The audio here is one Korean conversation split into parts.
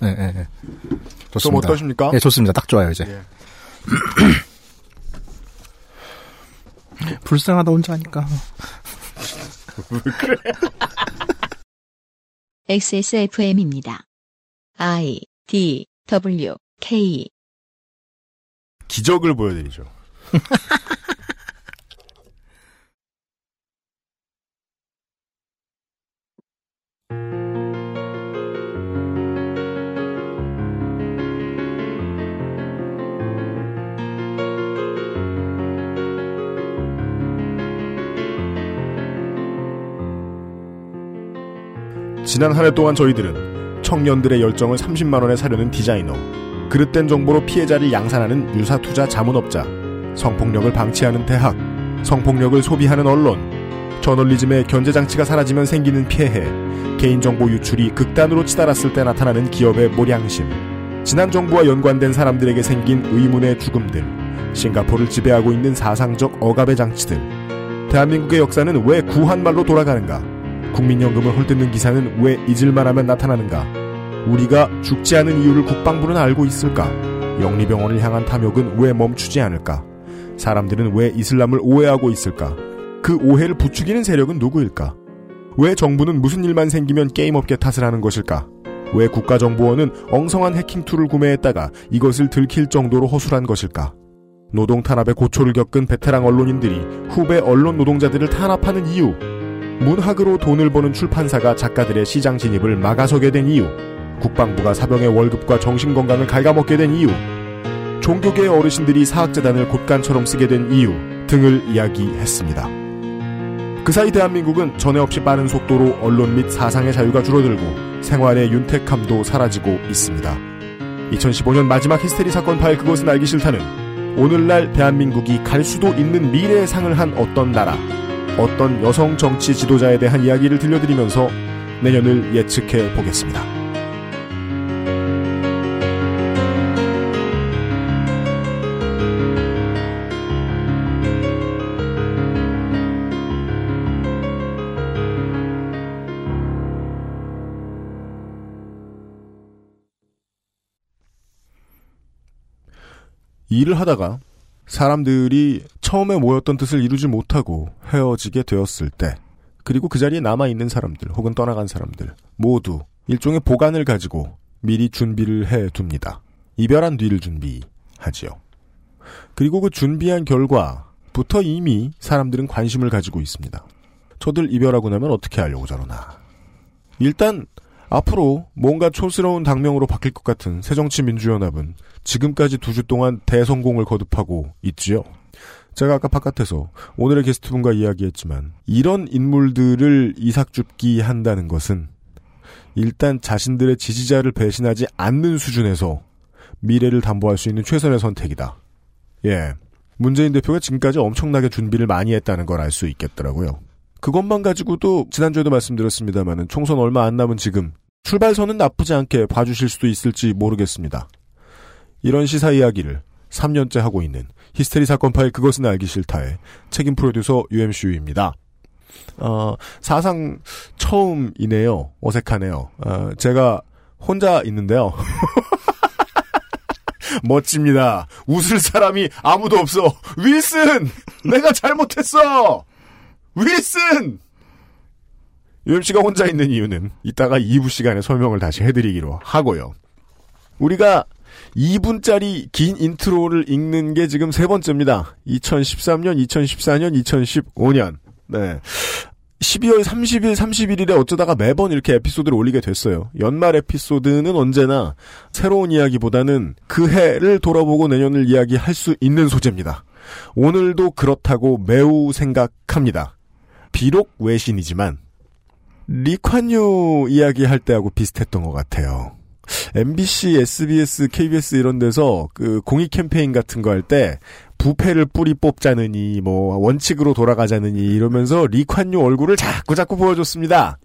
네, 네, 네. 좀 좋습니다. 어떠십니까? 예, 좋습니다. 딱 좋아요, 이제. 예. 불쌍하다, 혼자 하니까. XSFM입니다. I D W K 기적을 보여드리죠. 지난 한 해 동안 저희들은 청년들의 열정을 30만 원에 사려는 디자이너, 그릇된 정보로 피해자를 양산하는 유사 투자 자문업자, 성폭력을 방치하는 대학, 성폭력을 소비하는 언론, 저널리즘의 견제 장치가 사라지면 생기는 피해, 개인정보 유출이 극단으로 치달았을 때 나타나는 기업의 모량심, 지난 정부와 연관된 사람들에게 생긴 의문의 죽음들, 싱가포르를 지배하고 있는 사상적 억압의 장치들, 대한민국의 역사는 왜 구한말로 돌아가는가? 국민연금을 헐뜯는 기사는 왜 잊을만 하면 나타나는가? 우리가 죽지 않은 이유를 국방부는 알고 있을까? 영리병원을 향한 탐욕은 왜 멈추지 않을까? 사람들은 왜 이슬람을 오해하고 있을까? 그 오해를 부추기는 세력은 누구일까? 왜 정부는 무슨 일만 생기면 게임업계 탓을 하는 것일까? 왜 국가정보원은 엉성한 해킹 툴을 구매했다가 이것을 들킬 정도로 허술한 것일까? 노동 탄압의 고초를 겪은 베테랑 언론인들이 후배 언론 노동자들을 탄압하는 이유, 문학으로 돈을 버는 출판사가 작가들의 시장 진입을 막아서게 된 이유, 국방부가 사병의 월급과 정신건강을 갉아먹게 된 이유, 종교계의 어르신들이 사학재단을 곳간처럼 쓰게 된 이유 등을 이야기했습니다. 그 사이 대한민국은 전에 없이 빠른 속도로 언론 및 사상의 자유가 줄어들고 생활의 윤택함도 사라지고 있습니다. 2015년 마지막 히스테리 사건 파일 그것은 알기 싫다는 오늘날 대한민국이 갈 수도 있는 미래의 상을 한 어떤 나라, 어떤 여성 정치 지도자에 대한 이야기를 들려드리면서 내년을 예측해 보겠습니다. 일을 하다가 사람들이 처음에 모였던 뜻을 이루지 못하고 헤어지게 되었을 때, 그리고 그 자리에 남아있는 사람들, 혹은 떠나간 사람들, 모두 일종의 보관을 가지고 미리 준비를 해 둡니다. 이별한 뒤를 준비하지요. 그리고 그 준비한 결과부터 이미 사람들은 관심을 가지고 있습니다. 저들 이별하고 나면 어떻게 하려고 저러나. 일단, 앞으로 뭔가 촌스러운 당명으로 바뀔 것 같은 새정치민주연합은 지금까지 두 주 동안 대성공을 거듭하고 있지요. 제가 아까 바깥에서 오늘의 게스트분과 이야기했지만 이런 인물들을 이삭줍기 한다는 것은 일단 자신들의 지지자를 배신하지 않는 수준에서 미래를 담보할 수 있는 최선의 선택이다. 예. 문재인 대표가 지금까지 엄청나게 준비를 많이 했다는 걸 알 수 있겠더라고요. 그것만 가지고도 지난주에도 말씀드렸습니다만은 총선 얼마 안 남은 지금 출발선은 나쁘지 않게 봐주실 수도 있을지 모르겠습니다. 이런 시사 이야기를 3년째 하고 있는 히스테리 사건 파일 그것은 알기 싫다의 책임 프로듀서 UMCU입니다. 어, 사상 처음이네요. 어색하네요. 어, 제가 혼자 있는데요. 멋집니다. 웃을 사람이 아무도 없어. 윌슨! 내가 잘못했어! 윌슨! UMC가 혼자 있는 이유는 이따가 2부 시간에 설명을 다시 해드리기로 하고요. 우리가 2분짜리 긴 인트로를 읽는 게 지금 세 번째입니다. 2013년, 2014년, 2015년. 네. 12월 30일, 31일에 어쩌다가 매번 이렇게 에피소드를 올리게 됐어요. 연말 에피소드는 언제나 새로운 이야기보다는 그 해를 돌아보고 내년을 이야기할 수 있는 소재입니다. 오늘도 그렇다고 매우 생각합니다. 비록 외신이지만 리콴유 이야기할 때하고 비슷했던 것 같아요. MBC, SBS, KBS 이런 데서 그 공익 캠페인 같은 거 할 때 부패를 뿌리 뽑자느니 뭐 원칙으로 돌아가자느니 이러면서 리콴유 얼굴을 자꾸 자꾸 보여줬습니다.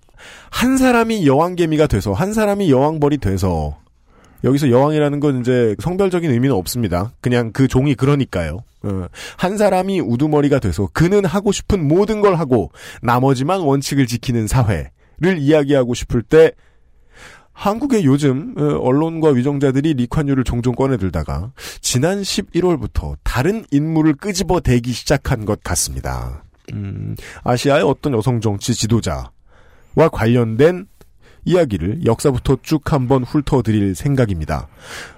한 사람이 여왕개미가 돼서 한 사람이 여왕벌이 돼서 여기서 여왕이라는 건 이제 성별적인 의미는 없습니다. 그냥 그 종이 그러니까요. 어, 한 사람이 우두머리가 돼서 그는 하고 싶은 모든 걸 하고 나머지만 원칙을 지키는 사회를 이야기하고 싶을 때 한국의 요즘 어, 언론과 위정자들이 리콴유를 종종 꺼내들다가 지난 11월부터 다른 인물을 끄집어 대기 시작한 것 같습니다. 음, 아시아의 어떤 여성 정치 지도자와 관련된 이야기를 역사부터 쭉 한번 훑어드릴 생각입니다.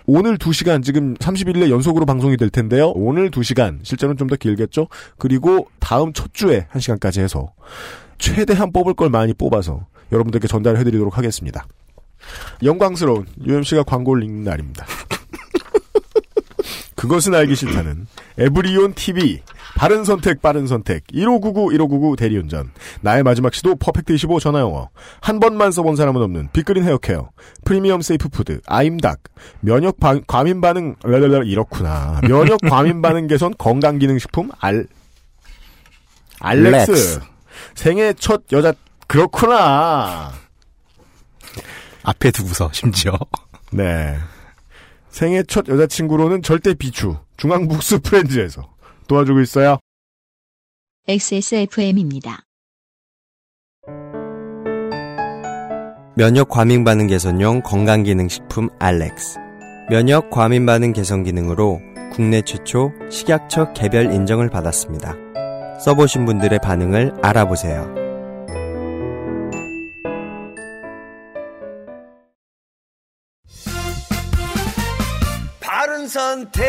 오늘 2시간 지금 30일에 연속으로 방송이 될 텐데요. 오늘 2시간 실제로는 좀 더 길겠죠. 그리고 다음 첫 주에 1시간까지 해서 최대한 뽑을 걸 많이 뽑아서 여러분들께 전달해 드리도록 하겠습니다. 영광스러운 UMC가 광고를 읽는 날입니다. 그것은 알기 싫다는 에브리온 TV 바른 선택 빠른 선택. 1599 1599 대리운전. 나의 마지막 시도 퍼펙트 25 전화영어. 한 번만 써본 사람은 없는 빅그린 헤어케어. 프리미엄 safe food 아임닭. 면역 바, 과민 반응 이렇구나. 면역 과민 반응 개선 건강 기능 식품 알 알렉스. 렉스. 생애 첫 여자 그렇구나. 앞에 두고서 심지어. 네. 생애 첫 여자친구로는 절대 비추. 중앙북스 프렌즈에서 도와주고 있어요. XSFM입니다. 면역 과민 반응 개선용 건강 기능 식품 알렉스. 면역 과민 반응 개선 기능으로 국내 최초 식약처 개별 인정을 받았습니다. 써보신 분들의 반응을 알아보세요. 바른 선택,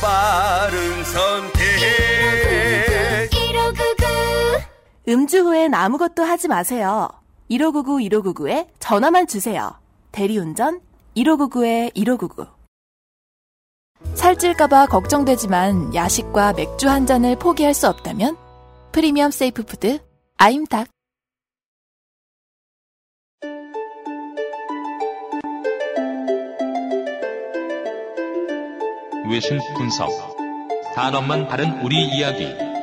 바른 선택. 음주 후엔 아무것도 하지 마세요. 1599 1599에 전화만 주세요. 대리운전 1599에 1599. 살찔까봐 걱정되지만 야식과 맥주 한 잔을 포기할 수 없다면 프리미엄 safe food 아임닭. 외신 분석. 단어만 다른 우리 이야기.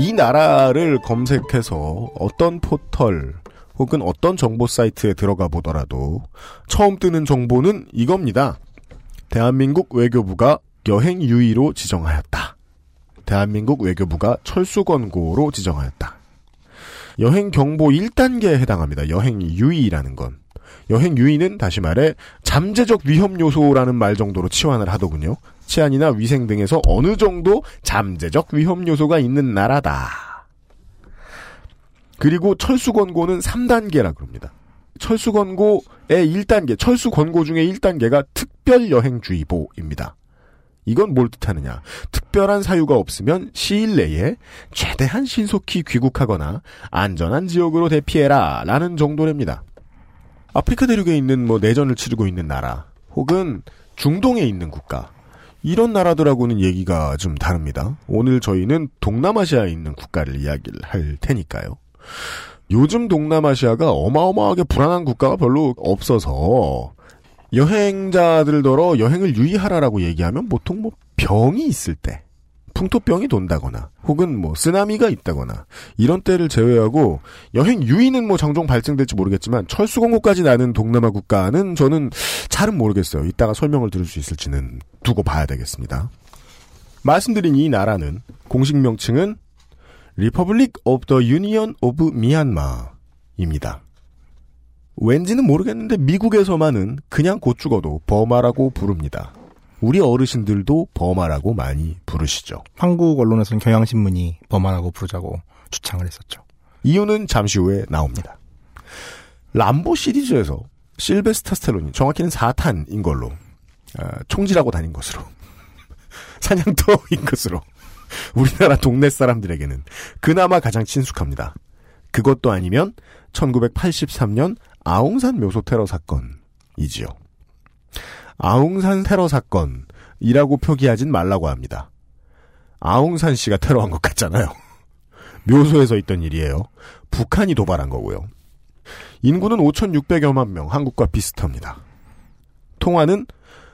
이 나라를 검색해서 어떤 포털 혹은 어떤 정보 사이트에 들어가 보더라도 처음 뜨는 정보는 이겁니다. 대한민국 외교부가 여행 유의로 지정하였다. 대한민국 외교부가 철수 권고로 지정하였다. 여행 경보 1단계에 해당합니다. 여행 유의라는 건. 여행 유의는 다시 말해 잠재적 위험 요소라는 말 정도로 치환을 하더군요. 치안이나 위생 등에서 어느 정도 잠재적 위험 요소가 있는 나라다. 그리고 철수 권고는 3단계라 그럽니다. 철수 권고의 1단계, 철수 권고 중에 1단계가 특별 여행 주의보입니다. 이건 뭘 뜻하느냐? 특별한 사유가 없으면 시일 내에 최대한 신속히 귀국하거나 안전한 지역으로 대피해라 라는 정도랍니다. 아프리카 대륙에 있는 뭐 내전을 치르고 있는 나라 혹은 중동에 있는 국가 이런 나라들하고는 얘기가 좀 다릅니다. 오늘 저희는 동남아시아에 있는 국가를 이야기를 할 테니까요. 요즘 동남아시아가 어마어마하게 불안한 국가가 별로 없어서 여행자들더러 여행을 유의하라라고 얘기하면 보통 뭐 병이 있을 때 풍토병이 돈다거나 혹은 뭐 쓰나미가 있다거나 이런 때를 제외하고 여행 유의는 뭐 장종 발생될지 모르겠지만 철수 공고까지 나는 동남아 국가는 저는 잘은 모르겠어요. 이따가 설명을 들을 수 있을지는 두고 봐야 되겠습니다. 말씀드린 이 나라는 공식 명칭은 Republic of the Union of Myanmar입니다. 왠지는 모르겠는데 미국에서만은 그냥 곧 죽어도 버마라고 부릅니다. 우리 어르신들도 버마라고 많이 부르시죠. 한국 언론에서는 경향신문이 버만하고 부르자고 주창을 했었죠. 이유는 잠시 후에 나옵니다. 람보 시리즈에서 실베스타 스텔론이 정확히는 4탄인 걸로 어, 총질하고 다닌 것으로 사냥터인 것으로 우리나라 동네 사람들에게는 그나마 가장 친숙합니다. 그것도 아니면 1983년 아웅산 묘소 테러 사건이지요. 아웅산 테러 사건이라고 표기하진 말라고 합니다. 아웅산 씨가 테러한 것 같잖아요. 묘소에서 있던 일이에요. 북한이 도발한 거고요. 인구는 5,600여만 명, 한국과 비슷합니다. 통화는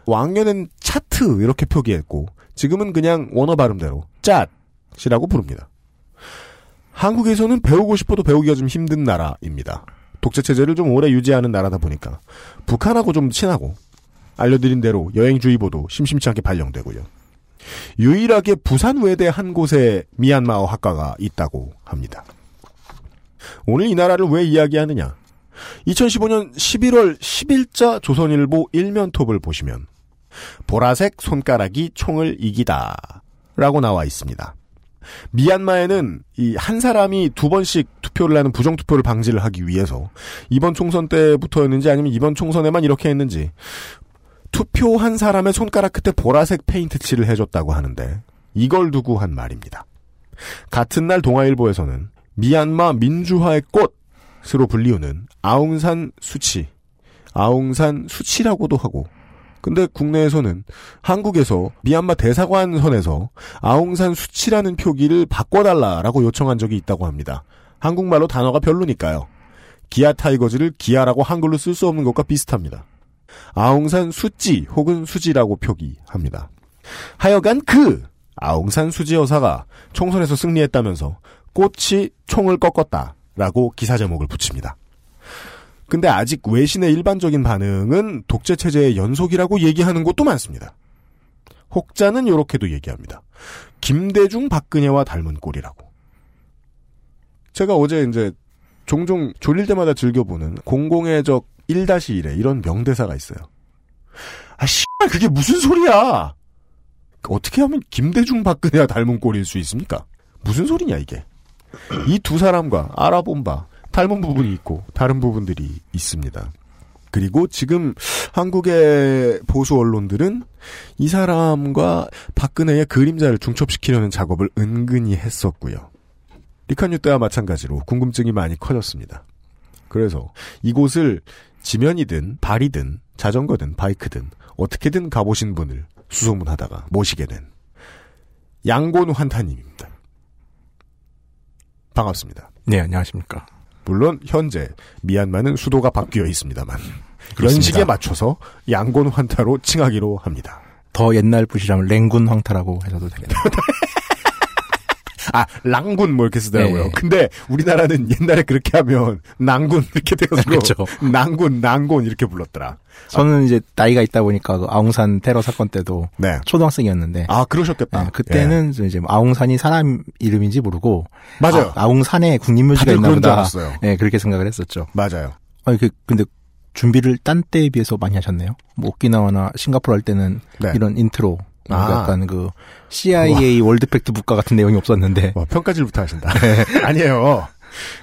왕년엔 차트 이렇게 표기했고 지금은 그냥 원어 발음대로 짠이라고 부릅니다. 한국에서는 배우고 싶어도 배우기가 좀 힘든 나라입니다. 독재 체제를 좀 오래 유지하는 나라다 보니까 북한하고 좀 친하고 알려드린 대로 여행주의보도 심심치 않게 발령되고요. 유일하게 부산 외대 한 곳에 미얀마어 학과가 있다고 합니다. 오늘 이 나라를 왜 이야기하느냐? 2015년 11월 10일자 조선일보 일면톱을 보시면 보라색 손가락이 총을 이기다 라고 나와 있습니다. 미얀마에는 이 한 사람이 두 번씩 투표를 하는 부정투표를 방지를 하기 위해서 이번 총선 때부터였는지 아니면 이번 총선에만 이렇게 했는지 투표한 사람의 손가락 끝에 보라색 페인트 칠을 해줬다고 하는데 이걸 두고 한 말입니다. 같은 날 동아일보에서는 미얀마 민주화의 꽃으로 불리우는 아웅산 수치, 아웅산 수치라고도 하고 근데 국내에서는 한국에서 미얀마 대사관 선에서 아웅산 수치라는 표기를 바꿔달라라고 요청한 적이 있다고 합니다. 한국말로 단어가 별로니까요. 기아 타이거즈를 기아라고 한글로 쓸 수 없는 것과 비슷합니다. 아웅산 수지 혹은 수지라고 표기합니다. 하여간 그 아웅산 수지 여사가 총선에서 승리했다면서 꽃이 총을 꺾었다라고 기사 제목을 붙입니다. 근데 아직 외신의 일반적인 반응은 독재 체제의 연속이라고 얘기하는 곳도 많습니다. 혹자는 이렇게도 얘기합니다. 김대중 박근혜와 닮은 꼴이라고. 제가 어제 이제 종종 졸릴 때마다 즐겨보는 공공의 적 1-1에 이런 명대사가 있어요. 아, 씨, 그게 무슨 소리야! 어떻게 하면 김대중 박근혜와 닮은 꼴일 수 있습니까? 무슨 소리냐, 이게. 이 두 사람과 알아본 바, 닮은 부분이 있고, 다른 부분들이 있습니다. 그리고 지금 한국의 보수 언론들은 이 사람과 박근혜의 그림자를 중첩시키려는 작업을 은근히 했었고요. 리카뉴 때와 마찬가지로 궁금증이 많이 커졌습니다. 그래서 이곳을 지면이든 발이든 자전거든 바이크든 어떻게든 가보신 분을 수소문하다가 모시게 된 양곤 환타님입니다. 반갑습니다. 네, 안녕하십니까. 물론 현재 미얀마는 수도가 바뀌어 있습니다만. 연식에 맞춰서 양곤 환타로 칭하기로 합니다. 더 옛날 부시라면 랭군 황타라고 하셔도 되겠네요. 아 랑군 뭐 이렇게 쓰더라고요. 네. 근데 우리나라는 옛날에 그렇게 하면 낭군 이렇게 돼가지고 그렇죠. 낭군 낭군 이렇게 불렀더라. 저는 이제 나이가 있다 보니까 그 아웅산 테러 사건 때도 네. 초등학생이었는데 아 그러셨겠다. 네, 그때는 이제 뭐 아웅산이 사람 이름인지 모르고 예. 맞아요. 아, 웅산에 국립묘지가 다들 있나 그런 줄 보다. 알았어요. 네, 그렇게 생각을 했었죠. 맞아요. 아니 그 근데 준비를 딴 때에 비해서 많이 하셨네요. 뭐 오키나와나 싱가포르 할 때는 네. 이런 인트로 아. 약간 그 CIA World Factbook과 같은 내용이 없었는데 와, 평가질부터 하신다. 아니에요.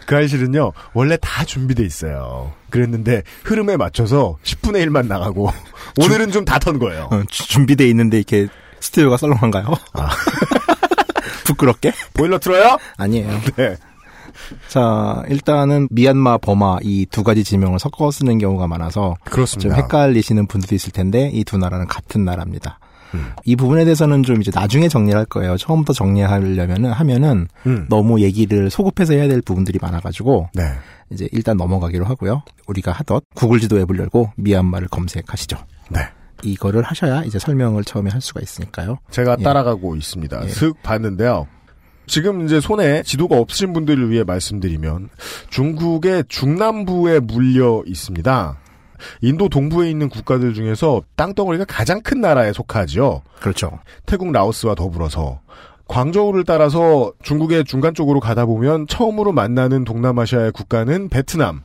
그 알실은요, 원래 다 준비돼 있어요. 그랬는데, 흐름에 맞춰서 10분의 1만 나가고, 오늘은 좀 다 턴 거예요. 어, 주- 준비돼 있는데 이렇게 스튜디오가 썰렁한가요? 아. 부끄럽게? 보일러 틀어요? 아니에요. 네. 자, 일단은 미얀마, 버마 이 두 가지 지명을 섞어 쓰는 경우가 많아서 좀 그렇습니다. 헷갈리시는 분들도 있을 텐데 이 두 나라는 같은 나라입니다. 음. 이 부분에 대해서는 좀 이제 나중에 정리를 할 거예요. 처음부터 정리하려면은 하면은 음. 너무 얘기를 소급해서 해야 될 부분들이 많아가지고 네. 이제 일단 넘어가기로 하고요. 우리가 하듯 구글 지도 앱을 열고 미얀마를 검색하시죠. 네. 이거를 하셔야 이제 설명을 처음에 할 수가 있으니까요. 제가 예. 따라가고 있습니다. 예. 슥 봤는데요. 지금 이제 손에 지도가 없으신 분들을 위해 말씀드리면 중국의 중남부에 물려 있습니다. 인도 동부에 있는 국가들 중에서 땅덩어리가 가장 큰 나라에 속하죠. 그렇죠. 태국, 라오스와 더불어서 광저우를 따라서 중국의 중간 쪽으로 가다 보면 처음으로 만나는 동남아시아의 국가는 베트남,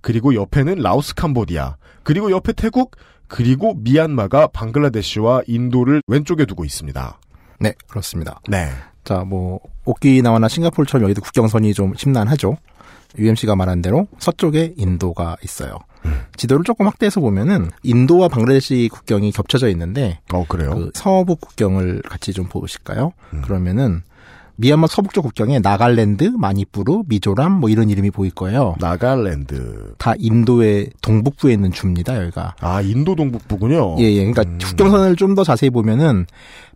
그리고 옆에는 라오스, 캄보디아, 그리고 옆에 태국, 그리고 미얀마가 방글라데시와 인도를 왼쪽에 두고 있습니다. 네, 그렇습니다. 네. 자, 뭐 오키나와나 싱가포르처럼 여기도 국경선이 좀 심란하죠. UMC가 말한 대로 서쪽에 인도가 있어요. 지도를 조금 확대해서 보면은 인도와 방글라데시 국경이 겹쳐져 있는데 어, 그래요? 그 서부 국경을 같이 좀 보실까요? 음. 그러면은 미얀마 서북쪽 국경에 나갈랜드, 마니푸르, 미조람 뭐 이런 이름이 보일 거예요. 나갈랜드. 다 인도의 동북부에 있는 주입니다, 여기가. 아, 인도 동북부군요. 예, 예. 그러니까 음. 국경선을 좀 더 자세히 보면은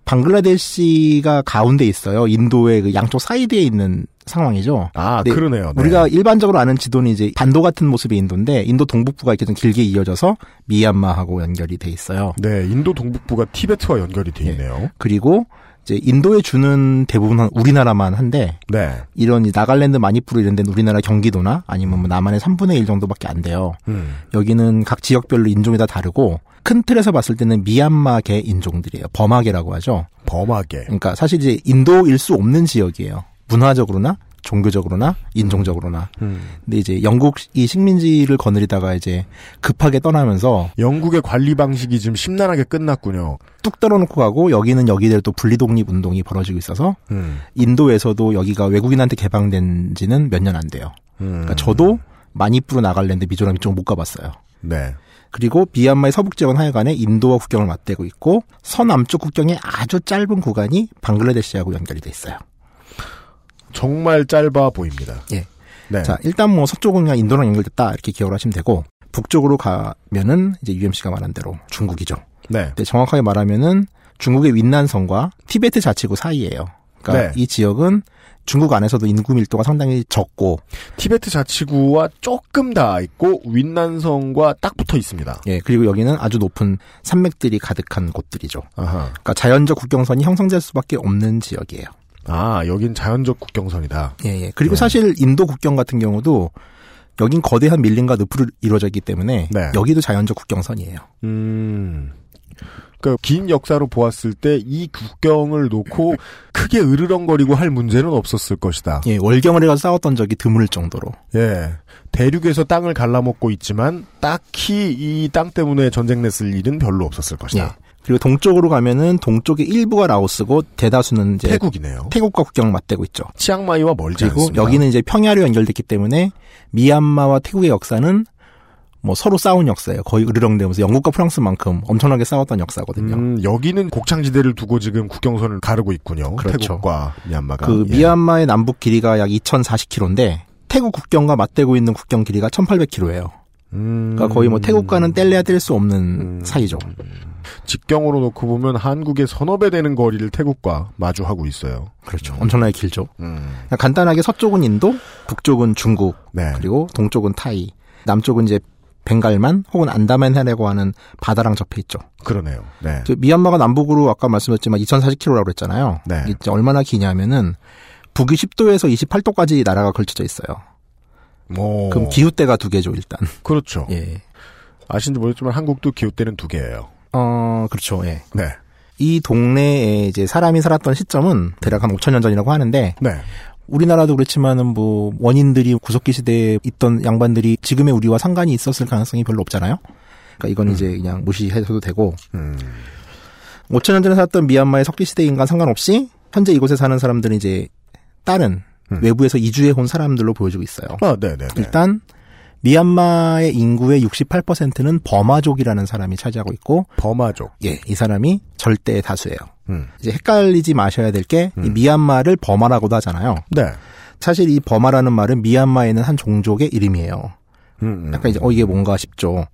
방글라데시가 가운데 있어요. 인도의 그 양쪽 사이드에 있는 상황이죠. 아, 네, 그러네요. 네. 우리가 일반적으로 아는 지도는 이제 반도 같은 모습의 인도인데 인도 동북부가 이렇게 좀 길게 이어져서 미얀마하고 연결이 돼 있어요. 네, 인도 동북부가 티베트와 연결이 돼 예. 있네요. 그리고 이제 인도에 주는 대부분은 우리나라만 한데 네. 이런 이 나갈랜드, 마니푸르 이런 데는 우리나라 경기도나 아니면 뭐 남한의 3분의 1 정도밖에 안 돼요. 음. 여기는 각 지역별로 인종이 다 다르고 큰 틀에서 봤을 때는 미얀마계 인종들이에요. 버마계라고 하죠. 버마계. 그러니까 사실 이제 인도일 수 없는 지역이에요. 문화적으로나 종교적으로나 인종적으로나. 음. 근데 이제 영국이 식민지를 거느리다가 이제 급하게 떠나면서 영국의 관리 방식이 지금 심란하게 끝났군요. 뚝 떨어놓고 가고 여기는 여기대로 또 분리독립 운동이 벌어지고 있어서 음. 인도에서도 여기가 외국인한테 개방된 지는 몇 년 안 돼요. 음. 그러니까 저도 마니푸르 나갈랜드 미조람 이쪽 못 가봤어요. 네. 그리고 미얀마의 서북 지역은 하여간에 인도와 국경을 맞대고 있고 서남쪽 국경의 아주 짧은 구간이 방글라데시하고 연결이 돼 있어요. 정말 짧아 보입니다. 예. 네. 자, 일단 뭐 서쪽은 그냥 인도랑 연결됐다 이렇게 기억을 하시면 되고 북쪽으로 가면은 이제 UMC가 말한 대로 중국이죠. 네. 근데 정확하게 말하면은 중국의 윈난성과 티베트 자치구 사이예요. 그러니까 네. 이 지역은 중국 안에서도 인구 밀도가 상당히 적고 티베트 자치구와 조금 닿아 있고 윈난성과 딱 붙어 있습니다. 예, 그리고 여기는 아주 높은 산맥들이 가득한 곳들이죠. 아하. 그러니까 자연적 국경선이 형성될 수밖에 없는 지역이에요. 아, 여긴 자연적 국경선이다. 예, 예. 그리고 네. 사실 인도 국경 같은 경우도 여긴 거대한 밀림과 늪으로 이루어져 있기 때문에 네. 여기도 자연적 국경선이에요. 음. 그러니까 긴 역사로 보았을 때 이 국경을 놓고 크게 으르렁거리고 할 문제는 없었을 것이다. 예, 월경을 해서 싸웠던 적이 드물 정도로. 예. 대륙에서 땅을 갈라먹고 있지만 딱히 이 땅 때문에 전쟁 냈을 일은 별로 없었을 예. 것이다. 그리고 동쪽으로 가면은 동쪽의 일부가 라오스고 대다수는 이제 태국이네요. 태국과 국경을 맞대고 있죠. 치앙마이와 멀지 않습니다. 여기는 이제 평야로 연결됐기 때문에 미얀마와 태국의 역사는 뭐 서로 싸운 역사예요. 거의 으르렁대면서 영국과 프랑스만큼 엄청나게 싸웠던 역사거든요. 음, 여기는 곡창지대를 두고 지금 국경선을 가르고 있군요. 그렇죠. 태국과 미얀마가. 그 예. 미얀마의 남북 길이가 약 2,040km인데 태국 국경과 맞대고 있는 국경 길이가 1,800km예요. 음. 그러니까 거의 뭐 태국과는 뗄래야 뗄 수 없는 음. 사이죠. 직경으로 놓고 보면 한국의 서너 배 되는 거리를 태국과 마주하고 있어요. 그렇죠. 엄청나게 길죠. 음. 그냥 간단하게 서쪽은 인도, 북쪽은 중국, 네. 그리고 동쪽은 타이, 남쪽은 이제 벵갈만 혹은 안다만 해라고 하는 바다랑 접해 있죠. 그러네요. 네. 저 미얀마가 남북으로 아까 말씀드렸지만 2040km라고 그랬잖아요. 네. 이게 얼마나 기냐면은 북위 10도에서 28도까지 나라가 걸쳐져 있어요. 뭐. 그럼 기후대가 두 개죠, 일단. 그렇죠. 예. 아신지 모르겠지만 한국도 기후대는 두 개예요. 어, 그렇죠. 예. 네. 이 동네에 이제 사람이 살았던 시점은 대략 한 5천 년 전이라고 하는데 네. 우리나라도 그렇지만은 뭐 원인들이 구석기 시대에 있던 양반들이 지금의 우리와 상관이 있었을 가능성이 별로 없잖아요. 그러니까 이건 이제 그냥 무시해서도 되고 음. 5천 년 전에 살았던 미얀마의 석기 시대인과 상관없이 현재 이곳에 사는 사람들은 이제 다른 음. 외부에서 이주해 온 사람들로 보여지고 있어요. 아, 네네. 일단 미얀마의 인구의 68%는 버마족이라는 사람이 차지하고 있고 버마족. 예, 이 사람이 절대 다수예요. 음. 이제 헷갈리지 마셔야 될게이 음. 미얀마를 버마라고도 하잖아요. 네. 사실 이 버마라는 말은 미얀마에 있는 한 종족의 이름이에요. 음, 음. 약간 이제 어 이게 뭔가 싶죠.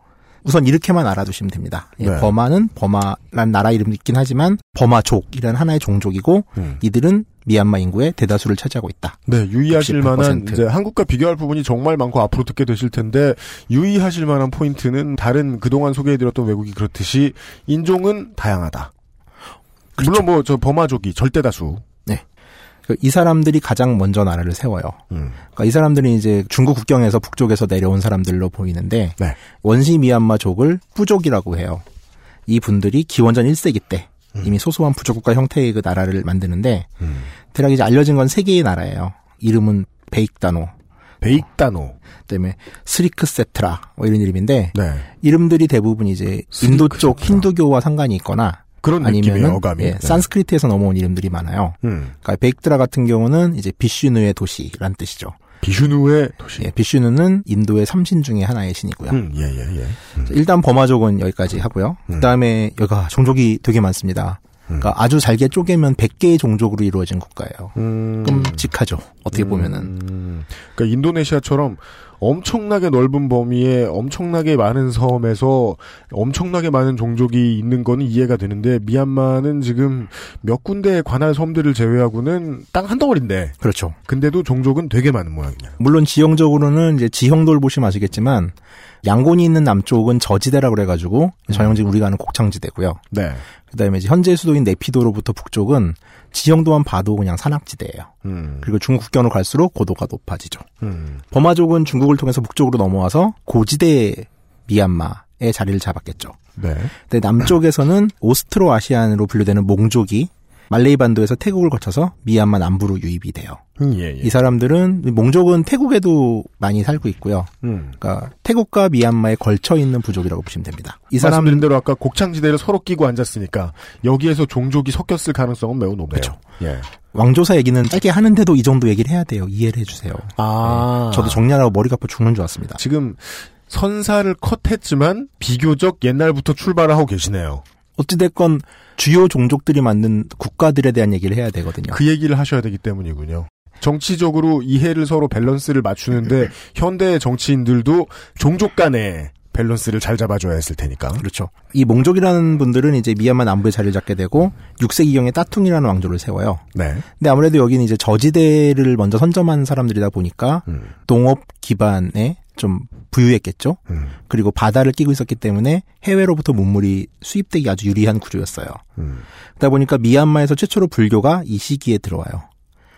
우선 이렇게만 알아두시면 됩니다. 예, 네. 버마는 버마란 나라 이름이 있긴 하지만 버마족이라는 하나의 종족이고 음. 이들은 미얀마 인구의 대다수를 차지하고 있다. 네, 유의하실 68%. 만한 이제 한국과 비교할 부분이 정말 많고 앞으로 듣게 되실 텐데 유의하실 만한 포인트는 다른 그동안 소개해드렸던 외국이 그렇듯이 인종은 다양하다. 물론 뭐 저 버마족이 절대 다수. 그이 사람들이 가장 먼저 나라를 세워요. 음. 그러니까 이 사람들이 이제 중국 국경에서 북쪽에서 내려온 사람들로 보이는데 네. 원시 미얀마족을 뿌족이라고 해요. 이 분들이 기원전 1세기 때 이미 소소한 부족 국가 형태의 그 나라를 만드는데 음. 대략 이제 알려진 건 세 개의 나라예요. 이름은 베익다노, 베익다노. 그다음에 스리크세트라 뭐 이런 이름인데 네. 이름들이 대부분 이제 인도 쪽. 힌두교와 상관이 있거나 그런 느낌의 아니면 어감이. 예, 네. 산스크리트에서 넘어온 이름들이 많아요. 음. 그러니까 베익드라 같은 경우는 이제 비슈누의 도시란 뜻이죠. 비슈누의 도시. 예, 비슈누는 인도의 삼신 중에 하나의 신이고요. 음, 예, 예, 예. 음. 일단 버마족은 여기까지 하고요. 음. 그다음에 여기가 종족이 되게 많습니다. 음. 그러니까 아주 잘게 쪼개면 100개의 종족으로 이루어진 국가예요. 음. 끔찍하죠. 어떻게 보면은. 음. 그러니까 인도네시아처럼 엄청나게 넓은 범위에 엄청나게 많은 섬에서 엄청나게 많은 종족이 있는 거는 이해가 되는데 미얀마는 지금 몇 군데의 관할 섬들을 제외하고는 땅 한 덩어리인데 그렇죠. 근데도 종족은 되게 많은 모양이에요. 물론 지형적으로는 이제 지형도를 보시면 아시겠지만 양곤이 있는 남쪽은 저지대라고 그래가지고 전형적인 우리가 아는 곡창지대고요. 네. 그다음에 이제 현재 수도인 네피도로부터 북쪽은 지형도만 봐도 그냥 산악지대예요. 음. 그리고 중국 국경으로 갈수록 고도가 높아지죠. 음. 버마족은 중국을 통해서 북쪽으로 넘어와서 고지대 미얀마에 자리를 잡았겠죠. 네. 근데 남쪽에서는 오스트로 아시안으로 분류되는 몽족이 말레이 반도에서 태국을 거쳐서 미얀마 남부로 유입이 돼요. 음, 예, 예. 이 사람들은 몽족은 태국에도 많이 살고 있고요. 음. 그러니까 태국과 미얀마에 걸쳐 있는 부족이라고 보시면 됩니다. 이 말씀드린 사람들 대로 아까 곡창지대를 서로 끼고 앉았으니까 여기에서 종족이 섞였을 가능성은 매우 높네요. 그쵸. 예. 왕조사 얘기는 짧게 하는데도 이 정도 얘기를 해야 돼요. 이해를 해주세요. 아. 네. 저도 정리하라고 머리가 아파 죽는 줄 알았습니다. 지금 선사를 컷했지만 비교적 옛날부터 출발을 하고 계시네요. 어찌됐건 주요 종족들이 만든 국가들에 대한 얘기를 해야 되거든요. 그 얘기를 하셔야 되기 때문이군요. 정치적으로 이해를 서로 밸런스를 맞추는데 현대 정치인들도 종족 간의 밸런스를 잘 잡아줘야 했을 테니까. 그렇죠. 이 몽족이라는 분들은 이제 미얀마 남부에 자리를 잡게 되고 6세기경에 따퉁이라는 왕조를 세워요. 네. 근데 아무래도 여기는 이제 저지대를 먼저 선점한 사람들이다 보니까 음. 농업 기반에 좀 부유했겠죠. 음. 그리고 바다를 끼고 있었기 때문에 해외로부터 문물이 수입되기 아주 유리한 구조였어요. 음. 그러다 보니까 미얀마에서 최초로 불교가 이 시기에 들어와요.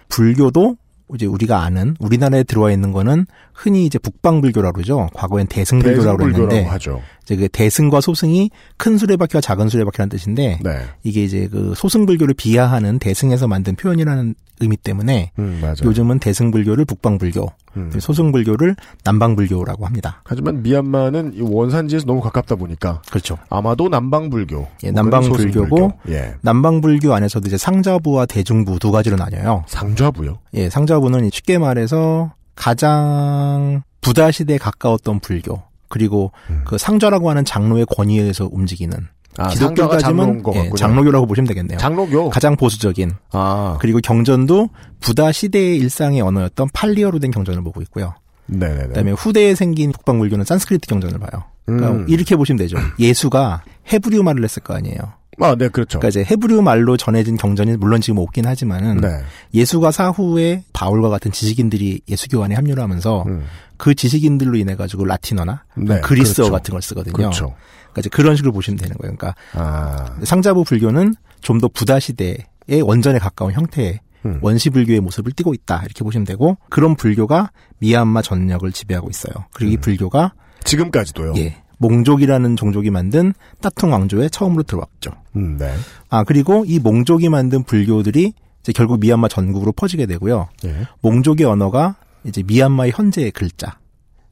불교도 이제 우리가 아는 우리나라에 들어와 있는 거는 흔히 이제 북방불교라고 그러죠. 과거엔 대승불교라고 그랬는데 하죠. 이제 그 대승과 소승이 큰 수레바퀴와 작은 수레바퀴라는 뜻인데 네. 이게 이제 그 소승불교를 비하하는 대승에서 만든 표현이라는 의미 때문에 음. 요즘은 대승불교를 북방불교, 음. 소승불교를 남방불교라고 합니다. 하지만 미얀마는 이 원산지에서 너무 가깝다 보니까 그렇죠. 아마도 남방불교. 예, 남방불교고. 예. 남방불교 안에서도 이제 상자부와 대중부 두 가지로 나뉘어요. 상좌부요. 예, 상자부는 쉽게 말해서 가장 부다 시대에 가까웠던 불교 그리고 음. 그 상좌라고 하는 장로의 권위에 의해서 움직이는 아, 상좌가 장로인 것 예. 장로교라고 보시면 되겠네요. 장로교. 가장 보수적인 아, 그리고 경전도 부다 시대의 일상의 언어였던 팔리어로 된 경전을 보고 있고요. 네네네. 그다음에 후대에 생긴 북방불교는 산스크리트 경전을 봐요. 그러니까 음. 이렇게 보시면 되죠. 예수가 헤브리어 말을 했을 거 아니에요. 아, 네, 그렇죠. 그러니까 이제 헤브리어 말로 전해진 경전이 물론 지금 없긴 하지만은 네. 예수가 사후에 바울과 같은 지식인들이 예수교 안에 합류를 하면서 음. 그 지식인들로 인해 가지고 라틴어나 네, 그리스어 그렇죠. 같은 걸 쓰거든요. 그렇죠. 그러니까 이제 그런 식으로 보시면 되는 거예요. 그러니까 아, 상자부 불교는 좀 더 부다 시대의 원전에 가까운 형태의 음. 원시 불교의 모습을 띠고 있다 이렇게 보시면 되고 그런 불교가 미얀마 전역을 지배하고 있어요. 그리고 이 음. 불교가 지금까지도요. 예 몽족이라는 종족이 만든 따퉁 왕조에 처음으로 들어왔죠. 음, 네. 아 그리고 이 몽족이 만든 불교들이 이제 결국 미얀마 전국으로 퍼지게 되고요. 예. 몽족의 언어가 이제 미얀마의 현재의 글자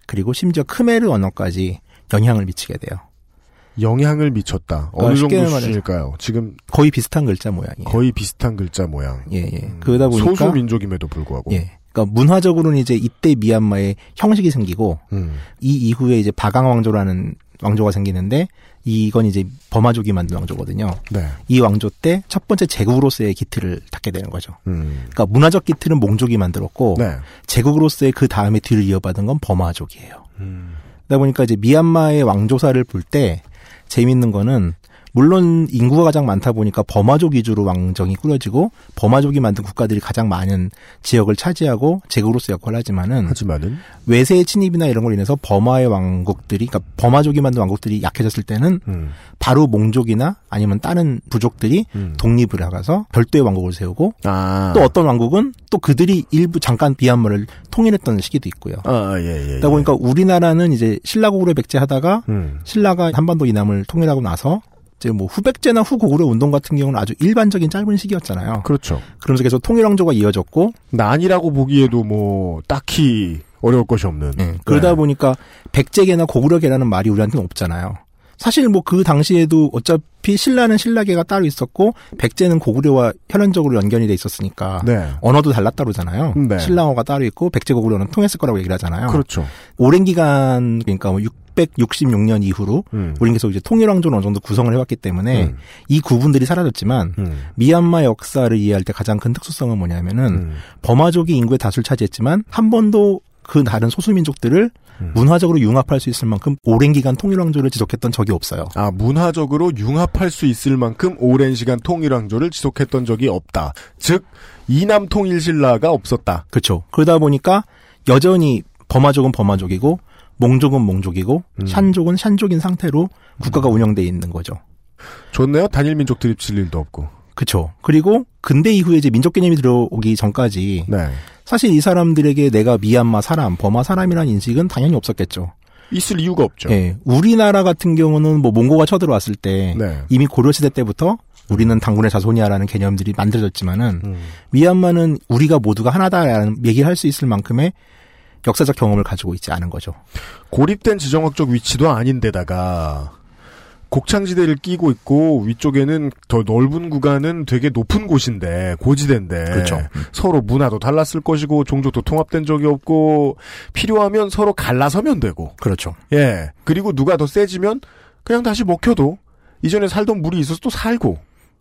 그리고 심지어 크메르 언어까지 영향을 미치게 돼요. 영향을 미쳤다. 그러니까 어느 정도 수준일까요? 지금 거의 비슷한 글자 모양이에요. 거의 비슷한 글자 모양. 예, 예. 음, 그러다 보니까 소수 민족임에도 불구하고. 예. 그러니까 문화적으로는 이제 이때 미얀마에 형식이 생기고 음, 이 이후에 이제 바강 왕조라는 왕조가 생기는데 이건 이제 버마족이 만든 왕조거든요. 네. 이 왕조 때 첫 번째 제국으로서의 기틀을 닦게 되는 거죠. 음, 그러니까 문화적 기틀은 몽족이 만들었고 네. 제국으로서의 그 다음에 뒤를 이어받은 건 버마족이에요. 음, 그러다 보니까 이제 미얀마의 왕조사를 볼 때 재밌는 거는 물론 인구가 가장 많다 보니까 버마족 위주로 왕정이 꾸려지고 버마족이 만든 국가들이 가장 많은 지역을 차지하고 제국으로서 역할을 하지만은 하지만은 외세의 침입이나 이런 걸로 인해서 버마의 왕국들이 그러니까 버마족이 만든 왕국들이 약해졌을 때는 음, 바로 몽족이나 아니면 다른 부족들이 음. 독립을 하가서 별도의 왕국을 세우고 아, 또 어떤 왕국은 또 그들이 일부 잠깐 비한마를 통일했던 시기도 있고요. 아, 예, 예. 그러다 보니까 우리나라는 이제 신라고구려 백제하다가 음, 신라가 한반도 이남을 통일하고 나서 이제 뭐 후백제나 후고구려 운동 같은 경우는 아주 일반적인 짧은 시기였잖아요. 그렇죠. 그러면서 계속 통일왕조가 이어졌고 난이라고 보기에도 뭐 딱히 어려울 것이 없는. 예, 그러다 네. 보니까 백제계나 고구려계라는 말이 우리한테는 없잖아요. 사실 뭐 그 당시에도 어차피 신라는 신라계가 따로 있었고 백제는 고구려와 혈연적으로 연결이 돼 있었으니까 네. 언어도 달랐다 그러잖아요. 네. 신라어가 따로 있고 백제 고구려는 통했을 거라고 얘기를 하잖아요. 그렇죠. 오랜 기간 그러니까 뭐 666년 이후로 음. 우리는 계속 이제 통일왕조는 어느 정도 구성을 해왔기 때문에 음. 이 구분들이 사라졌지만 음. 미얀마 역사를 이해할 때 가장 큰 특수성은 뭐냐면은 음. 버마족이 인구의 다수를 차지했지만 한 번도 그 다른 소수민족들을 음. 문화적으로 융합할 수 있을 만큼 오랜 기간 통일왕조를 지속했던 적이 없어요. 아, 문화적으로 융합할 수 있을 만큼 오랜 시간 통일왕조를 지속했던 적이 없다. 즉, 이남 통일신라가 없었다. 그렇죠. 그러다 보니까 여전히 버마족은 버마족이고 몽족은 몽족이고 음. 샨족은 샨족인 상태로 국가가 운영돼 있는 거죠. 좋네요. 단일 민족 드립 칠 일도 없고. 그렇죠. 그리고 근대 이후에 이제 민족 개념이 들어오기 전까지 네. 사실 이 사람들에게 내가 미얀마 사람, 버마 사람이라는 인식은 당연히 없었겠죠. 있을 이유가 없죠. 예, 우리나라 같은 경우는 뭐 몽고가 쳐들어왔을 때 네. 이미 고려 시대 때부터 우리는 당군의 자손이야라는 개념들이 만들어졌지만은 음. 미얀마는 우리가 모두가 하나다라는 얘기를 할 수 있을 만큼의 역사적 경험을 가지고 있지 않은 거죠. 고립된 지정학적 위치도 아닌데다가 곡창지대를 끼고 있고 위쪽에는 더 넓은 구간은 되게 높은 곳인데 고지대인데 그렇죠. 서로 문화도 달랐을 것이고 종족도 통합된 적이 없고 필요하면 서로 갈라서면 되고 그렇죠. 예 그리고 누가 더 세지면 그냥 다시 먹혀도 이전에 살던 물이 있어서 또 살고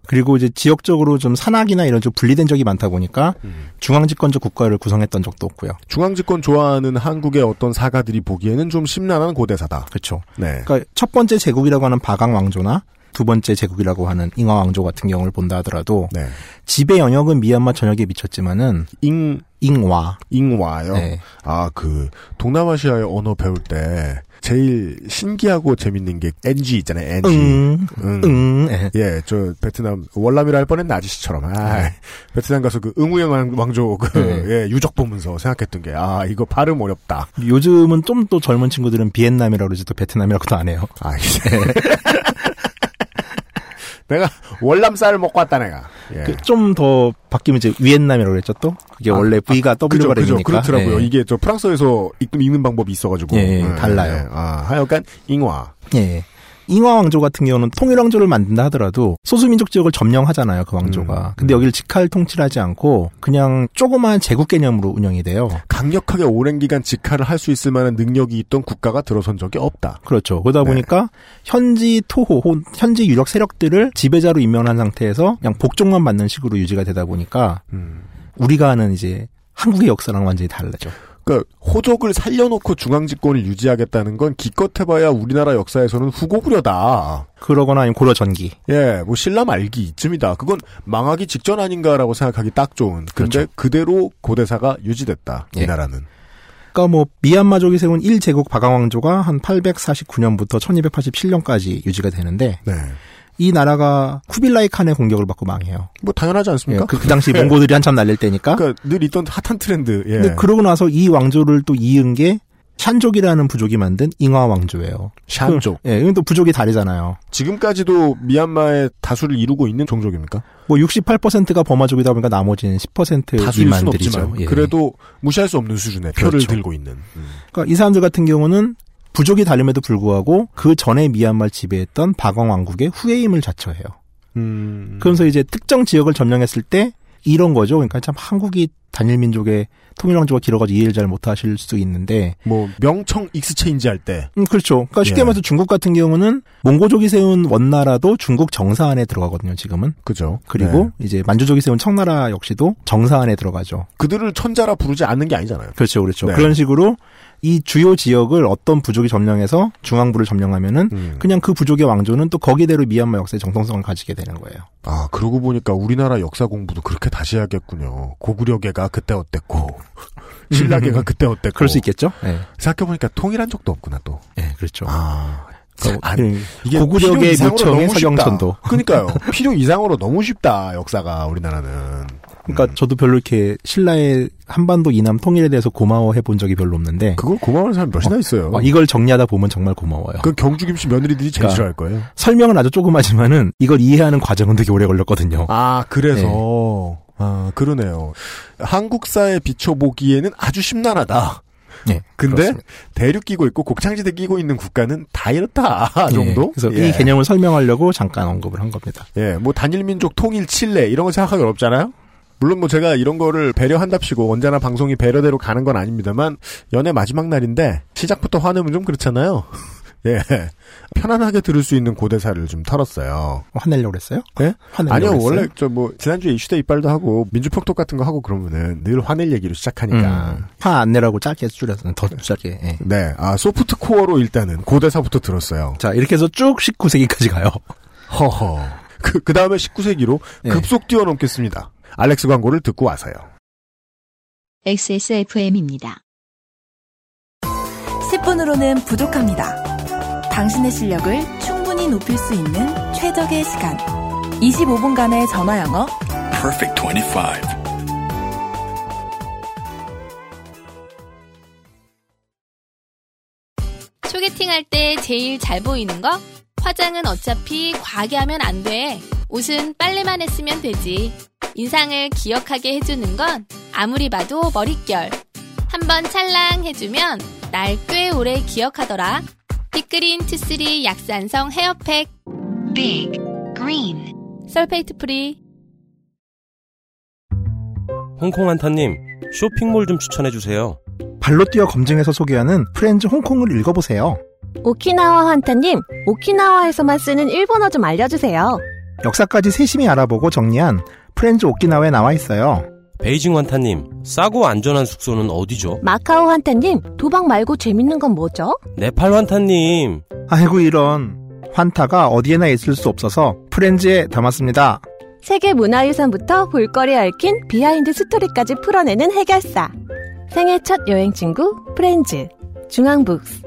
그리고 이제 지역적으로 좀 산악이나 이런 좀 분리된 적이 많다 보니까 중앙집권적 국가를 구성했던 적도 없고요. 중앙집권 좋아하는 한국의 어떤 사가들이 보기에는 좀 심란한 고대사다. 그렇죠. 네. 그러니까 첫 번째 제국이라고 하는 바강 왕조나 두 번째 제국이라고 하는 잉화 왕조 같은 경우를 본다 하더라도 네. 지배 영역은 미얀마 전역에 미쳤지만은 잉 잉화 잉와요. 네. 아, 그, 동남아시아의 언어 배울 때, 제일 신기하고 재밌는 게 NG 있잖아요, NG. 응, 응. 응, 예. 예, 저, 베트남, 월남이라 할 뻔했네, 아저씨처럼. 아, 베트남 가서 그, 응우영 왕- 왕조, 그, 네. 예, 유적 보면서 생각했던 게, 아, 이거 발음 어렵다. 요즘은 좀 또 젊은 친구들은 비엔남이라고 그러지 또 베트남이라고도 안 해요. 아, 이제. 내가 월남 쌀을 먹고 왔다, 내가. 예. 그 좀더 바뀌면 이제 위엔남이라고 그랬죠 또? 그게 원래 V가 그죠, W가 그죠. 되니까. 그렇더라고요. 예. 이게 저 프랑스에서 읽, 읽는 방법이 있어가지고. 예, 예, 달라요. 아, 하여간, 잉와. 예. 잉화 왕조 같은 경우는 통일 왕조를 만든다 하더라도 소수민족 지역을 점령하잖아요, 그 왕조가. 음, 근데 음. 여기를 직할 통치를 하지 않고 그냥 조그마한 제국 개념으로 운영이 돼요. 강력하게 오랜 기간 직할을 할 수 있을 만한 능력이 있던 국가가 들어선 적이 없다. 그렇죠. 그러다 네. 보니까 현지 토호, 현지 유력 세력들을 지배자로 임명한 상태에서 그냥 복종만 받는 식으로 유지가 되다 보니까 음. 우리가 아는 이제 한국의 역사랑 완전히 다르죠. 그러니까 호족을 살려놓고 중앙 집권을 유지하겠다는 건 기껏 해봐야 우리나라 역사에서는 후고구려다. 그러거나 아니면 고려 전기. 예, 뭐 신라 말기 이쯤이다. 그건 망하기 직전 아닌가라고 생각하기 딱 좋은. 근데 그렇죠. 그대로 고대사가 유지됐다. 이 예. 나라는. 그러니까 뭐 미얀마족이 세운 1제국 바강왕조가 한 849년부터 1287년까지 유지가 되는데 네. 이 나라가 쿠빌라이 칸의 공격을 받고 망해요. 뭐 당연하지 예, 않습니까? 그, 그 당시 몽고들이 한참 날릴 때니까. 그러니까 늘 있던 핫한 트렌드. 예. 근데 그러고 나서 이 왕조를 또 이은 게 샨족이라는 부족이 만든 잉화 왕조예요. 샨족. 그, 예, 이건 또 부족이 다르잖아요. 지금까지도 미얀마의 다수를 이루고 있는 종족입니까? 뭐 68%가 버마족이다 보니까 나머지는 10% 다수일 순 미만들이죠. 없지만 예. 그래도 무시할 수 없는 수준의 표를 그렇죠. 들고 있는. 음. 그러니까 이 사람들 같은 경우는 부족이 다름에도 불구하고 그 전에 미얀마를 지배했던 바강 왕국의 후예임을 자처해요. 음. 그러면서 이제 특정 지역을 점령했을 때 이런 거죠. 그러니까 참 한국이 단일 민족의 통일 왕조가 길어가지고 이해를 잘 못하실 수 있는데, 뭐 명청 exchange 할 때. 음 그렇죠. 그러니까 쉽게 예. 말해서 중국 같은 경우는 몽고족이 세운 원나라도 중국 정사 안에 들어가거든요. 지금은. 그죠. 그리고 네. 이제 만주족이 세운 청나라 역시도 정사 안에 들어가죠. 그들을 천자라 부르지 않는 게 아니잖아요. 그렇죠, 그렇죠. 네. 그런 식으로 이 주요 지역을 어떤 부족이 점령해서 중앙부를 점령하면은 음. 그냥 그 부족의 왕조는 또 거기대로 미얀마 역사의 정통성을 가지게 되는 거예요. 아, 그러고 보니까 우리나라 역사 공부도 그렇게 다시 해야겠군요. 고구려계가 그때 어땠고, 신라계가 그때 어땠고. 그럴 수 있겠죠? 예, 생각해 보니까 통일한 적도 없구나, 또. 예, 그렇죠. 아. 그러니까 아니, 예, 이게 고구려계 묘청의. 서경천도. 그러니까요. 필요 이상으로 너무 쉽다, 역사가, 우리나라는. 그러니까 음. 저도 별로 이렇게 신라의 한반도 이남 통일에 대해서 고마워해 본 적이 별로 없는데 그걸 고마워하는 사람이 몇이나 있어요. 와, 이걸 정리하다 보면 정말 고마워요. 그 경주 김씨 며느리들이 제일 그러니까 싫어할 거예요. 설명은 아주 조그마지만은 이걸 이해하는 과정은 되게 오래 걸렸거든요. 아, 그래서. 아, 그러네요. 한국사에 비춰보기에는 아주 심란하다. 네, 근데 그렇습니다. 대륙 끼고 있고 곡창지대 끼고 있는 국가는 다 이렇다 예, 정도. 그래서 예. 이 개념을 설명하려고 잠깐 언급을 한 겁니다. 예, 뭐 단일 민족 통일 칠레 이런 거 생각하기 어렵잖아요. 물론 뭐 제가 이런 거를 배려한답시고 언제나 방송이 배려대로 가는 건 아닙니다만 연애 마지막 날인데 시작부터 화내면 좀 그렇잖아요. 예, 편안하게 들을 수 있는 고대사를 좀 털었어요. 화내려고 그랬어요? 예? 화내려고 아니요, 그랬어요? 원래 저 뭐 지난주에 이슈대 이빨도 하고 민주평톡 같은 거 하고 그러면은 늘 화낼 얘기로 시작하니까. 음, 화안 내라고 짧게 줄여서 더 짧게. 예. 네, 아 소프트 코어로 일단은 고대사부터 들었어요. 자 이렇게 해서 쭉 19세기까지 가요. 허허. 그, 그 다음에 19세기로 네. 급속 뛰어넘겠습니다. 알렉스 광고를 듣고 와서요. XSFM입니다. 10분으로는 부족합니다. 당신의 실력을 충분히 높일 수 있는 최적의 시간. 25분간의 전화 영어. Perfect 25. 소개팅할 때 제일 잘 보이는 거? 화장은 어차피 과하게 하면 안 돼. 옷은 빨래만 했으면 되지. 인상을 기억하게 해주는 건 아무리 봐도 머릿결. 한번 찰랑 해주면 날 꽤 오래 기억하더라. 빅그린 two three 약산성 헤어팩. Big Green sulfate free. 홍콩 한타님, 쇼핑몰 좀 추천해 주세요. 발로 뛰어 검증해서 소개하는 프렌즈 홍콩을 읽어보세요. 오키나와 환타님, 오키나와에서만 쓰는 일본어 좀 알려주세요. 역사까지 세심히 알아보고 정리한 프렌즈 오키나와에 나와 있어요. 베이징 환타님, 싸고 안전한 숙소는 어디죠? 마카오 환타님, 도박 말고 재밌는 건 뭐죠? 네팔 환타님, 아이고 이런 환타가 어디에나 있을 수 없어서 프렌즈에 담았습니다. 세계 문화유산부터 볼거리 얽힌 비하인드 스토리까지 풀어내는 해결사. 생애 첫 여행 친구, 프렌즈. 중앙북스.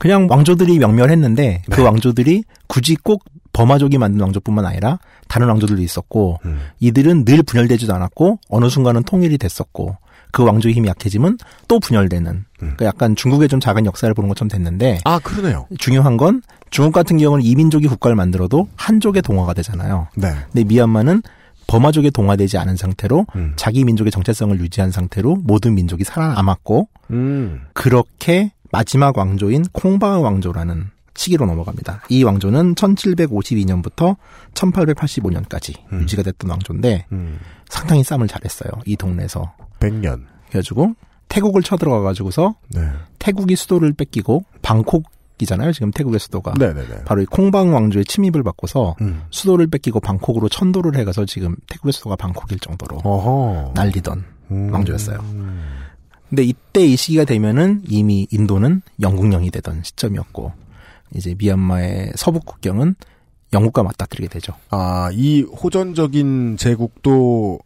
그냥 왕조들이 명멸했는데 그 네. 왕조들이 굳이 꼭 버마족이 만든 왕조뿐만 아니라 다른 왕조들도 있었고 음. 이들은 늘 분열되지도 않았고 어느 순간은 통일이 됐었고 그 왕조의 힘이 약해지면 또 분열되는 음. 그러니까 약간 중국의 좀 작은 역사를 보는 것처럼 됐는데 아, 그러네요. 중요한 건 중국 같은 경우는 이민족이 국가를 만들어도 한족의 동화가 되잖아요. 네. 근데 미얀마는 버마족에 동화되지 않은 상태로 음. 자기 민족의 정체성을 유지한 상태로 모든 민족이 살아남았고 음. 그렇게 마지막 왕조인 콩바흐 왕조라는 시기로 넘어갑니다. 이 왕조는 1752년부터 1885년까지 음. 유지가 됐던 왕조인데 음. 상당히 싸움을 잘했어요. 이 동네에서. 100년. 그래가지고 태국을 쳐들어가 가지고서 네. 태국이 수도를 뺏기고 방콕이잖아요. 지금 태국의 수도가. 네네네. 바로 이 콩바흐 왕조의 침입을 받고서 음. 수도를 뺏기고 방콕으로 천도를 해가서 지금 태국의 수도가 방콕일 정도로 어허. 난리던 음. 왕조였어요. 근데 이때 이 시기가 되면은 이미 인도는 영국령이 되던 시점이었고 이제 미얀마의 서부 국경은 영국과 맞닥뜨리게 되죠. 아, 이 호전적인 제국도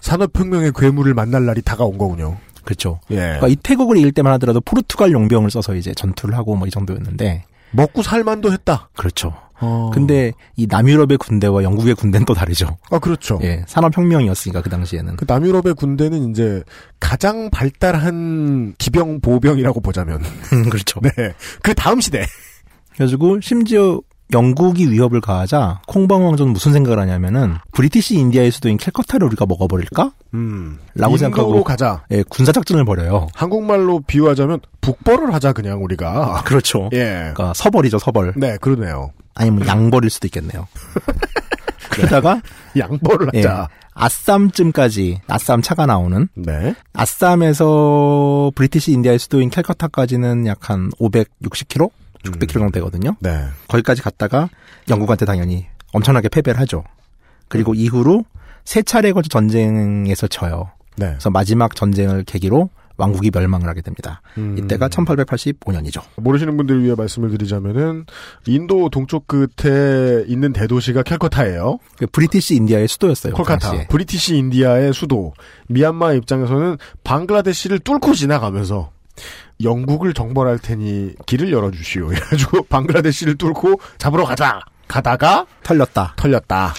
산업혁명의 괴물을 만날 날이 다가온 거군요. 그렇죠. 예. 그러니까 이 태국을 이길 때만 하더라도 포르투갈 용병을 써서 이제 전투를 하고 뭐 이 정도였는데 먹고 살만도 했다. 그렇죠. 어. 근데 이 남유럽의 군대와 영국의 군대는 또 다르죠. 아, 그렇죠. 예, 산업혁명이었으니까 그 당시에는. 그 남유럽의 군대는 이제 가장 발달한 기병 보병이라고 보자면 그렇죠. 네. 그 다음 시대. 그래가지고 심지어 영국이 위협을 가하자 콩방 왕조는 무슨 생각을 하냐면은 British India의 수도인 캘커타를 우리가 먹어버릴까? 음. 라고 생각하고 가자. 예, 군사 작전을 벌여요. 한국말로 비유하자면 북벌을 하자 그냥 우리가. 그렇죠. 예. 그러니까 서벌이죠, 서벌. 네, 그러네요. 아니면 양벌일 수도 있겠네요. 그러다가 양벌을 예, 하자. 아쌈쯤까지 아쌈 차가 나오는 네. 아쌈에서 British India의 수도인 캘커타까지는 약 한 560km, 600km 정도 되거든요. 네. 거기까지 갔다가 영국한테 당연히 엄청나게 패배를 하죠. 그리고 이후로 세 차례 걸쳐 전쟁에서 져요. 네. 그래서 마지막 전쟁을 계기로 왕국이 멸망을 하게 됩니다. 음. 이때가 1885년이죠. 모르시는 분들을 위해 말씀을 드리자면은 인도 동쪽 끝에 있는 대도시가 캘커타예요. 그 British India의 수도였어요. 그 콜카타. 당시에. British India의 수도. 미얀마 입장에서는 방글라데시를 뚫고 지나가면서 영국을 정벌할 테니 길을 열어주시오. 이래가지고 방글라데시를 뚫고 잡으러 가자. 가다가 털렸다. 털렸다.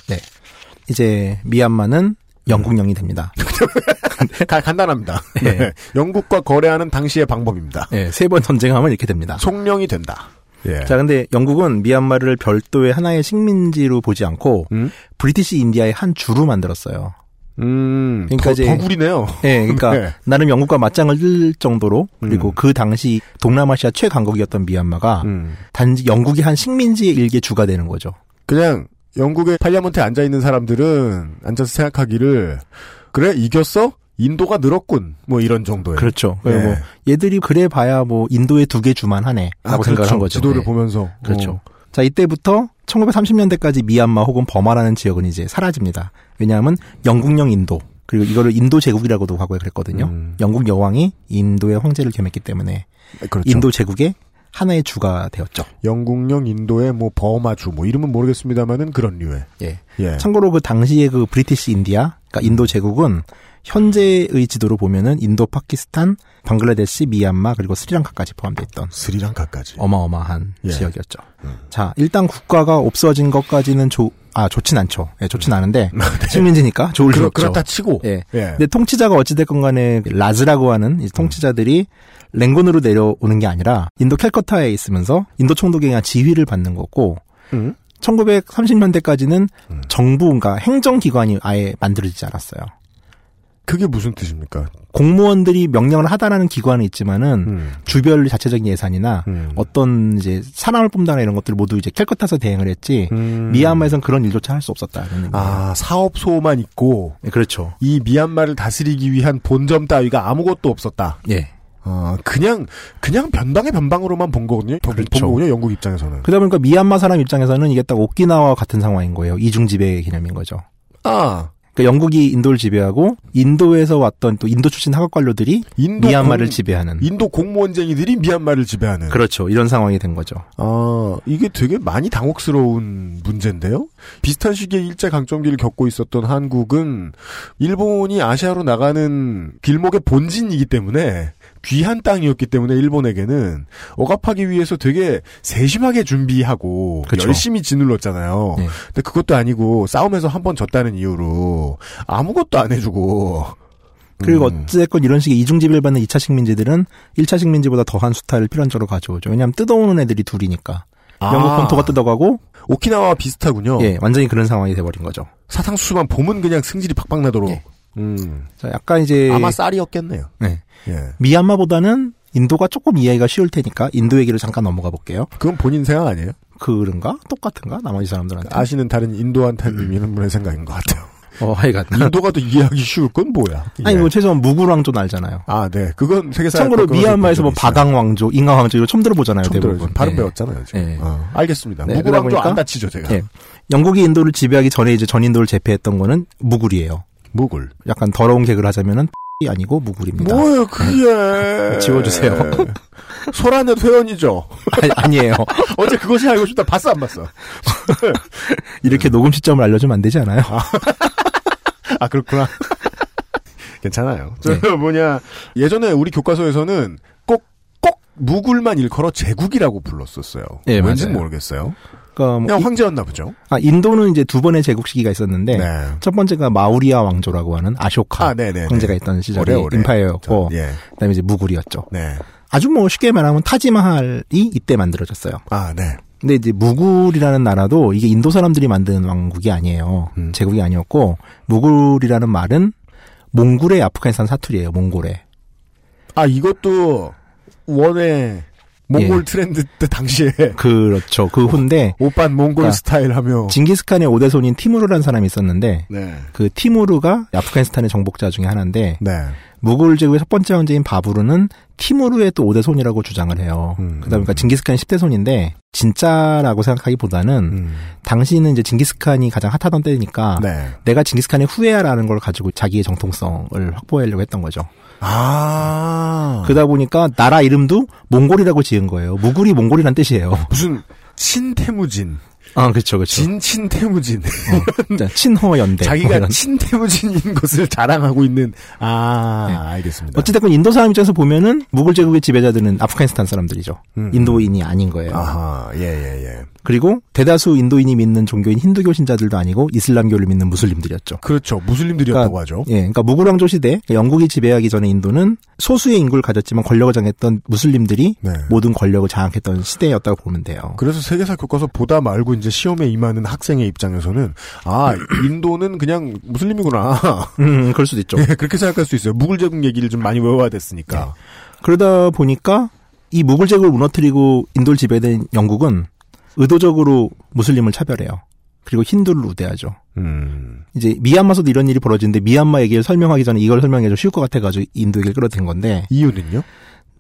이제 미얀마는 영국령이 됩니다. 가- 간단합니다. 네. 네. 영국과 거래하는 당시의 방법입니다. 네, 세 번 전쟁하면 이렇게 됩니다. 송령이 된다. 예. 자, 근데 영국은 미얀마를 별도의 하나의 식민지로 보지 않고 음? 브리티시 인디아의 한 주로 만들었어요. 음, 그러니까 더, 이제- 더 구리네요. 예, 그러니까 네. 나름 영국과 맞짱을 뜰 정도로 그리고 음. 그 당시 동남아시아 최강국이었던 미얀마가 음. 단지 영국이 한 식민지의 일개 주가 되는 거죠. 그냥 영국의 팔리아먼트에 앉아 있는 사람들은 앉아서 생각하기를 그래 이겼어? 인도가 늘었군. 뭐 이런 정도예요. 그렇죠. 예. 그리고 뭐 얘들이 그래 봐야 뭐 인도의 두 개 주만 하네라고 아, 그렇죠. 한 거죠. 지도를 예. 보면서 그렇죠. 어. 자, 이때부터 1930년대까지 미얀마 혹은 버마라는 지역은 이제 사라집니다. 왜냐하면 영국령 인도 그리고 이거를 인도 제국이라고도 과거에 그랬거든요. 음. 영국 여왕이 인도의 황제를 겸했기 때문에 그렇죠. 인도 제국의 하나의 주가 되었죠. 영국령 인도의 뭐 버마주 뭐 이름은 모르겠습니다만은 그런 류의 예. 예. 참고로 그 당시에 그 British India, 그러니까 인도 제국은 현재의 지도로 보면은 인도, 파키스탄, 방글라데시, 미얀마 그리고 스리랑카까지 포함되어 있던 스리랑카까지 어마어마한 예. 지역이었죠. 자, 일단 국가가 없어진 것까지는 좋, 아, 좋진 않죠. 예, 좋진 않은데, 식민지니까 좋을 리 그렇, 없죠. 그렇다 치고 예. 예. 근데 통치자가 어찌 됐건 간에 라즈라고 하는 이 통치자들이 랭곤으로 내려오는 게 아니라 인도 캘커타에 있으면서 인도 총독에 의한 지휘를 받는 거고, 음. 1930년대까지는 정부, 그러니까 행정기관이 아예 만들어지지 않았어요. 그게 무슨 뜻입니까? 공무원들이 명령을 하다라는 기관은 있지만은 음. 주별 자체적인 예산이나 어떤 이제 사람을 뽑다나 이런 것들 모두 이제 캘커타에서 대행을 했지 미얀마에선 그런 일조차 할 수 없었다는. 음. 아 사업소만 있고 네, 그렇죠. 이 미얀마를 다스리기 위한 본점 따위가 아무것도 없었다. 예. 어, 그냥 그냥 변방의 변방으로만 본 거거든요. 본 그렇죠. 거군요. 영국 입장에서는. 그러다 보니까 미얀마 사람 입장에서는 이게 딱 오키나와 같은 상황인 거예요. 이중 지배 개념인 거죠. 아 그러니까 영국이 인도를 지배하고 인도에서 왔던 또 인도 출신 학업 관료들이 인도 미얀마를 공- 지배하는 인도 공무원쟁이들이 미얀마를 지배하는. 그렇죠. 이런 상황이 된 거죠. 아, 이게 되게 많이 당혹스러운 문제인데요? 비슷한 시기에 일제 강점기를 겪고 있었던 한국은 일본이 아시아로 나가는 길목의 본진이기 때문에 귀한 땅이었기 때문에 일본에게는 억압하기 위해서 되게 세심하게 준비하고 그쵸. 열심히 짓눌렀잖아요. 네. 근데 그것도 아니고 싸움에서 한 번 졌다는 이유로 아무것도 안 해주고 그리고 음. 어쨌건 이런 식의 이중 지배를 받는 2차 식민지들은 1차 식민지보다 더한 수탈을 필연적으로 가져오죠. 왜냐하면 뜯어오는 애들이 둘이니까. 아. 영국 본토가 뜯어가고 오키나와와 비슷하군요. 예, 완전히 그런 상황이 돼버린 거죠. 사탕수수만 봄은 그냥 승질이 팍팍 나도록. 예. 음. 자, 약간 이제 아마 쌀이었겠네요. 네. 예. 미얀마보다는 인도가 조금 이해가 쉬울 테니까 인도 얘기를 잠깐 넘어가 볼게요. 그건 본인 생각 아니에요? 그런가? 똑같은가? 나머지 사람들한테. 아시는 다른 인도한테 있는 분의 생각인 것 같아요. 어, 하여간. 인도가 더 이해하기 쉬울 건 뭐야? 아니, 예. 뭐, 최소한 무구랑조는 알잖아요. 아, 네. 그건 세계사. 참고로 미얀마에서 뭐 바당왕조, 잉하왕조 이거 처음 들어보잖아요, 처음 대부분. 들어요. 발음 예. 배웠잖아요, 지금. 예. 어, 알겠습니다. 네, 보니까 안 다치죠, 제가. 예. 영국이 인도를 지배하기 전에 이제 전인도를 제패했던 거는 무굴이에요. 무굴. 약간 더러운 개그를 하자면은 이 아니고 무굴입니다. 뭐예요, 그게. 지워주세요. 소라넷 회원이죠. 아니, 아니 에요. 어제 그것이 알고 싶다. 봤어, 안 봤어? 이렇게 녹음 시점을 알려주면 안 되지 않아요? 아, 그렇구나. 괜찮아요. 저 네. 뭐냐, 예전에 우리 교과서에서는 꼭, 꼭 무굴만 일컬어 제국이라고 불렀었어요. 네, 왠지. 모르겠어요. 그러니까 뭐 황제였나 보죠. 아, 인도는 이제 두 번의 제국 시기가 있었는데 네. 첫 번째가 마우리아 왕조라고 하는 아쇼카 아, 네네. 황제가 있던 시절이 오래 오래. 임파이어였고 예. 그다음에 이제 무굴이었죠. 네. 아주 뭐 쉽게 말하면 타지마할이 이때 만들어졌어요. 아, 네. 근데 이제 무굴이라는 나라도 이게 인도 사람들이 만든 왕국이 아니에요. 음. 제국이 아니었고 무굴이라는 말은 몽골의 아프가니스탄 사투리예요. 몽골의. 아, 이것도 원의 몽골 예. 트렌드 때 당시에 그렇죠. 그 후인데 오빤 몽골 그러니까 스타일 하며. 징기스칸의 오대손인 티무르라는 사람이 있었는데 네. 그 티무르가 아프가니스탄의 정복자 중에 하나인데 네. 무굴 제국의 첫 번째 황제인 바부르는 티무르의 또 5대 손이라고 주장을 해요. 음, 그다음에 그러니까 징기스칸이 10대 손인데 진짜라고 생각하기보다는 음. 당시는 이제 징기스칸이 가장 핫하던 때니까 네. 내가 징기스칸의 후예야라는 걸 가지고 자기의 정통성을 확보하려고 했던 거죠. 아. 그러다 보니까 나라 이름도 몽골이라고 지은 거예요. 무굴이 몽골이란 뜻이에요. 무슨 친태무진. 아, 그렇죠, 그렇죠. 진친 태무진. 친허연대. 뭐 자기가 이런. 친태무진인 것을 자랑하고 있는. 아, 네. 알겠습니다. 어찌됐건 인도 사람 입장에서 보면은 무굴 제국의 지배자들은 아프가니스탄 사람들이죠. 음. 인도인이 아닌 거예요. 아하, 예, 예, 예. 그리고 대다수 인도인이 믿는 종교인 힌두교 신자들도 아니고 이슬람교를 믿는 무슬림들이었죠. 그렇죠. 무슬림들이었다고 하죠. 예, 그러니까 무굴 왕조 시대 그러니까 영국이 지배하기 전에 인도는 소수의 인구를 가졌지만 권력을 장했던 무슬림들이 네. 모든 권력을 장악했던 시대였다고 보면 돼요. 그래서 세계사 교과서 보다 말고 이제 시험에 임하는 학생의 입장에서는 아 인도는 그냥 무슬림이구나 음, 그럴 수도 있죠. 예, 그렇게 생각할 수 있어요. 무굴 제국 얘기를 좀 많이 외워야 됐으니까. 그러다 보니까 이 무굴 제국을 무너뜨리고 인도를 지배된 영국은 의도적으로 무슬림을 차별해요. 그리고 힌두를 우대하죠. 음, 이제 미얀마에서도 이런 일이 벌어지는데 미얀마 얘기를 설명하기 전에 이걸 설명해도 쉬울 것 같아가지고 인도 얘기를 끌어든 건데 이유는요?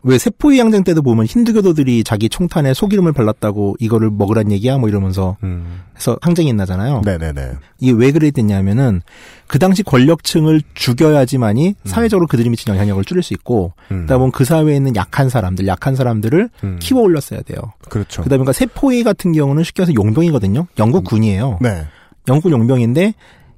왜 세포의 항쟁 때도 보면 힌두교도들이 자기 총탄에 소기름을 발랐다고 이거를 먹으란 얘기야 뭐 이러면서 음, 해서 항쟁이 나잖아요. 네네네. 이게 왜 그랬냐면은 그 당시 권력층을 죽여야지만이 사회적으로 그들이 미친 영향력을 줄일 수 있고 음, 보면 그 사회에 있는 약한 사람들, 약한 사람들을 음, 키워 올렸어야 돼요. 그렇죠. 그다음에 그러니까 세포의 같은 경우는 쉽게 해서 용병이거든요. 영국 군이에요. 네. 영국 용병인데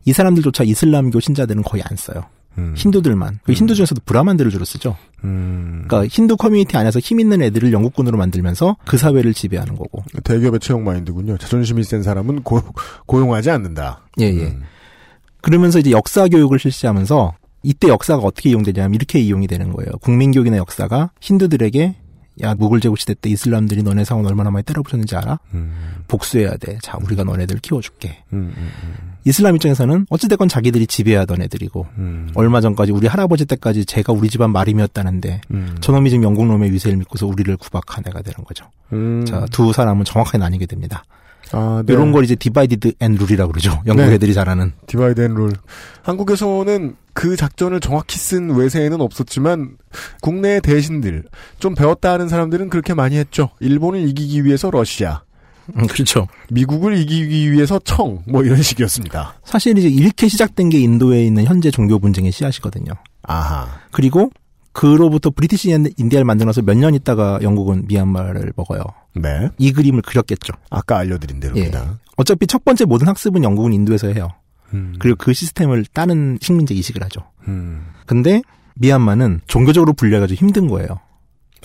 이 사람들조차 이슬람교 신자들은 거의 안 써요. 음. 힌두들만. 그 힌두 중에서도 브라만들을 주로 쓰죠. 음. 그러니까 힌두 커뮤니티 안에서 힘 있는 애들을 영국군으로 만들면서 그 사회를 지배하는 거고. 대기업의 채용 마인드군요. 자존심이 센 사람은 고, 고용하지 않는다. 예, 예. 음. 그러면서 이제 역사 교육을 실시하면서 이때 역사가 어떻게 이용되냐면 이렇게 이용이 되는 거예요. 국민교육이나 역사가 힌두들에게 야 무굴 제국 시대 때 이슬람들이 너네 상을 얼마나 많이 때려부셨는지 알아? 음. 복수해야 돼. 자 우리가 너네들 키워줄게. 음, 음, 음. 이슬람 입장에서는 어찌됐건 자기들이 지배하던 애들이고 음. 얼마 전까지 우리 할아버지 때까지 제가 우리 집안 마름이었다는데 음. 저놈이 지금 영국 놈의 위세를 믿고서 우리를 구박한 애가 되는 거죠. 음. 자, 두 사람은 정확하게 나뉘게 됩니다. 아, 네. 이런 걸 이제 divided and rule이라고 그러죠. 영국 네. 애들이 잘하는. divide and rule. 한국에서는 그 작전을 정확히 쓴 외세에는 없었지만 국내 대신들 좀 배웠다 하는 사람들은 그렇게 많이 했죠. 일본을 이기기 위해서 러시아, 음, 그렇죠. 미국을 이기기 위해서 청, 뭐 이런 식이었습니다. 사실 이제 이렇게 시작된 게 인도에 있는 현재 종교 분쟁의 씨앗이거든요. 아하. 그리고 그로부터 브리티시 인디아를 만들어서 몇 년 있다가 영국은 미얀마를 먹어요. 네. 이 그림을 그렸겠죠. 아까 알려드린 대로입니다. 어차피 첫 번째 모든 학습은 영국은 인도에서 해요. 음. 그리고 그 시스템을 따는 식민지 이식을 하죠. 음. 근데 미얀마는 종교적으로 분리해가지고 힘든 거예요.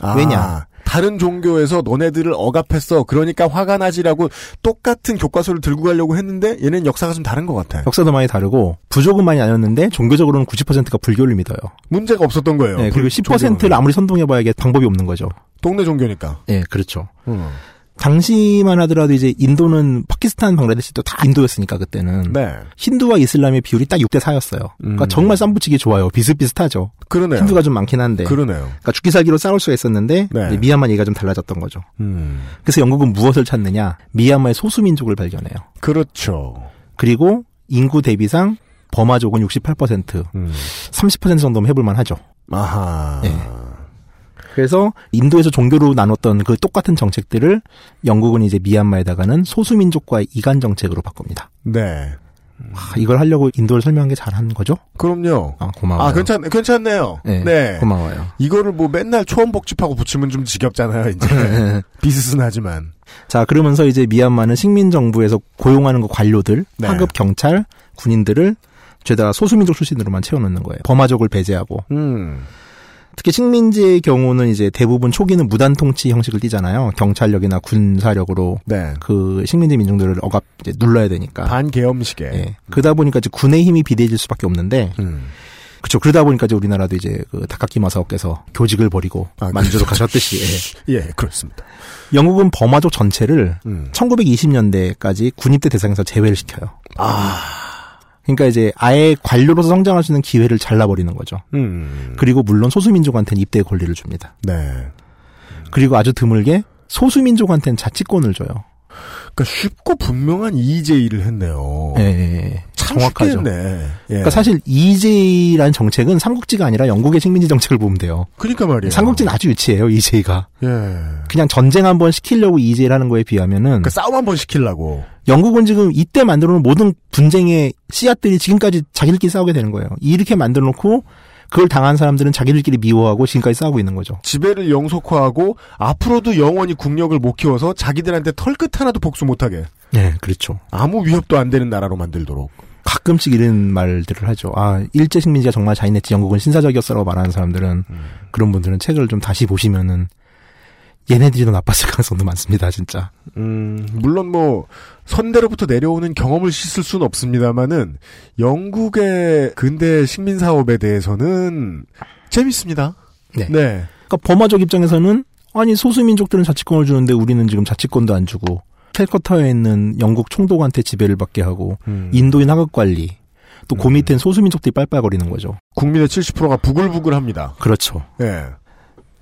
아, 왜냐? 다른 종교에서 너네들을 억압했어. 그러니까 화가 나지라고 똑같은 교과서를 들고 가려고 했는데 얘는 역사가 좀 다른 것 같아요. 역사도 많이 다르고 부족은 많이 나뉘었는데 종교적으로는 90%가 불교를 믿어요. 문제가 없었던 거예요. 네, 그리고 불- 10%를 종교는. 아무리 선동해봐야 이게 방법이 없는 거죠. 동네 종교니까. 네, 그렇죠. 음. 당시만 하더라도 이제 인도는 파키스탄, 방글라데시도 다 인도였으니까 그때는 네. 힌두와 이슬람의 비율이 딱 6대 4였어요. 그러니까 음. 정말 쌈붙이기 좋아요. 비슷비슷하죠. 그러네요. 힌두가 좀 많긴 한데. 그러네요. 그러니까 죽기 살기로 싸울 수가 있었는데 네. 미얀마 얘기가 좀 달라졌던 거죠. 음. 그래서 영국은 무엇을 찾느냐? 미얀마의 소수 민족을 발견해요. 그렇죠. 그리고 인구 대비상 버마족은 68%, 음. 30% 정도면 해볼만 하죠. 아하. 예. 그래서 인도에서 종교로 나눴던 그 똑같은 정책들을 영국은 이제 미얀마에다가는 소수민족과의 이간 정책으로 바꿉니다. 네. 와, 이걸 하려고 인도를 설명한 게 잘한 거죠? 그럼요. 아, 고마워요. 아, 괜찮, 괜찮네요. 네, 네. 고마워요. 이거를 뭐 맨날 초원복집하고 붙이면 좀 지겹잖아요, 이제. 비스슨하지만. 자, 그러면서 이제 미얀마는 식민정부에서 고용하는 그 관료들, 네. 하급 경찰, 군인들을 죄다 소수민족 출신으로만 채워놓는 거예요. 버마족을 배제하고. 음. 특히 식민지의 경우는 이제 대부분 초기는 무단 통치 형식을 띠잖아요. 경찰력이나 군사력으로 네. 그 식민지 민중들을 억압 이제 눌러야 되니까. 반계엄식에. 예. 그러다 보니까 이제 군의 힘이 비대해질 수밖에 없는데, 음. 그렇죠. 그러다 보니까 이제 우리나라도 이제 그 다카키 마사오께서 교직을 버리고 아, 만주로 그렇죠. 가셨듯이 예. 예, 그렇습니다. 영국은 버마족 전체를 음. 1920년대까지 군입대 대상에서 제외를 시켜요. 아. 그러니까 이제 아예 관료로서 성장할 수 있는 기회를 잘라버리는 거죠. 음. 그리고 물론 소수민족한테는 입대 권리를 줍니다. 네. 그리고 아주 드물게 소수민족한테는 자치권을 줘요. 그러니까 쉽고 분명한 EJ를 했네요. 예, 예, 예. 참 정확하죠. 예. 그러니까 사실 EJ라는 정책은 삼국지가 아니라 영국의 식민지 정책을 보면 돼요. 그러니까 말이에요. 삼국지는 아주 유치해요, EJ가. 예. 그냥 전쟁 한번 시키려고 EJ를 하는 거에 비하면은 그러니까 싸움 한번 시키려고. 영국은 지금 이때 만들어 놓은 모든 분쟁의 씨앗들이 지금까지 자기들끼리 싸우게 되는 거예요. 이렇게 만들어 놓고 그걸 당한 사람들은 자기들끼리 미워하고 지금까지 싸우고 있는 거죠. 지배를 영속화하고 앞으로도 영원히 국력을 못 키워서 자기들한테 털끝 하나도 복수 못하게 네, 그렇죠. 아무 위협도 안 되는 나라로 만들도록. 가끔씩 이런 말들을 하죠. 아, 일제 식민지가 정말 잔인했지. 영국은 신사적이었어라고 말하는 사람들은 그런 분들은 책을 좀 다시 보시면은 얘네들이 더 나빴을 가능성도 많습니다, 진짜. 음, 물론 뭐 선대로부터 내려오는 경험을 씻을 수는 없습니다만은 영국의 근대 식민 사업에 대해서는 재밌습니다. 네. 네. 그러니까 버마족 입장에서는 아니 소수민족들은 자치권을 주는데 우리는 지금 자치권도 안 주고 캘커타에 있는 영국 총독한테 지배를 받게 하고 음. 인도인 하급 관리 또그 밑엔 소수민족들이 빨빨거리는 거죠. 국민의 70%가 부글부글합니다. 그렇죠. 예.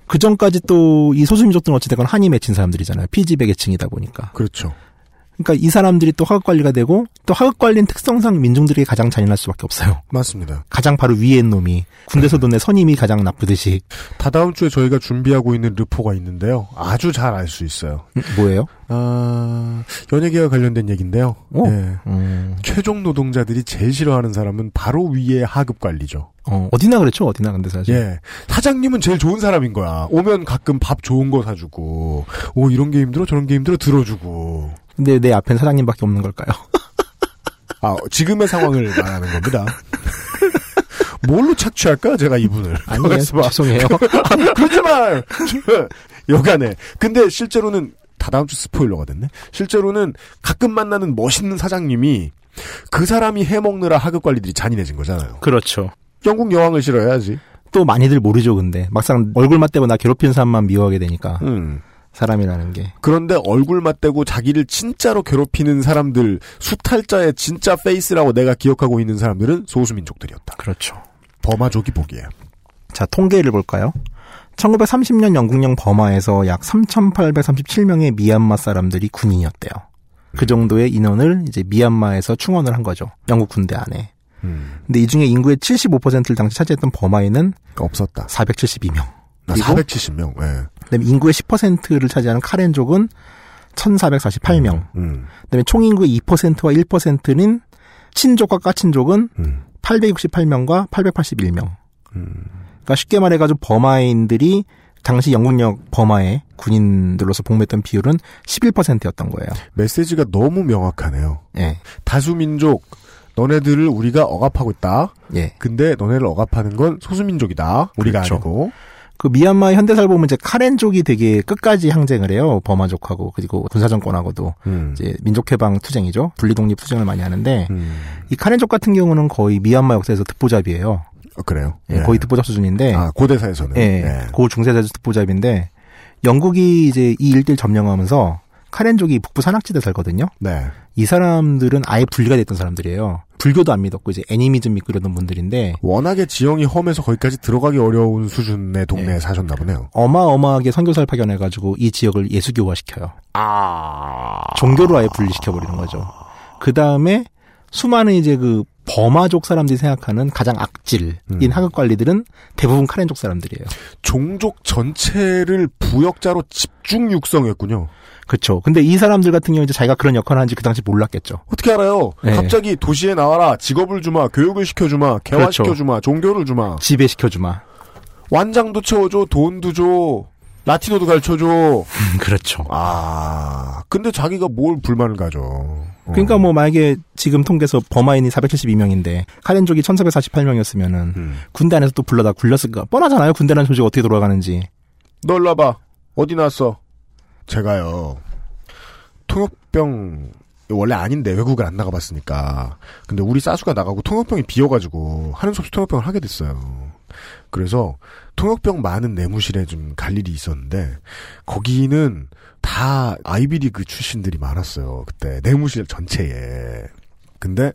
그 전까지 또 이 소수민족들은 어찌됐건 한이 맺힌 사람들이잖아요. 피지배 계층이다 보니까. 그렇죠. 그러니까 이 사람들이 또 하급 관리가 되고 또 하급 관리는 특성상 민중들에게 가장 잔인할 수밖에 없어요. 맞습니다. 가장 바로 위에 있는 놈이 군대에서도 내 선임이 가장 나쁘듯이 다다음 주에 저희가 준비하고 있는 르포가 있는데요. 아주 잘 알 수 있어요. 음, 뭐예요? 아, 연예계와 관련된 얘기인데요. 오. 예. 음, 최종 노동자들이 제일 싫어하는 사람은 바로 위의 하급 관리죠. 어, 어디나 그렇죠. 어디나 근데 사실. 예. 사장님은 제일 좋은 사람인 거야. 오면 가끔 밥 좋은 거 사주고, 오, 이런 게 힘들어, 저런 게 힘들어, 들어주고. 근데 내 앞엔 사장님밖에 없는 걸까요? 아, 지금의 상황을 말하는 겁니다. 뭘로 착취할까 제가 이분을 아니에요. 죄송해요. 그러지 말. 여간에. 근데 실제로는 다 다음 주 스포일러가 됐네. 실제로는 가끔 만나는 멋있는 사장님이 그 사람이 해먹느라 하급 관리들이 잔인해진 거잖아요. 그렇죠. 영국 여왕을 싫어해야지. 또 많이들 모르죠, 근데. 막상 얼굴 맞대고 나 괴롭히는 사람만 미워하게 되니까. 음. 사람이라는 게. 그런데 얼굴 맞대고 자기를 진짜로 괴롭히는 사람들, 수탈자의 진짜 페이스라고 내가 기억하고 있는 사람들은 소수민족들이었다. 그렇죠. 버마족이 보기에. 자, 통계를 볼까요? 1930년 영국령 버마에서 약 3,837명의 미얀마 사람들이 군인이었대요. 그 정도의 인원을 이제 미얀마에서 충원을 한 거죠. 영국 군대 안에. 음. 근데 이 중에 인구의 75%를 당시 차지했던 버마인은 없었다. 472명. 나 470명. 예. 그다음에 인구의 10%를 차지하는 카렌족은 1,448명. 음. 그다음에 총 인구의 2%와 1%는 친족과 까친족은 음. 868명과 881명. 그러니까 쉽게 말해가지고 버마인들이 당시 영국령 버마의 군인들로서 복무했던 비율은 11%였던 거예요. 메시지가 너무 명확하네요. 예. 다수민족, 너네들을 우리가 억압하고 있다. 예. 근데 너네를 억압하는 건 소수민족이다. 우리가 그렇죠. 아니고. 그 미얀마 현대사를 보면 이제 카렌족이 되게 끝까지 항쟁을 해요. 버마족하고 그리고 군사정권하고도 음. 이제 민족해방 투쟁이죠. 분리독립 투쟁을 많이 하는데 음. 이 카렌족 같은 경우는 거의 미얀마 역사에서 듣보잡이에요. 어, 그래요. 예, 거의 듣보잡 수준인데 아, 고대사에서는. 예, 예. 고 중세대에서 듣보잡인데 영국이 이제 이 일대를 점령하면서 카렌족이 북부 산악지대 살거든요. 네. 이 사람들은 아예 분리가 됐던 사람들이에요. 불교도 안 믿었고 이제 애니미즘 믿고 이러던 분들인데 워낙에 지형이 험해서 거기까지 들어가기 어려운 수준의 동네에 예. 사셨나 보네요. 어마어마하게 선교사를 파견해가지고 이 지역을 예수교화 시켜요. 아. 종교로 아예 분리시켜 버리는 거죠. 그 다음에 수많은 이제 그 버마족 사람들이 생각하는 가장 악질인 음. 하급 관리들은 대부분 카렌족 사람들이에요. 종족 전체를 부역자로 집중 육성했군요. 그렇죠. 근데 이 사람들 같은 경우 이제 자기가 그런 역할을 하는지 그 당시 몰랐겠죠. 어떻게 알아요? 네. 갑자기 도시에 나와라. 직업을 주마. 교육을 시켜주마. 개화시켜주마. 종교를 주마. 지배시켜주마. 완장도 채워줘. 돈도 줘. 라틴어도 가르쳐줘. 그렇죠. 아. 근데 자기가 뭘 불만을 가져. 어. 그러니까 뭐 만약에 지금 통계에서 버마인이 472명인데 카렌족이 1448명이었으면은 음. 군대 안에서 또 불러다 굴렸을까 뻔하잖아요. 군대라는 조직 어떻게 돌아가는지. 너 일로 와봐. 어디 나왔어? 제가요. 통역병 원래 아닌데 외국을 안 나가봤으니까. 근데 우리 사수가 나가고 통역병이 비어가지고 하는 수 없이 통역병을 하게 됐어요. 그래서 통역병 많은 내무실에 좀 갈 일이 있었는데 거기는 다 아이비리그 출신들이 많았어요. 그때 내무실 전체에. 근데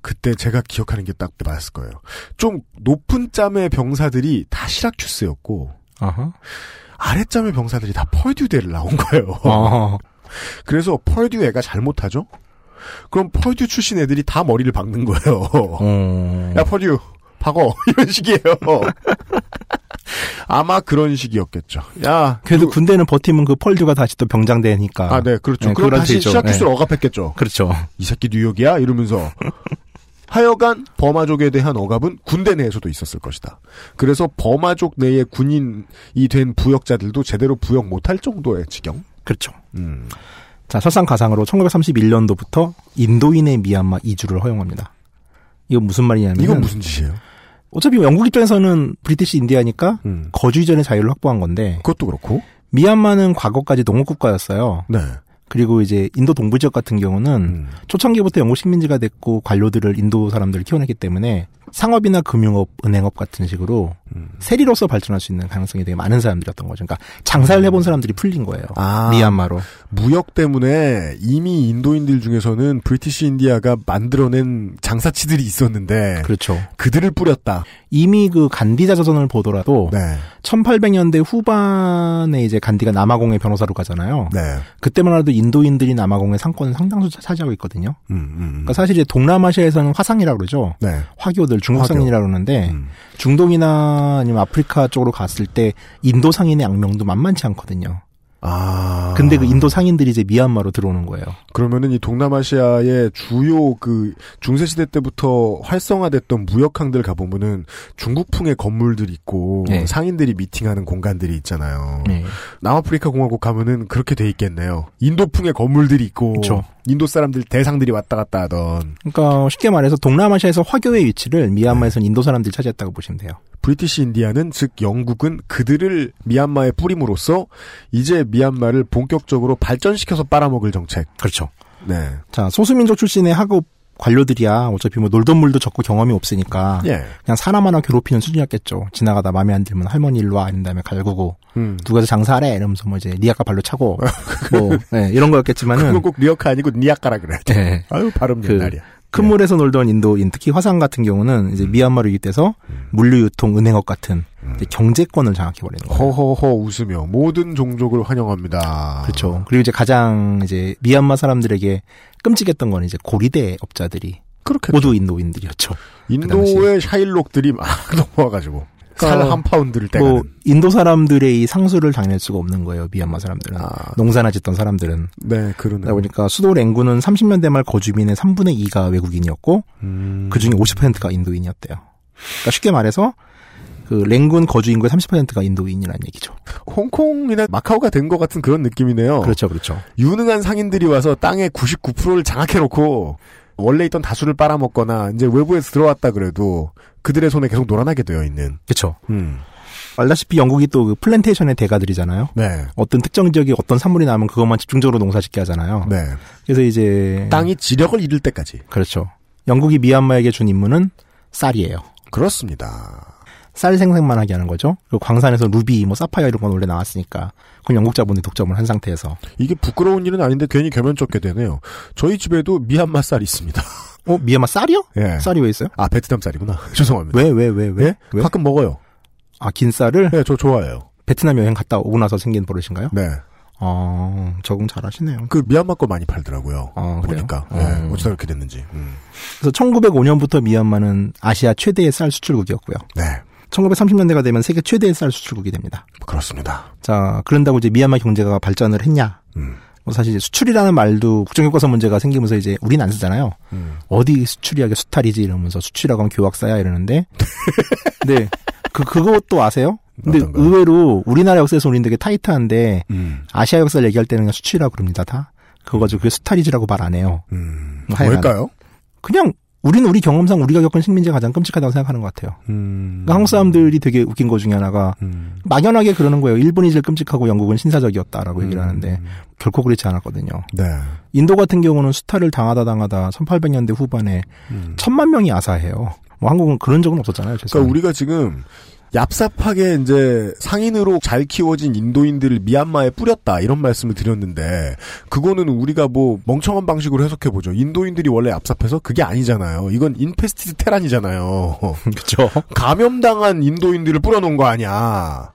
그때 제가 기억하는 게 딱 맞았을 거예요. 좀 높은 짬의 병사들이 다 시라큐스였고 아하. 아랫짬의 병사들이 다 펄듀대를 나온 거예요. 어. 그래서 펄듀 애가 잘못하죠? 그럼 펄듀 출신 애들이 다 머리를 박는 거예요. 어. 야 펄듀 박어 이런 식이에요. 아마 그런 식이었겠죠. 야 그래도 군대는 버티면 그 펄듀가 다시 또 병장되니까. 아, 네, 그렇죠. 네, 그럼 다시 데죠. 시라큐스를 네. 억압했겠죠. 그렇죠. 이 새끼 뉴욕이야? 이러면서. 하여간 버마족에 대한 억압은 군대 내에서도 있었을 것이다. 그래서 버마족 내의 군인이 된 부역자들도 제대로 부역 못할 정도의 지경? 그렇죠. 음. 자, 설상가상으로 1931년도부터 인도인의 미얀마 이주를 허용합니다. 이건 무슨 말이냐면 이건 무슨 짓이에요? 어차피 영국 입장에서는 브리티시 인디아니까 음. 거주 이전의 자유를 확보한 건데 그것도 그렇고. 미얀마는 과거까지 농업국가였어요. 네. 그리고 이제 인도 동부 지역 같은 경우는 음. 초창기부터 영국 식민지가 됐고 관료들을 인도 사람들을 키워냈기 때문에 상업이나 금융업, 은행업 같은 식으로 음. 세리로서 발전할 수 있는 가능성이 되게 많은 사람들이었던 거죠. 그러니까 장사를 해본 사람들이 풀린 거예요. 아. 미얀마로. 무역 때문에 이미 인도인들 중에서는 브리티시 인디아가 만들어낸 장사치들이 있었는데 그렇죠. 그들을 뿌렸다. 이미 그 간디 자서전을 보더라도 네. 1800년대 후반에 이제 간디가 남아공의 변호사로 가잖아요. 네. 그때만 해도 인도인들이 남아공의 상권을 상당수 차지하고 있거든요. 음, 음. 그러니까 사실 이제 동남아시아에서는 화상이라고 그러죠. 네. 화교들 중국 상인이라고 그러는데 음. 중동이나 아니면 아프리카 쪽으로 갔을 때 인도 상인의 악명도 만만치 않거든요. 아. 근데 그 인도 상인들이 이제 미얀마로 들어오는 거예요. 그러면은 이 동남아시아의 주요 그 중세시대 때부터 활성화됐던 무역항들 가보면은 중국풍의 건물들 있고 네. 상인들이 미팅하는 공간들이 있잖아요. 네. 남아프리카 공화국 가면은 그렇게 돼 있겠네요. 인도풍의 건물들이 있고 그쵸. 인도 사람들 대상들이 왔다 갔다 하던 그러니까 쉽게 말해서 동남아시아에서 화교의 위치를 미얀마에서는 인도 사람들이 차지했다고 보시면 돼요. British India는 즉 영국은 그들을 미얀마에 뿌림으로써 이제 미얀마를 본격적으로 발전시켜서 빨아먹을 정책. 그렇죠. 네. 자, 소수민족 출신의 하급 관료들이야 어차피 뭐 놀던 물도 적고 경험이 없으니까 예. 그냥 사람 하나 괴롭히는 수준이었겠죠. 지나가다 마음에 안 들면 할머니 일로 와 이런 다음에 갈구고 음. 누가 서 장사하래 이러면서 뭐 이제 리아카 발로 차고 뭐 예, 이런 거였겠지만은 그건 꼭 리어카 아니고 니아카라 그래야 돼. 예. 아유 발음 그 옛날이야. 큰 물에서 놀던 인도인 특히 화산 같은 경우는 이제 미얀마로 이입돼서 물류 유통 은행업 같은 이제 경제권을 장악해 버리는 거예요. 허허허 웃으며 모든 종족을 환영합니다. 그렇죠. 그리고 이제 가장 이제 미얀마 사람들에게 끔찍했던 건 이제 고리대 업자들이 그렇게 모두 인도인들이었죠. 인도의 샤일록들이 막 넘어와가지고 살 그러니까 한 파운드를 떼가는. 뭐 인도 사람들의 이 상수를 당할 수가 없는 거예요. 미얀마 사람들은 아. 농사나 짓던 사람들은 네, 그러네. 그러다 보니까 수도 랭구는 30년대 말 거주민의 3분의 2가 외국인이었고 음. 그 중에 50%가 인도인이었대요. 그러니까 쉽게 말해서 그 랭군 거주 인구의 30%가 인도인이라는 얘기죠. 홍콩이나 마카오가 된 것 같은 그런 느낌이네요. 그렇죠, 그렇죠. 유능한 상인들이 와서 땅의 99%를 장악해놓고 원래 있던 다수를 빨아먹거나 이제 외부에서 들어왔다 그래도 그들의 손에 계속 놀아나게 되어 있는. 그렇죠. 음. 알다시피 영국이 또 그 플랜테이션의 대가들이잖아요. 네. 어떤 특정 지역에 어떤 산물이 나면 그것만 집중적으로 농사짓게 하잖아요. 네. 그래서 이제 땅이 지력을 잃을 때까지. 그렇죠. 영국이 미얀마에게 준 임무는 쌀이에요. 그렇습니다. 쌀 생산만 하게 하는 거죠. 그리고 광산에서 루비, 뭐 사파이어 이런 건 원래 나왔으니까 그건 영국 자본이 독점을 한 상태에서. 이게 부끄러운 일은 아닌데 괜히 겸연 쩍게 되네요. 저희 집에도 미얀마 쌀이 있습니다. 어 미얀마 쌀이요? 예. 쌀이 왜 있어요? 아 베트남 쌀이구나. 죄송합니다. 왜 왜 왜 왜? 예? 왜? 가끔 먹어요. 아긴 쌀을 네, 저 좋아해요. 베트남 여행 갔다 오고 나서 생긴 버릇인가요? 네. 어 적응 잘 하시네요. 그 미얀마 거 많이 팔더라고요. 아? 보니까. 어. 네, 어쩌다 그렇게 됐는지. 음. 그래서 1905년부터 미얀마는 아시아 최대의 쌀 수출국이었고요. 네. 1930년대가 되면 세계 최대의 쌀 수출국이 됩니다. 그렇습니다. 자, 그런다고 이제 미얀마 경제가 발전을 했냐? 음. 뭐 사실 수출이라는 말도 국정교과서 문제가 생기면서 이제 우리는 안 쓰잖아요. 음. 어디 수출이야게 수탈이지 이러면서 수출이라고 하면 교학사야 이러는데. 근데 그 그것도 아세요? 근데 어떤가요? 의외로 우리나라 역사에서 우리는 되게 타이트한데 음. 아시아 역사를 얘기할 때는 그냥 수출이라고 그럽니다 다. 그거 가지고 그게 수탈이지라고 말 안 해요. 음. 뭐. 뭘까요? 그냥 우리는 우리 경험상 우리가 겪은 식민지가 가장 끔찍하다고 생각하는 것 같아요. 음. 그러니까 한국 사람들이 되게 웃긴 것 중에 하나가 음. 막연하게 그러는 거예요. 일본이 제일 끔찍하고 영국은 신사적이었다라고 얘기를 음. 하는데 결코 그렇지 않았거든요. 네. 인도 같은 경우는 수탈을 당하다 당하다 1800년대 후반에 음. 천만 명이 아사해요. 뭐 한국은 그런 적은 없었잖아요. 그러니까. 우리가 지금 얍삽하게 이제 상인으로 잘 키워진 인도인들을 미얀마에 뿌렸다 이런 말씀을 드렸는데 그거는 우리가 뭐 멍청한 방식으로 해석해 보죠. 인도인들이 원래 얍삽해서 그게 아니잖아요. 이건 infested Terran이잖아요. 그렇죠. 감염당한 인도인들을 뿌려놓은 거 아니야.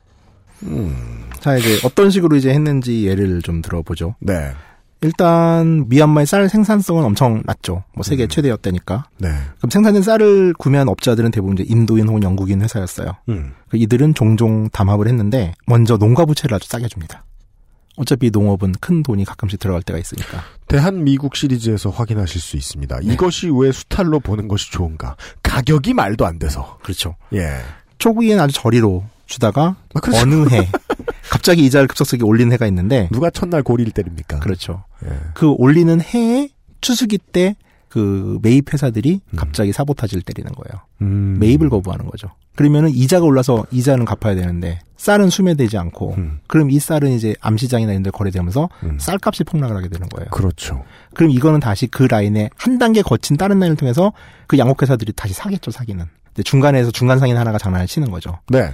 자 이제 어떤 식으로 이제 했는지 예를 좀 들어보죠. 네, 일단 미얀마의 쌀 생산성은 엄청 낮죠. 뭐 세계 음. 최대였다니까. 네. 그럼 생산된 쌀을 구매한 업자들은 대부분 이제 인도인 혹은 영국인 회사였어요. 음. 그 이들은 종종 담합을 했는데 먼저 농가 부채를 아주 싸게 줍니다. 어차피 농업은 큰 돈이 가끔씩 들어갈 때가 있으니까. 대한 미국 시리즈에서 확인하실 수 있습니다. 이것이 왜 수탈로 보는 것이 좋은가? 가격이 말도 안 돼서. 그렇죠. 예. 초기에는 아주 저리로 주다가 아, 그렇죠. 어느 해 갑자기 이자를 급속하게 올린 해가 있는데 누가 첫날 고리를 때립니까? 그렇죠. 예. 그 올리는 해에 추수기 때 그 매입 회사들이 음. 갑자기 사보타지를 때리는 거예요. 음. 매입을 거부하는 거죠. 그러면은 이자가 올라서 이자는 갚아야 되는데 쌀은 수매되지 않고 음. 그럼 이 쌀은 이제 암시장이나 이런 데 거래되면서 음. 쌀값이 폭락을 하게 되는 거예요. 그렇죠. 그럼 이거는 다시 그 라인에 한 단계 거친 다른 라인을 통해서 그 양곡 회사들이 다시 사겠죠, 사기는. 중간에서 중간 상인 하나가 장난을 치는 거죠. 네.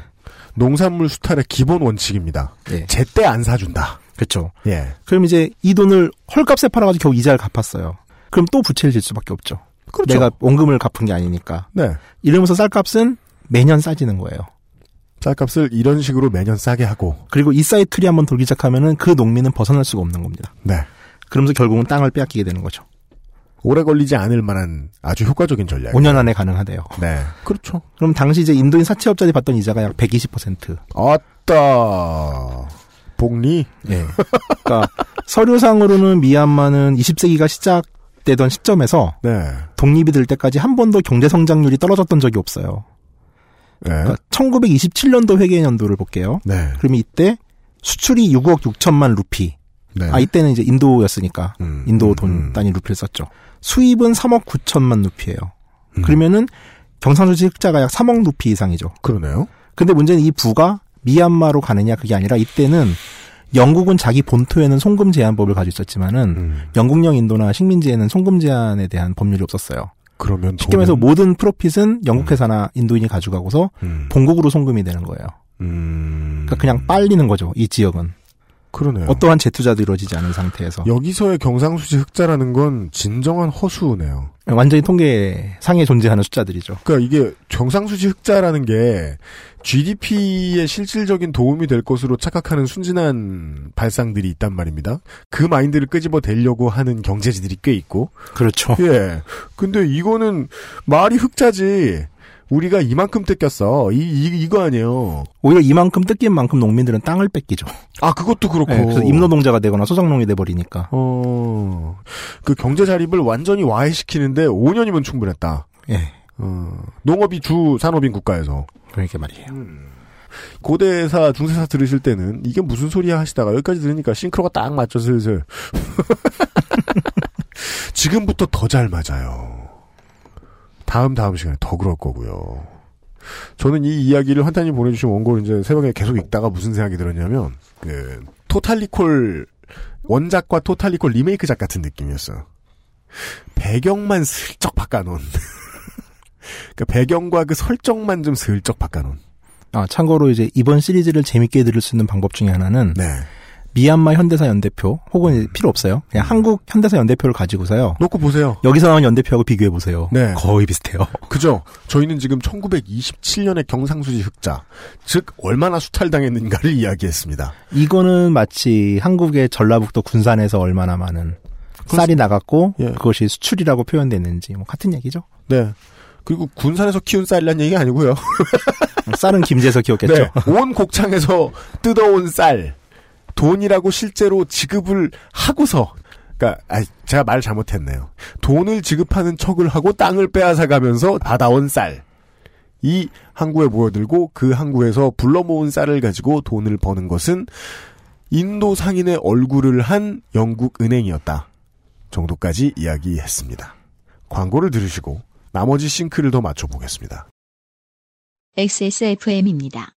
농산물 수탈의 기본 원칙입니다. 예. 제때 안 사준다. 그렇죠. 예. 그럼 이제 이 돈을 헐값에 팔아가지고 겨우 이자를 갚았어요. 그럼 또 부채를 질 수밖에 없죠. 그렇죠. 내가 원금을 갚은 게 아니니까. 네. 이러면서 쌀값은 매년 싸지는 거예요. 쌀값을 이런 식으로 매년 싸게 하고. 그리고 이 사이클이 한번 돌기 시작하면은 그 농민은 벗어날 수가 없는 겁니다. 네. 그러면서 결국은 땅을 빼앗기게 되는 거죠. 오래 걸리지 않을 만한 아주 효과적인 전략. 5년 안에 가능하대요. 네. 그렇죠. 그럼 당시 이제 인도인 사채업자들이 받던 이자가 약 120%. 아따. 복리? 예. 그러니까 서류상으로는 미얀마는 20세기가 시작되던 시점에서 네. 독립이 될 때까지 한 번도 경제 성장률이 떨어졌던 적이 없어요. 네. 그러니까 1927년도 회계 연도를 볼게요. 네. 그러면 이때 수출이 6억 6천만 루피. 네. 아 이때는 이제 인도였으니까 음, 인도 음, 돈 음. 단위 루피를 썼죠. 수입은 3억 9천만 루피예요. 음. 그러면은 경상수지 흑자가 약 3억 루피 이상이죠. 그러네요. 근데 문제는 이 부가 미얀마로 가느냐 그게 아니라 이때는 영국은 자기 본토에는 송금 제한법을 가지고 있었지만은 음. 영국령 인도나 식민지에는 송금 제한에 대한 법률이 없었어요. 그러면 쉽게 말해서 돈은- 모든 프로핏은 영국 회사나 인도인이 가져가고서 음. 본국으로 송금이 되는 거예요. 음. 그러니까 그냥 빨리는 거죠. 이 지역은 그러네요. 어떠한 재투자도 이루어지지 않은 상태에서 여기서의 경상수지 흑자라는 건 진정한 허수네요. 완전히 통계 상에 존재하는 숫자들이죠. 그러니까 이게 경상수지 흑자라는 게 GDP에 실질적인 도움이 될 것으로 착각하는 순진한 발상들이 있단 말입니다. 그 마인드를 끄집어 대려고 하는 경제지들이 꽤 있고. 그렇죠. 예. 근데 이거는 말이 흑자지. 우리가 이만큼 뜯겼어. 이, 이 이 거 아니에요. 오히려 이만큼 뜯긴 만큼 농민들은 땅을 뺏기죠. 아 그것도 그렇고. 네, 그래서 임노동자가 되거나 소작농이 돼버리니까. 어. 그 경제 자립을 완전히 와해시키는데 5년이면 충분했다. 예. 어. 농업이 주 산업인 국가에서. 그러니까 말이에요. 고대사, 중세사 들으실 때는 이게 무슨 소리야 하시다가 여기까지 들으니까 싱크로가 딱 맞죠, 슬슬. 지금부터 더 잘 맞아요. 다음, 다음 시간에 더 그럴 거고요. 저는 이 이야기를 환타님 보내주신 원고를 이제 새벽에 계속 읽다가 무슨 생각이 들었냐면, 그, 토탈리콜, 원작과 토탈리콜 리메이크작 같은 느낌이었어요. 배경만 슬쩍 바꿔놓은. 그 배경과 그 설정만 좀 슬쩍 바꿔놓은. 아, 참고로 이제 이번 시리즈를 재밌게 들을 수 있는 방법 중에 하나는 네. 미얀마 현대사 연대표 혹은 이제 필요 없어요. 그냥 한국 현대사 연대표를 가지고서요. 놓고 보세요. 여기서 나온 연대표하고 비교해 보세요. 네. 거의 비슷해요. 그죠? 저희는 지금 1927년의 경상수지 흑자, 즉 얼마나 수탈당했는가를 이야기했습니다. 이거는 마치 한국의 전라북도 군산에서 얼마나 많은 쌀이 나갔고 예. 그것이 수출이라고 표현됐는지 뭐 같은 얘기죠. 네. 그리고 군산에서 키운 쌀이란 얘기가 아니고요. 쌀은 김제에서 키웠겠죠. 네. 온 곡창에서 뜯어온 쌀, 돈이라고 실제로 지급을 하고서, 그니까, 아, 제가 말 잘못했네요. 돈을 지급하는 척을 하고 땅을 빼앗아 가면서 받아온 쌀. 이 항구에 모여들고 그 항구에서 불러 모은 쌀을 가지고 돈을 버는 것은 인도 상인의 얼굴을 한 영국 은행이었다. 정도까지 이야기했습니다. 광고를 들으시고 나머지 싱크를 더 맞춰보겠습니다. XSFM입니다.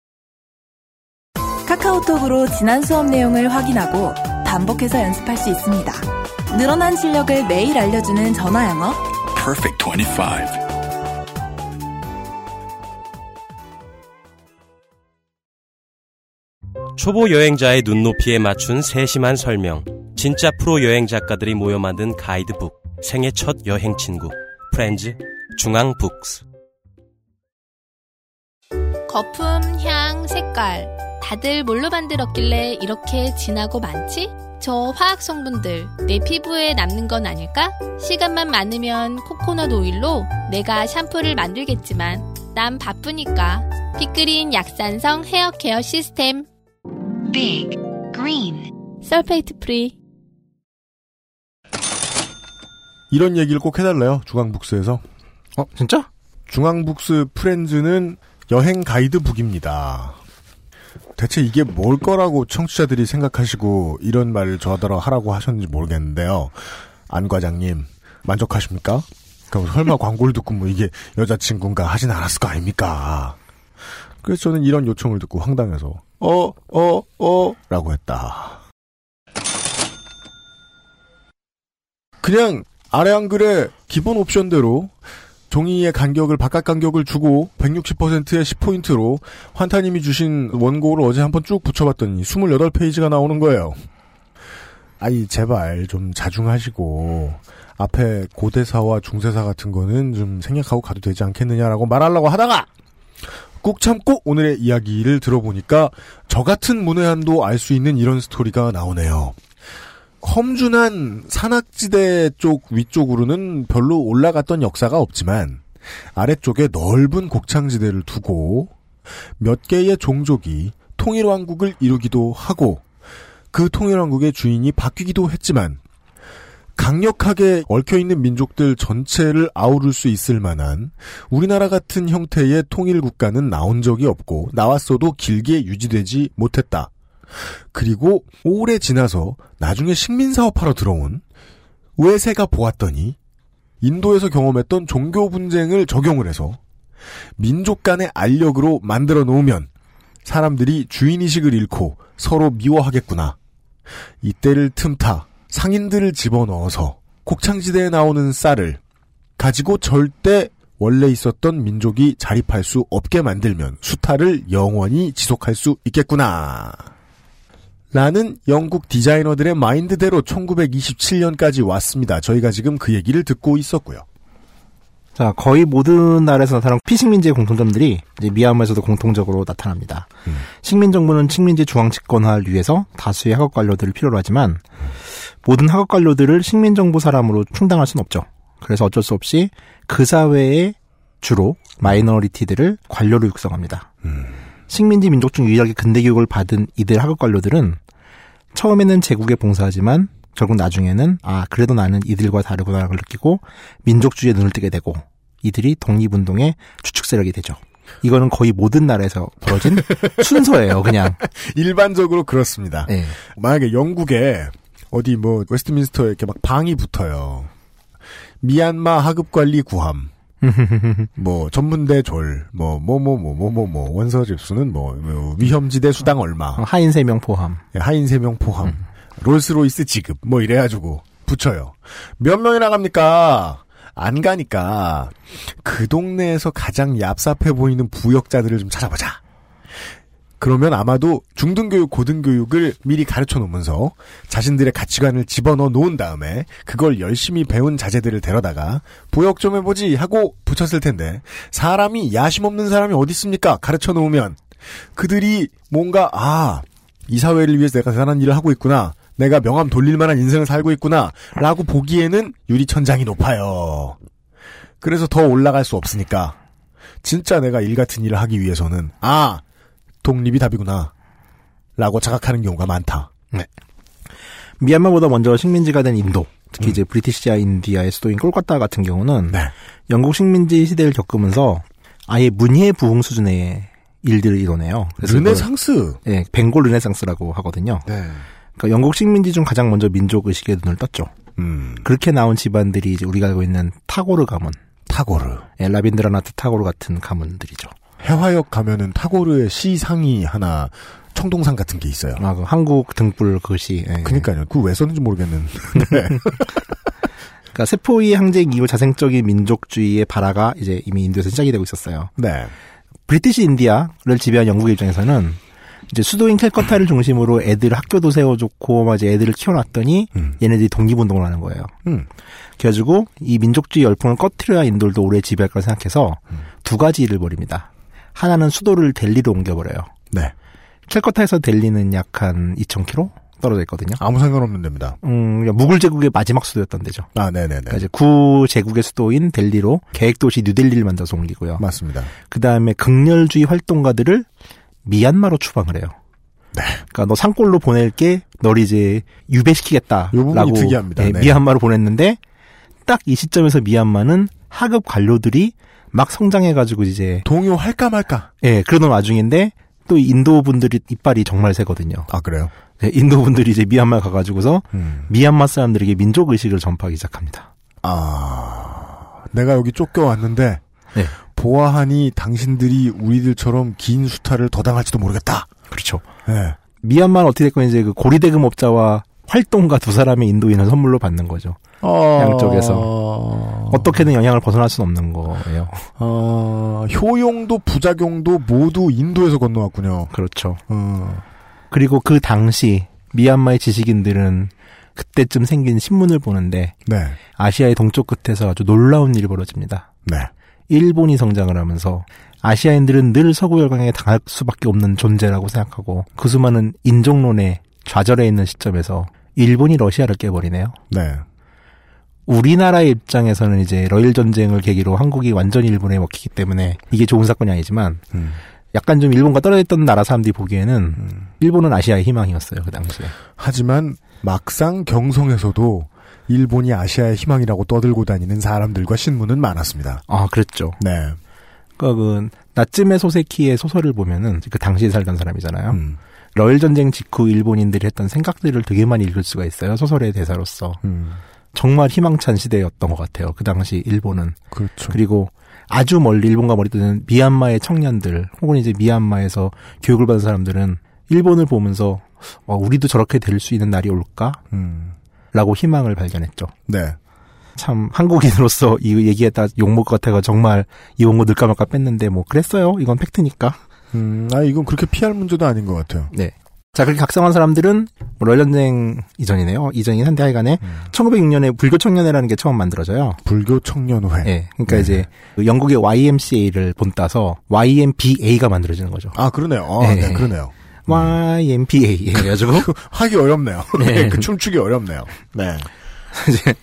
카카오톡으로 지난 수업 내용을 확인하고 반복해서 연습할 수 있습니다. 늘어난 실력을 매일 알려주는 전화 영어. Perfect 25. 초보 여행자의 눈높이에 맞춘 세심한 설명. 진짜 프로 여행 작가들이 모여 만든 가이드북. 생애 첫 여행 친구. 프렌즈 중앙 북스. 거품, 향, 색깔. 다들 뭘로 만들었길래 이렇게 진하고 많지? 저 화학 성분들 내 피부에 남는 건 아닐까? 시간만 많으면 코코넛 오일로 내가 샴푸를 만들겠지만 난 바쁘니까 피크린 약산성 hair care system Big Green sulfate free 이런 얘기를 꼭 해달래요. 중앙북스에서. 어, 진짜? 중앙북스 프렌즈는 여행 가이드북입니다. 대체 이게 뭘 거라고 청취자들이 생각하시고 이런 말을 저더러 하라고 하셨는지 모르겠는데요. 안 과장님 만족하십니까? 그럼 설마 광고를 듣고 뭐 이게 여자친구인가 하진 않았을 거 아닙니까? 그래서 저는 이런 요청을 듣고 황당해서 어, 어, 어 라고 했다. 그냥 아래 한글에 기본 옵션대로 종이의 간격을 바깥 간격을 주고 160%의 10포인트로 환타님이 주신 원고를 어제 한번 쭉 붙여봤더니 28페이지가 나오는 거예요. 아니 제발 좀 자중하시고 앞에 고대사와 중세사 같은 거는 좀 생략하고 가도 되지 않겠느냐라고 말하려고 하다가 꾹 참고 오늘의 이야기를 들어보니까 저 같은 문외한도 알 수 있는 이런 스토리가 나오네요. 험준한 산악지대 쪽 위쪽으로는 별로 올라갔던 역사가 없지만 아래쪽에 넓은 곡창지대를 두고 몇 개의 종족이 통일왕국을 이루기도 하고 그 통일왕국의 주인이 바뀌기도 했지만 강력하게 얽혀있는 민족들 전체를 아우를 수 있을 만한 우리나라 같은 형태의 통일국가는 나온 적이 없고 나왔어도 길게 유지되지 못했다. 그리고 오래 지나서 나중에 식민사업하러 들어온 외세가 보았더니 인도에서 경험했던 종교 분쟁을 적용을 해서 민족 간의 알력으로 만들어 놓으면 사람들이 주인의식을 잃고 서로 미워하겠구나. 이때를 틈타 상인들을 집어넣어서 곡창지대에 나오는 쌀을 가지고 절대 원래 있었던 민족이 자립할 수 없게 만들면 수탈을 영원히 지속할 수 있겠구나. 라는 영국 디자이너들의 마인드대로 1927년까지 왔습니다. 저희가 지금 그 얘기를 듣고 있었고요. 자, 거의 모든 나라에서 나타난 피식민지의 공통점들이 이제 미얀마에서도 공통적으로 나타납니다. 음. 식민 정부는 식민지 중앙 집권화를 위해서 다수의 학업 관료들을 필요로 하지만 모든 학업 관료들을 식민 정부 사람으로 충당할 수는 없죠. 그래서 어쩔 수 없이 그 사회의 주로 마이너리티들을 관료로 육성합니다. 식민지 민족 중 유일하게 근대 교육을 받은 이들 학업 관료들은 처음에는 제국에 봉사하지만 결국 나중에는 아 그래도 나는 이들과 다르구나를 느끼고 민족주의에 눈을 뜨게 되고 이들이 독립운동의 주축 세력이 되죠. 이거는 거의 모든 나라에서 벌어진 순서예요, 그냥. 일반적으로 그렇습니다. 네. 만약에 영국에 어디 뭐 웨스트민스터에 이렇게 막 방이 붙어요. 미얀마 하급 관리 구함. 뭐 전문대 졸, 뭐 뭐 뭐 뭐 뭐 뭐 뭐 원서 집수는 뭐, 뭐 위험지대 수당 얼마, 하인 세 명 포함. 예, 하인 세 명 포함, 롤스로이스 지급 뭐 이래가지고 붙여요. 몇 명이나 갑니까? 안 가니까 그 동네에서 가장 얍삽해 보이는 부역자들을 좀 찾아보자. 그러면 아마도 중등교육, 고등교육을 미리 가르쳐 놓으면서 자신들의 가치관을 집어넣어 놓은 다음에 그걸 열심히 배운 자제들을 데려다가 부역 좀 해보지 하고 붙였을 텐데 사람이 야심 없는 사람이 어디 있습니까? 가르쳐 놓으면 그들이 뭔가 아, 이 사회를 위해서 내가 대단한 일을 하고 있구나. 내가 명함 돌릴 만한 인생을 살고 있구나. 라고 보기에는 유리천장이 높아요. 그래서 더 올라갈 수 없으니까 진짜 내가 일 같은 일을 하기 위해서는 아 독립이 답이구나. 라고 자각하는 경우가 많다. 미얀마보다 먼저 식민지가 된 인도, 음. 특히 이제 British India의 수도인 콜카타 같은 경우는 네. 영국 식민지 시대를 겪으면서 아예 문예 부흥 수준의 일들을 이뤄내요. 그래서 르네상스. 예, 벵골 르네상스라고 하거든요. 네. 그러니까 영국 식민지 중 가장 먼저 민족 의식에 눈을 떴죠. 음. 그렇게 나온 집안들이 이제 우리가 알고 있는 타고르 가문, 타고르. 예, 라빈드라나트 타고르 같은 가문들이죠. 해화역 가면은 타고르의 시상이 하나 청동상 같은 게 있어요. 아, 그 한국 등불 그것이. 예. 그니까요. 그거 왜 썼는지 모르겠는데. 네. 그러니까 세포의 항쟁 이후 자생적인 민족주의의 발화가 이제 이미 인도에서 시작이 되고 있었어요. 네. 브리티시 인디아를 지배한 영국의 입장에서는 이제 수도인 캘커타를 중심으로 애들 학교도 세워줬고 막 이제 애들을 키워놨더니 얘네들이 독립운동을 하는 거예요. 음. 그래가지고 이 민족주의 열풍을 꺼트려야 인도를 오래 지배할 거라 생각해서 두 가지 일을 벌입니다. 하나는 수도를 델리로 옮겨버려요. 네. 캘커타에서 델리는 약 한 2,000km 떨어져 있거든요. 아무 상관없는 데입니다. 음, 무굴 제국의 마지막 수도였던 데죠. 아, 네네네. 그러니까 이제 구 제국의 수도인 델리로 계획 도시 뉴델리를 만들어서 옮기고요. 맞습니다. 그 다음에 극렬주의 활동가들을 미얀마로 추방을 해요. 네. 그러니까 너 산골로 보낼게, 널 이제 요 유배시키겠다라고. 예, 네. 미얀마로 보냈는데 딱 이 시점에서 미얀마는 하급 관료들이 막 성장해가지고 이제 동요할까 말까. 예 그러던 와중인데 또 인도 분들이 이빨이 정말 세거든요. 아, 그래요? 네, 인도 분들이 이제 미얀마 가가지고서 음. 미얀마 사람들에게 민족 의식을 전파하기 시작합니다. 아, 내가 여기 쫓겨왔는데, 네. 보아하니 당신들이 우리들처럼 긴 수탈을 더 당할지도 모르겠다. 그렇죠. 네. 미얀마는 어떻게 됐건 이제 그 고리대금업자와 활동가 두 사람의 인도인을 선물로 받는 거죠. 어... 양쪽에서. 어떻게든 영향을 벗어날 수는 없는 거예요. 어, 효용도 부작용도 모두 인도에서 건너왔군요. 그렇죠. 어, 그리고 그 당시 미얀마의 지식인들은 그때쯤 생긴 신문을 보는데 네. 아시아의 동쪽 끝에서 아주 놀라운 일이 벌어집니다. 네. 일본이 성장을 하면서 아시아인들은 늘 서구 열강에 당할 수밖에 없는 존재라고 생각하고 그 수많은 인종론에 좌절해 있는 시점에서 일본이 러시아를 깨버리네요. 네. 우리나라의 입장에서는 이제 러일 전쟁을 계기로 한국이 완전히 일본에 먹히기 때문에 이게 좋은 사건이 아니지만 음. 약간 좀 일본과 떨어져 있던 나라 사람들이 보기에는 일본은 아시아의 희망이었어요 그 당시에. 하지만 막상 경성에서도 일본이 아시아의 희망이라고 떠들고 다니는 사람들과 신문은 많았습니다. 아 그랬죠. 네. 그러니까 그 나츠메 소세키의 소설을 보면은 그 당시에 살던 사람이잖아요. 음. 러일 전쟁 직후 일본인들이 했던 생각들을 되게 많이 읽을 수가 있어요 소설의 대사로서. 음. 정말 희망찬 시대였던 것 같아요. 그 당시 일본은. 그렇죠. 그리고 아주 멀리 일본과 멀리 있는 미얀마의 청년들 혹은 이제 미얀마에서 교육을 받은 사람들은 일본을 보면서 어, 우리도 저렇게 될 수 있는 날이 올까? 음. 라고 희망을 발견했죠. 네. 참 한국인으로서 이 얘기에다 욕먹을 것 같아가 정말 이 원고 늘까 말까 뺐는데 뭐 그랬어요. 이건 팩트니까. 음, 아, 이건 그렇게 피할 문제도 아닌 것 같아요. 네. 자, 그렇게 각성한 사람들은 뭐 러일전쟁 이전이네요. 이전이긴 한데 하여간에 1906년에 불교 청년회라는 게 처음 만들어져요. 불교 청년회. 네. 그러니까 네. 이제 그 영국의 YMCA를 본따서 YMBA가 만들어지는 거죠. 아, 그러네요. 아, 네. 네, 그러네요. YMBA 해가지고 하기 어렵네요. 네. 그 춤추기 어렵네요. 네. 이제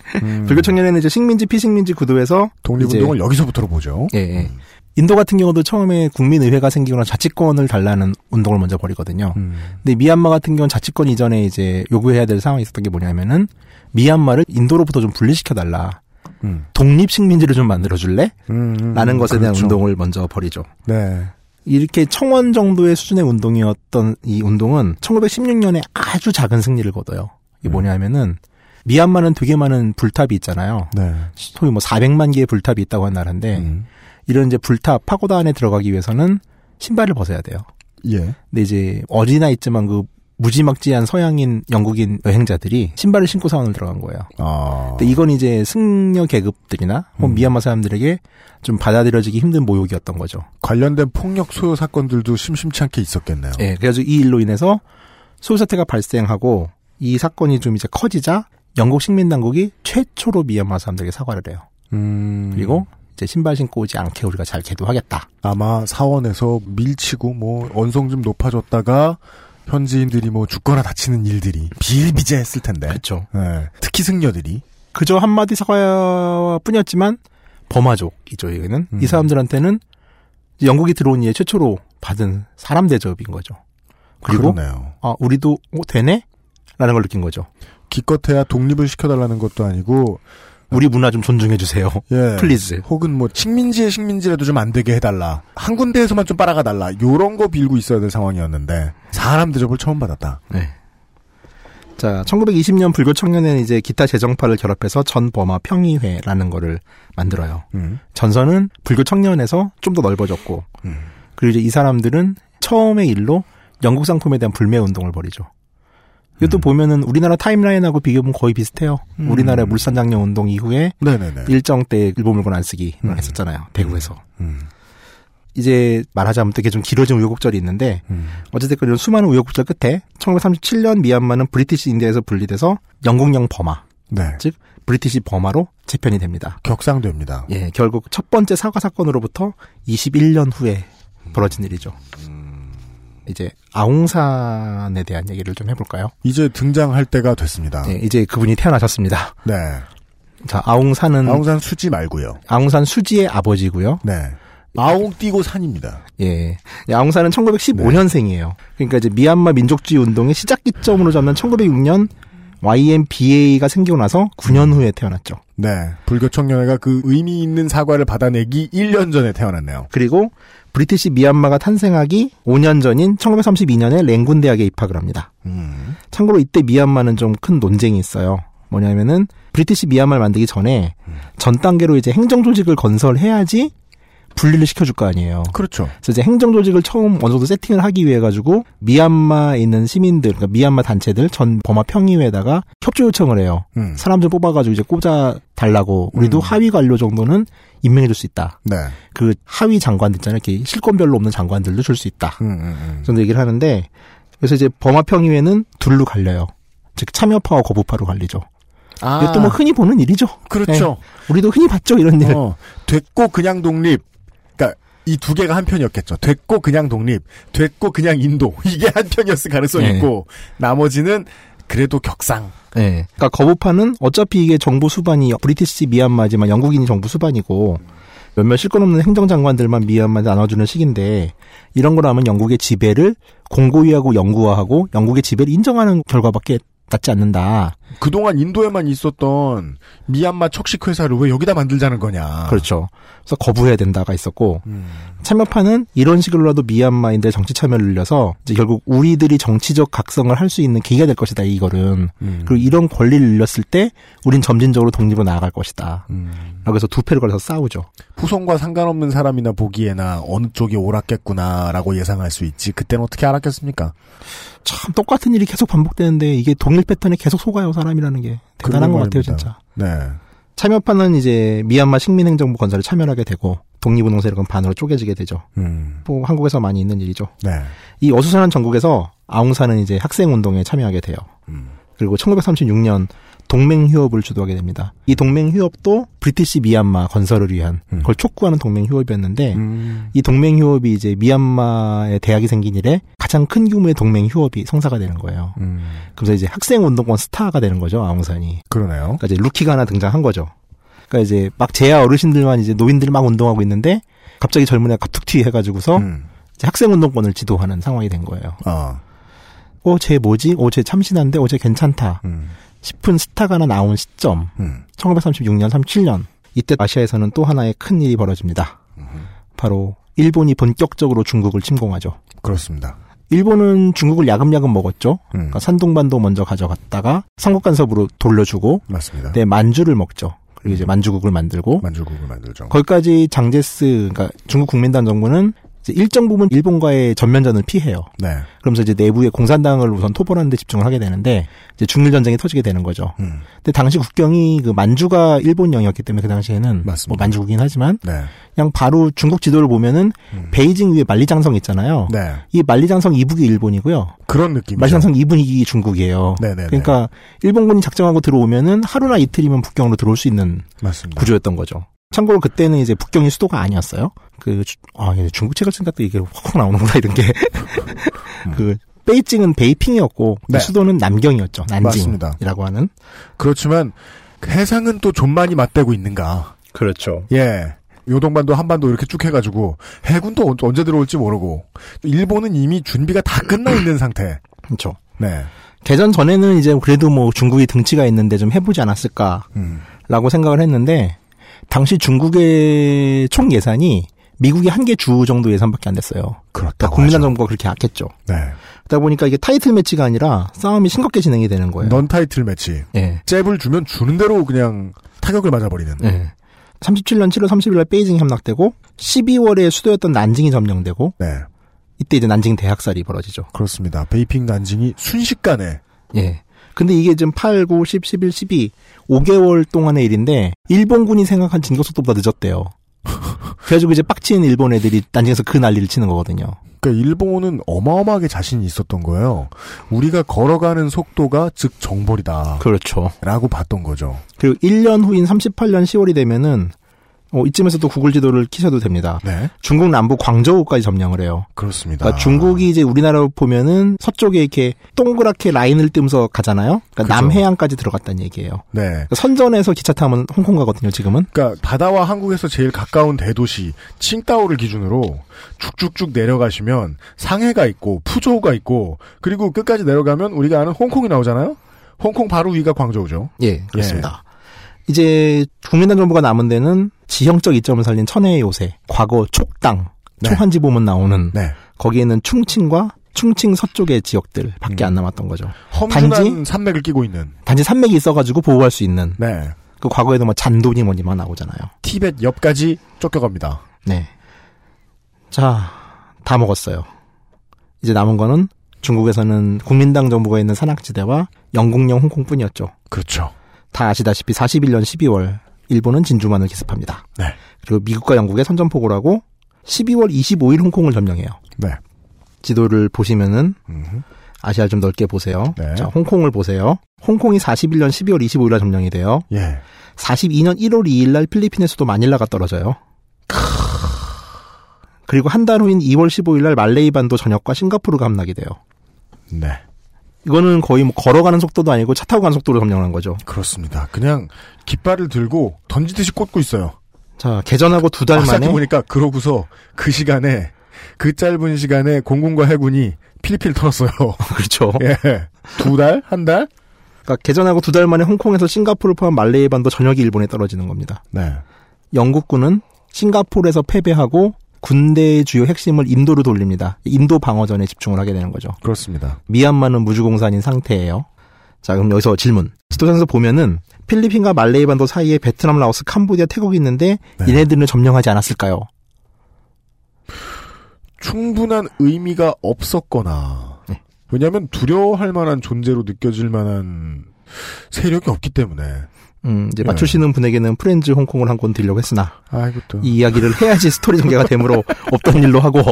불교 청년회는 이제 식민지 피식민지 구도에서 독립운동을 여기서부터로 보죠. 예, 예. 인도 같은 경우도 처음에 국민의회가 생기거나 자치권을 달라는 운동을 먼저 벌이거든요. 음. 근데 미얀마 같은 경우는 자치권 이전에 이제 요구해야 될 상황이 있었던 게 뭐냐면은 미얀마를 인도로부터 좀 분리시켜 달라. 음. 독립 식민지를 좀 만들어 줄래? 음, 음, 라는 것에 대한 그렇죠. 운동을 먼저 벌이죠. 네. 이렇게 청원 정도의 수준의 운동이었던 이 운동은 1916년에 아주 작은 승리를 거둬요. 이게 뭐냐면은 미얀마는 되게 많은 불탑이 있잖아요. 네. 소위 뭐 400만 개의 불탑이 있다고 한 나라인데 음. 이런 이제 불탑 파고다 안에 들어가기 위해서는 신발을 벗어야 돼요. 예. 근데 이제 어디나 있지만 그 무지막지한 서양인 영국인 여행자들이 신발을 신고 사원을 들어간 거예요. 아. 근데 이건 이제 승려 계급들이나 혹은 음. 미얀마 사람들에게 좀 받아들여지기 힘든 모욕이었던 거죠. 관련된 폭력 소요 사건들도 심심치 않게 있었겠네요. 예, 그래가지고 이 일로 인해서 소요 사태가 발생하고 이 사건이 좀 이제 커지자 영국 식민 당국이 최초로 미얀마 사람들에게 사과를 해요. 음. 그리고 이제 신발 신고 오지 않게 우리가 잘 계도하겠다. 아마 사원에서 밀치고 뭐 언성 좀 높아졌다가 현지인들이 뭐 죽거나 다치는 일들이 비일비재했을 텐데. 그렇죠. 네. 특히 승려들이. 그저 한마디 사과뿐이었지만 범화족이죠. 여기는 음. 이 사람들한테는 영국이 들어온 이후에 최초로 받은 사람 대접인 거죠. 그리고. 아 우리도 어, 되네? 라는 걸 느낀 거죠. 기껏해야 독립을 시켜달라는 것도 아니고 우리 문화 좀 존중해 주세요. 예. Please. 혹은 뭐 식민지의 식민지라도 좀 안 되게 해달라. 한 군데에서만 좀 빨아가 달라. 요런 거 빌고 있어야 될 상황이었는데 사람 대접을 처음 받았다. 네. 자, 1920년 불교 청년회는 이제 기타 제 정파를 결합해서 전버마 평의회라는 거를 만들어요. 음. 전선은 불교 청년에서 좀 더 넓어졌고, 음. 그리고 이제 이 사람들은 처음의 일로 영국 상품에 대한 불매 운동을 벌이죠. 이것도 보면은 우리나라 timeline하고 비교하면 거의 비슷해요. 음. 우리나라 물산장려 운동 이후에 네네네. 일정 때 일본 물건 안 쓰기 음. 했었잖아요. 대구에서. 음. 이제 말하자면 되게 좀 길어진 우여곡절이 있는데 음. 어쨌든 이런 수많은 우여곡절 끝에 1937년 미얀마는 British India에서 분리돼서 영국령 버마, 네. 즉 British Burma로 재편이 됩니다. 격상됩니다. 예, 결국 첫 번째 사과 사건으로부터 21년 후에 벌어진 일이죠. 이제 아웅산에 대한 얘기를 좀 해볼까요? 이제 등장할 때가 됐습니다. 예, 이제 그분이 태어나셨습니다. 네. 자, 아웅산은 아웅산 수지 말고요. 아웅산 수지의 아버지고요. 네. 아웅 띄고 산입니다. 예. 이 아웅산은 1915년생이에요. 그러니까 이제 미얀마 민족주의 운동의 시작 기점으로 잡는 1906년 YMBA가 생기고 나서 9년 후에 태어났죠. 네. 불교 청년회가 그 의미 있는 사과를 받아내기 1년 전에 태어났네요. 그리고 브리티시 미얀마가 탄생하기 5년 전인 1932년에 랭군 대학에 입학을 합니다. 음. 참고로 이때 미얀마는 좀 큰 논쟁이 있어요. 뭐냐면은 브리티시 미얀마를 만들기 전에 전 단계로 이제 행정 조직을 건설해야지 분리를 시켜줄 거 아니에요. 그렇죠. 그래서 이제 행정 조직을 처음 어느 정도 세팅을 하기 위해 가지고 미얀마에 있는 시민들, 그러니까 미얀마 단체들 전 범화 평의회에다가 협조 요청을 해요. 음. 사람 좀 뽑아가지고 이제 꽂아 달라고 우리도 음. 하위 관료 정도는 임명해줄 수 있다. 네. 그 하위 장관들 있잖아요. 이렇게 실권별로 없는 장관들도 줄 수 있다. 음, 음, 음. 정도 얘기를 하는데 그래서 이제 범화 평의회는 둘로 갈려요. 즉 참여파와 거부파로 갈리죠. 아, 이게 또뭐 흔히 보는 일이죠. 그렇죠. 네. 우리도 흔히 봤죠 이런 일. 어, 됐고 그냥 독립. 그러니까 이 두 개가 한 편이었겠죠. 됐고 그냥 독립, 됐고 그냥 인도. 이게 한 편이었을 가능성이 네. 있고 나머지는 그래도 격상. 네. 그러니까 거부파는 어차피 이게 정부 수반이 브리티시 미얀마지만 영국인이 정부 수반이고 몇몇 실권 없는 행정장관들만 미얀마에 나눠주는 식인데 이런 거라면 영국의 지배를 공고히하고 영구화하고 영국의 지배를 인정하는 결과밖에 낫지 않는다. 그동안 인도에만 있었던 미얀마 척식 회사를 왜 여기다 만들자는 거냐. 그렇죠. 그래서 거부해야 된다가 있었고 음. 참여파는 이런 식으로라도 미얀마인들 정치 참여를 늘려서 이제 결국 우리들이 정치적 각성을 할 수 있는 계기가 될 것이다 이거는 음. 그리고 이런 권리를 늘렸을 때 우린 점진적으로 독립으로 나아갈 것이다. 음. 라고 해서 두 패를 걸어서 싸우죠. 후손과 상관없는 사람이나 보기에나 어느 쪽이 옳았겠구나라고 예상할 수 있지. 그때는 어떻게 알았겠습니까? 참 똑같은 일이 계속 반복되는데 이게 동일 패턴에 계속 속아요 사람이라는 게 대단한 것 같아요. 진짜. 네. 참여파는 이제 미얀마 식민행정부 건설에 참여하게 되고 독립운동 세력은 반으로 쪼개지게 되죠. 음. 뭐 한국에서 많이 있는 일이죠. 네. 이 어수선한 전국에서 아웅산은 이제 학생운동에 참여하게 돼요. 음. 그리고 1936년 동맹휴업을 주도하게 됩니다. 이 동맹휴업도 브리티시 미얀마 건설을 위한 음. 그걸 촉구하는 동맹휴업이었는데 음. 이 동맹휴업이 이제 미얀마에 대학이 생긴 이래 가장 큰 규모의 동맹휴업이 성사가 되는 거예요. 음. 그래서 이제 학생운동권 스타가 되는 거죠 아웅산이. 그러네요. 그러니까 이제 루키가 하나 등장한 거죠. 그러니까 이제 막 제야 어르신들만 이제 노인들 막 운동하고 있는데 갑자기 젊은 애가 갑툭튀 해가지고서 음. 이제 학생운동권을 지도하는 상황이 된 거예요. 아. 어, 쟤 뭐지? 어, 쟤 참신한데? 어, 쟤 괜찮다. 음. 싶은 스타가 하나 나온 시점. 음. 1936년, 37년. 이때 아시아에서는 또 하나의 큰 일이 벌어집니다. 바로 일본이 본격적으로 중국을 침공하죠. 그렇습니다. 일본은 중국을 야금야금 먹었죠. 음. 그러니까 산둥반도 먼저 가져갔다가 삼국 간섭으로 돌려주고 맞습니다. 네, 만주를 먹죠. 그리고 이제 만주국을 만들고 만주국을 만들죠. 거기까지 장제스 그러니까 중국 국민당 정부는 일정 부분 일본과의 전면전을 피해요. 네. 그러면서 이제 내부의 공산당을 우선 토벌하는 데 집중을 하게 되는데 이제 중일 전쟁이 터지게 되는 거죠. 음. 근데 당시 국경이 그 만주가 일본 영이었기 때문에 그 당시에는 맞습니다. 뭐 만주국이긴 하지만 네. 그냥 바로 중국 지도를 보면은 음. 베이징 위에 만리장성 있잖아요. 네. 이 만리장성 이북이 일본이고요. 그런 느낌이죠. 만리장성 이북이 중국이에요. 네네네. 그러니까 일본군이 작정하고 들어오면은 하루나 이틀이면 북경으로 들어올 수 있는 맞습니다. 구조였던 거죠. 참고로 그때는 이제 북경이 수도가 아니었어요. 그, 주- 아, 이제 중국 책을 또 이게 확확 나오는구나, 이런 게. 그, 베이징은 베이핑이었고, 네. 수도는 남경이었죠. 난징이라고 하는. 그렇지만 해상은 또좀 많이 맞대고 있는가. 그렇죠. 예. 요동반도 한반도 이렇게 쭉 해가지고 해군도 언- 언제 들어올지 모르고 일본은 이미 준비가 다 끝나 있는 상태. 그렇죠. 네. 개전 전에는 이제 그래도 뭐 중국이 등치가 있는데 좀 해보지 않았을까라고 음. 생각을 했는데, 당시 중국의 총 예산이 미국이 한 개 주 정도 예산밖에 안 됐어요. 그렇다. 그러니까 국민당 정부가 그렇게 아꼈죠. 네. 그러다 보니까 이게 타이틀 매치가 아니라 싸움이 싱겁게 진행이 되는 거예요. 넌 타이틀 매치. 예. 잽을 주면 주는 대로 그냥 타격을 맞아버리는. 네. 37년 7월 30일 날 베이징이 함락되고 12월에 수도였던 난징이 점령되고 네. 이때 이제 난징 대학살이 벌어지죠. 그렇습니다. 베이핑 난징이 순식간에 예. 근데 이게 지금 8, 9, 10, 11, 12 5개월 동안의 일인데 일본군이 생각한 진격 속도보다 늦었대요. 그래가지고 이제 빡친 일본 애들이 난징에서 그 난리를 치는 거거든요. 그러니까 일본은 어마어마하게 자신이 있었던 거예요. 우리가 걸어가는 속도가 즉 정벌이다. 그렇죠. 라고 봤던 거죠. 그리고 1년 후인 38년 10월이 되면은 어, 이쯤에서 또 구글 지도를 키셔도 됩니다. 네. 중국 남부 광저우까지 점령을 해요. 그렇습니다. 그러니까 중국이 이제 우리나라로 보면은 서쪽에 이렇게 동그랗게 라인을 띄면서 가잖아요. 그러니까. 남해안까지 들어갔다는 얘기예요. 네. 그러니까 선전에서 기차 타면 홍콩 가거든요, 지금은. 그러니까 바다와 한국에서 제일 가까운 대도시 칭다오를 기준으로 쭉쭉쭉 내려가시면 상해가 있고 푸조우가 있고 그리고 끝까지 내려가면 우리가 아는 홍콩이 나오잖아요. 홍콩 바로 위가 광저우죠. 예, 그렇습니다. 이제 국민당 정부가 남은 데는 지형적 이점을 살린 천혜의 요새, 과거 촉당, 네. 초한지 보면 나오는 네. 거기에는 충칭과 충칭 서쪽의 지역들밖에 음. 안 남았던 거죠. 단지 산맥을 끼고 있는. 단지 산맥이 있어가지고 보호할 수 있는 네. 그 과거에도 뭐 잔돈이 뭐니 만 나오잖아요. 티벳 옆까지 쫓겨갑니다. 네. 자, 다 먹었어요. 이제 남은 거는 중국에서는 국민당 정부가 있는 산악지대와 영국령 홍콩뿐이었죠. 그렇죠. 다 아시다시피 41년 12월 일본은 진주만을 기습합니다. 네. 그리고 미국과 영국의 선전포고라고 12월 25일 홍콩을 점령해요. 네. 지도를 보시면은 음흠. 아시아를 좀 넓게 보세요. 네. 자, 홍콩을 보세요. 홍콩이 41년 12월 25일 날 점령이 돼요. 예. 42년 1월 2일 날 필리핀의 수도 마닐라가 떨어져요. 그리고 한 달 후인 2월 15일 날 말레이 반도 전역과 싱가포르가 함락이 돼요. 네. 이거는 거의 뭐 걸어가는 속도도 아니고 차 타고 가는 속도로 점령한 거죠. 그렇습니다. 그냥 깃발을 들고 던지듯이 꽂고 있어요. 자, 개전하고 두달 아, 만에 생각해보니까 그러고서 그 시간에 그 짧은 시간에 공군과 해군이 필리핀을 털었어요. 그렇죠. 예. 두 달? 한 달? 그러니까 개전하고 두 달 만에 홍콩에서 싱가포르를 포함 말레이 반도 전역이 일본에 떨어지는 겁니다. 네. 영국군은 싱가포르에서 패배하고 군대의 주요 핵심을 인도로 돌립니다. 인도 방어전에 집중을 하게 되는 거죠. 그렇습니다. 미얀마는 무주공산인 상태예요. 자, 그럼 여기서 질문. 지도상에서 보면은 필리핀과 말레이 반도 사이에 베트남, 라오스, 캄보디아, 태국이 있는데 네. 얘네들은 점령하지 않았을까요? 충분한 의미가 없었거나 네. 왜냐하면 두려워할 만한 존재로 느껴질 만한 세력이 없기 때문에 음, 이제 네. 맞추시는 분에게는 프렌즈 홍콩을 한 권 드리려고 했으나 아이고 또 이 이야기를 해야지 스토리 전개가 되므로 없던 일로 하고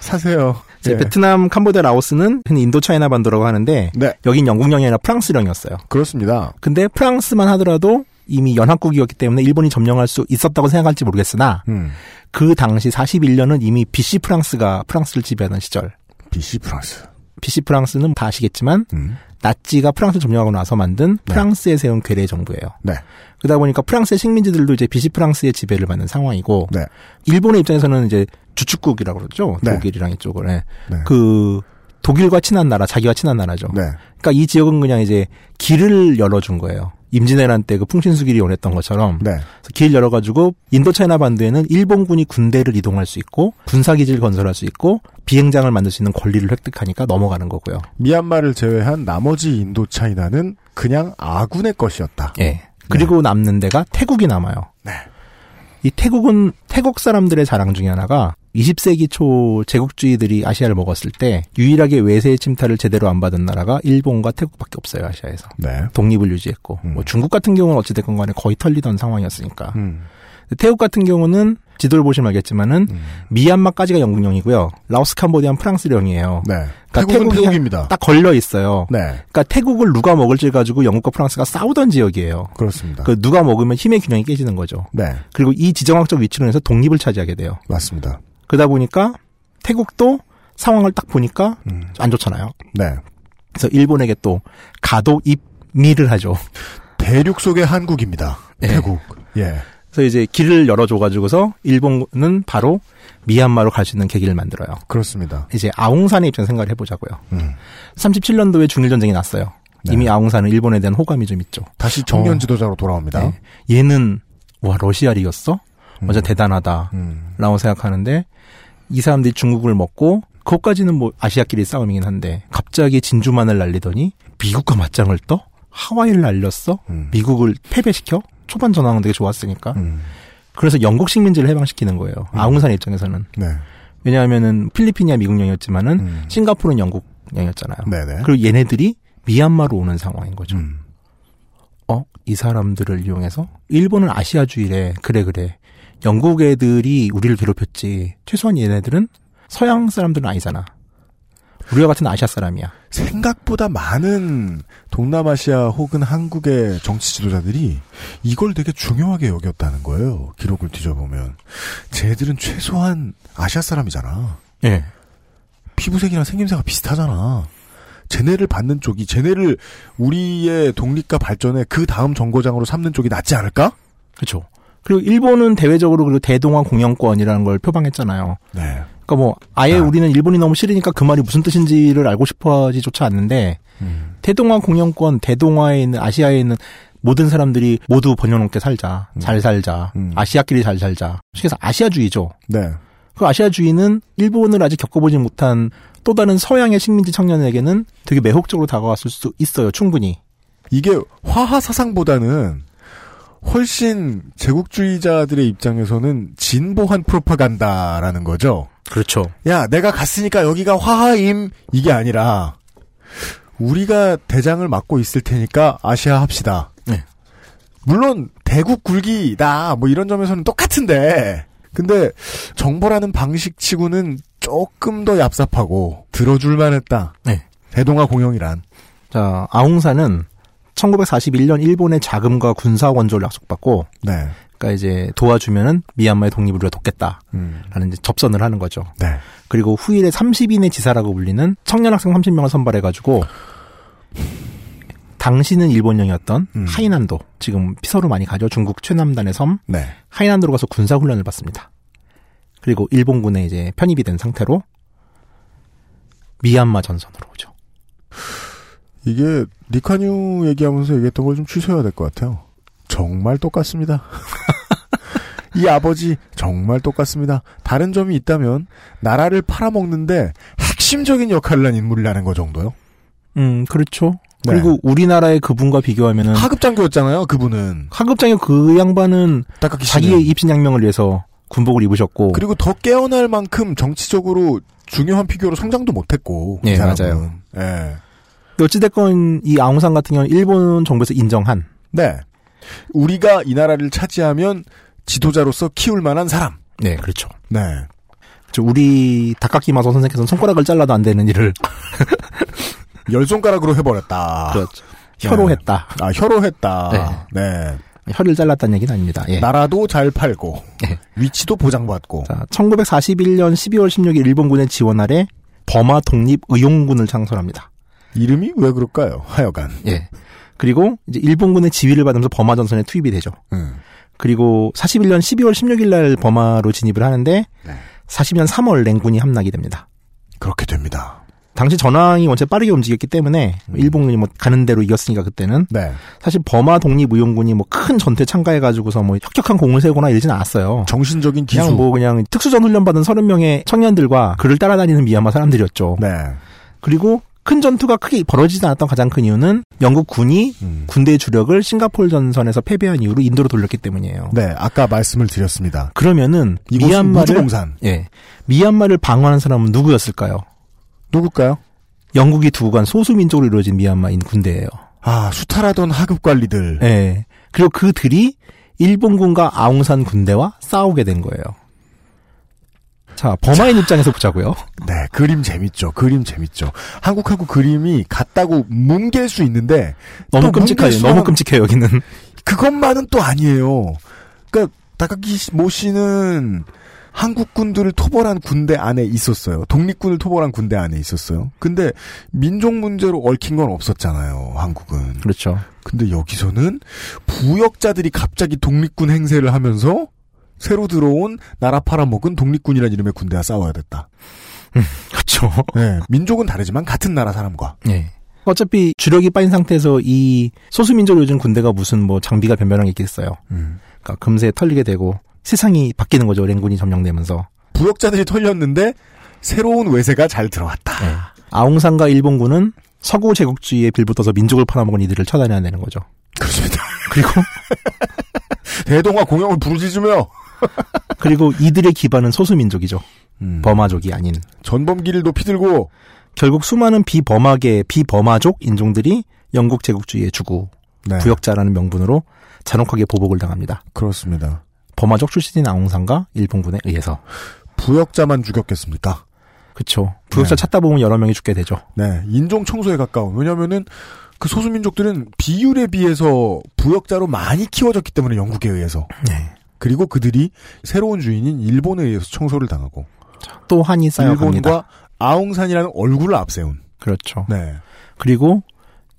사세요. 이제 예. 베트남, 캄보디아, 라오스는 흔히 인도 차이나 반도라고 하는데 네 여긴 영국령이 아니라 프랑스령이었어요. 그렇습니다. 근데 프랑스만 하더라도 이미 연합국이었기 때문에 일본이 점령할 수 있었다고 생각할지 모르겠으나 음. 그 당시 41년은 이미 BC 프랑스가 프랑스를 지배하던 시절. BC 프랑스. BC 프랑스는 다 아시겠지만 음. 나치가 프랑스를 점령하고 나서 만든 네. 프랑스에 세운 괴뢰 정부예요. 네. 그러다 보니까 프랑스의 식민지들도 이제 BC 프랑스의 지배를 받는 상황이고 네. 일본의 입장에서는 이제 주축국이라고 그러죠. 네. 독일이랑 이쪽을. 네. 네. 그 독일과 친한 나라, 자기와 친한 나라죠. 네. 그러니까 이 지역은 그냥 이제 길을 열어준 거예요. 임진왜란 때 그 풍신수길이 원했던 것처럼 네. 길 열어가지고 인도차이나 반도에는 일본군이 군대를 이동할 수 있고 군사기지를 건설할 수 있고 비행장을 만들 수 있는 권리를 획득하니까 넘어가는 거고요. 미얀마를 제외한 나머지 인도 차이나는 그냥 아군의 것이었다. 예. 그리고 남는 데가 태국이 남아요. 네. 이 태국은 태국 사람들의 자랑 중에 하나가 20세기 초 제국주의들이 아시아를 먹었을 때 유일하게 외세의 침탈을 제대로 안 받은 나라가 일본과 태국밖에 없어요 아시아에서 네. 독립을 유지했고 음. 뭐 중국 같은 경우는 어찌됐건 간에 거의 털리던 상황이었으니까 음. 태국 같은 경우는 지도를 보시면 알겠지만은 음. 미얀마까지가 영국령이고요 라오스 캄보디아는 프랑스령이에요 네. 그러니까 태국은 태국입니다. 딱 걸려 있어요 네. 그러니까 태국을 누가 먹을지 가지고 영국과 프랑스가 싸우던 지역이에요 그렇습니다. 그 누가 먹으면 힘의 균형이 깨지는 거죠 네. 그리고 이 지정학적 위치로 해서 독립을 차지하게 돼요 맞습니다. 그러다 보니까 태국도 상황을 딱 보니까 음. 안 좋잖아요. 네. 그래서 일본에게 또 가도 입미를 하죠. 대륙 속의 한국입니다. 네. 태국. 예. 그래서 이제 길을 열어줘가지고서 일본은 바로 미얀마로 갈 수 있는 계기를 만들어요. 그렇습니다. 이제 아웅산의 입장 생각을 해보자고요. 음. 37년도에 중일 전쟁이 났어요. 네. 이미 아웅산은 일본에 대한 호감이 좀 있죠. 다시 청년 어. 지도자로 돌아옵니다. 네. 얘는 와 러시아리였어? 완전 음. 대단하다. 음. 라고 생각하는데 이 사람들이 중국을 먹고 그것까지는 뭐 아시아끼리 싸움이긴 한데 갑자기 진주만을 날리더니 미국과 맞짱을 떠? 하와이를 날렸어? 음. 미국을 패배시켜? 초반 전황은 되게 좋았으니까. 음. 그래서 영국 식민지를 해방시키는 거예요. 음. 아웅산 입장에서는. 네. 왜냐하면은 필리핀이야 미국령이었지만은 음. 싱가포르는 영국령이었잖아요. 네네. 그리고 얘네들이 미얀마로 오는 상황인 거죠. 음. 어? 이 사람들을 이용해서 일본은 아시아주의래. 그래 그래. 영국 애들이 우리를 괴롭혔지. 최소한 얘네들은 서양 사람들은 아니잖아. 우리와 같은 아시아 사람이야. 생각보다 많은 동남아시아 혹은 한국의 정치 지도자들이 이걸 되게 중요하게 여겼다는 거예요. 기록을 뒤져보면. 쟤들은 최소한 아시아 사람이잖아. 예. 피부색이랑 생김새가 비슷하잖아. 쟤네를 받는 쪽이, 쟤네를 우리의 독립과 발전에 그 다음 정거장으로 삼는 쪽이 낫지 않을까? 그렇죠. 그리고 일본은 대외적으로 그리고 대동아 공영권이라는 걸 표방했잖아요. 네. 그러니까 뭐 아예 아. 우리는 일본이 너무 싫으니까 그 말이 무슨 뜻인지를 알고 싶어하지조차 않는데 음. 대동아 공영권, 대동아에 있는 아시아에 있는 모든 사람들이 모두 번영롭게 살자, 음. 잘 살자, 음. 아시아끼리 잘 살자. 그래서 아시아주의죠. 네. 그 아시아주의는 일본을 아직 겪어보지 못한 또 다른 서양의 식민지 청년에게는 되게 매혹적으로 다가왔을 수 있어요, 충분히. 이게 화하 사상보다는 훨씬 제국주의자들의 입장에서는 진보한 프로파간다라는 거죠. 그렇죠. 야, 내가 갔으니까 여기가 화하임 이게 아니라 우리가 대장을 맡고 있을 테니까 아시아 합시다. 네. 물론 대국 굴기다 뭐 이런 점에서는 똑같은데 근데 정보라는 방식치고는 조금 더 얍삽하고 들어줄 만했다. 네. 대동아 공영이란. 자, 아웅산은 1941년 일본의 자금과 군사 원조를 약속받고, 네. 그러니까 이제 도와주면은 미얀마의 독립을 우리가 돕겠다라는 음. 이제 접선을 하는 거죠. 네. 그리고 후일에 30인의 지사라고 불리는 청년 학생 30명을 선발해 가지고 당시는 일본령이었던 음. 하이난도, 지금 피서로 많이 가죠. 중국 최남단의 섬 네. 하이난도로 가서 군사 훈련을 받습니다. 그리고 일본군에 이제 편입이 된 상태로 미얀마 전선으로 오죠. 이게 리콴유 얘기하면서 얘기했던 걸 좀 취소해야 될 것 같아요. 정말 똑같습니다. 이 아버지 정말 똑같습니다. 다른 점이 있다면 나라를 팔아먹는데 핵심적인 역할을 한 인물이라는 거 정도요. 음, 그렇죠. 네. 그리고 우리나라의 그분과 비교하면은 하급장교였잖아요. 그분은 하급장의 그 양반은 자기의 입신양명을 위해서 군복을 입으셨고 그리고 더 깨어날 만큼 정치적으로 중요한 figure로 성장도 못했고 이 예, 사람은. 맞아요. 예. 어찌됐건 이 아웅산 같은 경우는 일본 정부에서 인정한 네. 우리가 이 나라를 차지하면 지도자로서 키울 만한 사람. 네, 그렇죠. 네. 저 우리 다카키마소 선생께서는 손가락을 잘라도 안 되는 일을 열 손가락으로 해버렸다. 그렇죠. 혀로 네. 했다. 아 혀로 했다. 네. 네. 혀를 잘랐다는 얘기는 아닙니다. 예. 나라도 잘 팔고 예. 위치도 보장받고. 자, 1941년 12월 16일 일본군의 지원 아래 버마 독립 의용군을 창설합니다. 이름이 왜 그럴까요? 하여간. 예. 그리고 이제 일본군의 지휘를 받으면서 버마 전선에 투입이 되죠. 음. 그리고 41년 12월 16일 날 버마로 진입을 하는데 네. 40년 3월 랭군이 함락이 됩니다. 그렇게 됩니다. 당시 전황이 원체 빠르게 움직였기 때문에 일본군이 뭐 가는 대로 이겼으니까 그때는 네. 사실 버마 독립의용군이 뭐 큰 전투에 참가해가지고서 뭐 혁혁한 공을 세우거나 이러진 않았어요. 정신적인 기수. 그냥 뭐 그냥 특수전 훈련 받은 30명의 청년들과 그를 따라다니는 미얀마 사람들이었죠. 네. 그리고 큰 전투가 크게 벌어지지 않았던 가장 큰 이유는 영국 군이 음. 군대 주력을 싱가포르 전선에서 패배한 이후로 인도로 돌렸기 때문이에요. 네. 아까 말씀을 드렸습니다. 그러면은 미얀마를 무주공산. 예 미얀마를 방어하는 사람은 누구였을까요? 누굴까요? 영국이 두고 간 소수민족으로 이루어진 미얀마인 군대예요. 아 수탈하던 하급 관리들. 예. 그리고 그들이 일본군과 아웅산 군대와 싸우게 된 거예요. 자, 버마인 입장에서 보자고요. 네, 그림 재밌죠. 그림 재밌죠. 한국하고 그림이 같다고 뭉갤 수 있는데 너무 또 끔찍해요. 너무 끔찍해요, 여기는. 그것만은 또 아니에요. 그러니까 다카키 모 씨는 한국군들을 토벌한 군대 안에 있었어요. 독립군을 토벌한 군대 안에 있었어요. 근데 민족 문제로 얽힌 건 없었잖아요. 한국은. 그렇죠. 근데 여기서는 부역자들이 갑자기 독립군 행세를 하면서 새로 들어온 나라 팔아먹은 독립군이라는 이름의 군대와 싸워야 됐다. 그렇죠. 네, 민족은 다르지만 같은 나라 사람과. 예. 어차피 주력이 빠진 상태에서 이 소수민족 요즘 군대가 무슨 뭐 장비가 변변한 게 있겠어요. 음. 그러니까 금세 털리게 되고 세상이 바뀌는 거죠. 랭군이 점령되면서. 부역자들이 털렸는데 새로운 외세가 잘 들어왔다. 예. 아웅산과 일본군은 서구 제국주의에 빌붙어서 민족을 팔아먹은 이들을 처단해야 되는 거죠. 그렇습니다. 그리고 대동아 공영을 부르짖으며 그리고 이들의 기반은 소수민족이죠. 음. 버마족이 아닌. 전범기를 높이 들고 결국 수많은 비버마계, 비버마족 인종들이 영국 제국주의의 주구, 네, 부역자라는 명분으로 잔혹하게 보복을 당합니다. 그렇습니다. 버마족 출신인 아웅산과 일본군에 의해서. 부역자만 죽였겠습니까? 그쵸. 부역자 네. 찾다 보면 여러 명이 죽게 되죠. 네, 인종 청소에 가까운. 왜냐면은 그 소수민족들은 비율에 비해서 부역자로 많이 키워졌기 때문에 영국에 의해서. 네. 그리고 그들이 새로운 주인인 일본에 의해서 청소를 당하고 또 한이 쌓여갑니다. 일본과 아웅산이라는 얼굴을 앞세운. 그렇죠. 네, 그리고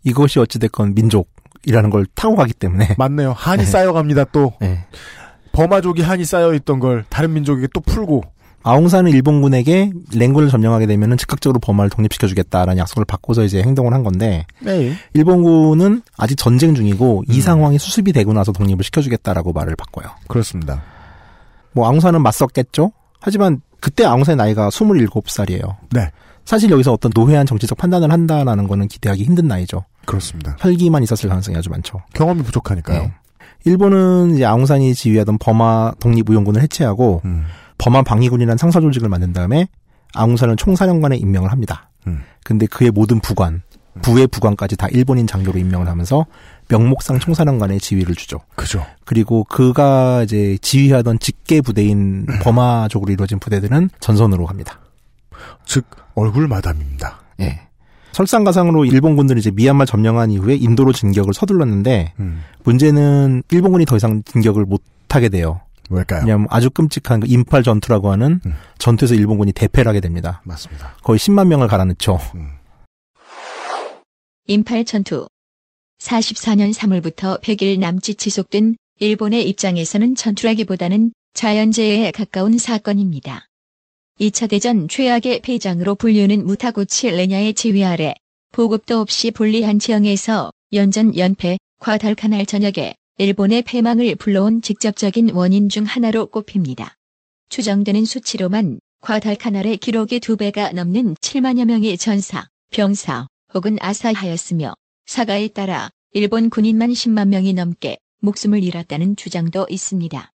이것이 어찌됐건 민족이라는 걸 타고 가기 때문에. 맞네요. 한이 네. 쌓여갑니다. 또 네. 버마족이 한이 쌓여 있던 걸 다른 민족에게 또 풀고. 아웅산은 일본군에게 랭군을 점령하게 되면은 즉각적으로 버마를 독립시켜주겠다라는 약속을 받고서 이제 행동을 한 건데 네. 일본군은 아직 전쟁 중이고 이 상황이 수습이 되고 나서 독립을 시켜주겠다라고 말을 바꿔요. 그렇습니다. 뭐 아웅산은 맞섰겠죠. 하지만 그때 아웅산의 나이가 27살이에요. 네, 사실 여기서 어떤 노회한 정치적 판단을 한다라는 거는 기대하기 힘든 나이죠. 그렇습니다. 혈기만 있었을 가능성이 아주 많죠. 경험이 부족하니까요. 네. 일본은 이제 아웅산이 지휘하던 버마 독립의용군을 해체하고 음. 버마 방위군이라는 상사 조직을 만든 다음에 아웅산을 총사령관에 임명을 합니다. 음. 근데 그의 모든 부관, 부의 부관까지 다 일본인 장교로 임명을 하면서 명목상 총사령관의 지위를 주죠. 그죠. 그리고 그가 이제 지휘하던 직계 부대인 음. 버마족으로 이루어진 부대들은 전선으로 갑니다. 즉 얼굴 마담입니다. 예. 설상가상으로 일본군들이 이제 미얀마 점령한 이후에 인도로 진격을 서둘렀는데 음. 문제는 일본군이 더 이상 진격을 못 하게 돼요. 왜일까요? 왜냐하면 아주 끔찍한 그 인팔 전투라고 하는 음. 전투에서 일본군이 대패를 하게 됩니다. 맞습니다. 거의 10만 명을 갈아넣죠. 음. 인팔 전투. 44년 3월부터 100일 남짓 지속된 일본의 입장에서는 전투라기보다는 자연재해에 가까운 사건입니다. 2차 대전 최악의 폐장으로 불리우는 무타구치 레냐의 지휘 아래 보급도 없이 불리한 지형에서 연전 연패, 과달카날 전역에 일본의 패망을 불러온 직접적인 원인 중 하나로 꼽힙니다. 추정되는 수치로만 과달카날의 기록이 두 배가 넘는 7만여 명의 전사, 병사 혹은 아사하였으며 사가에 따라 일본 군인만 10만 명이 넘게 목숨을 잃었다는 주장도 있습니다.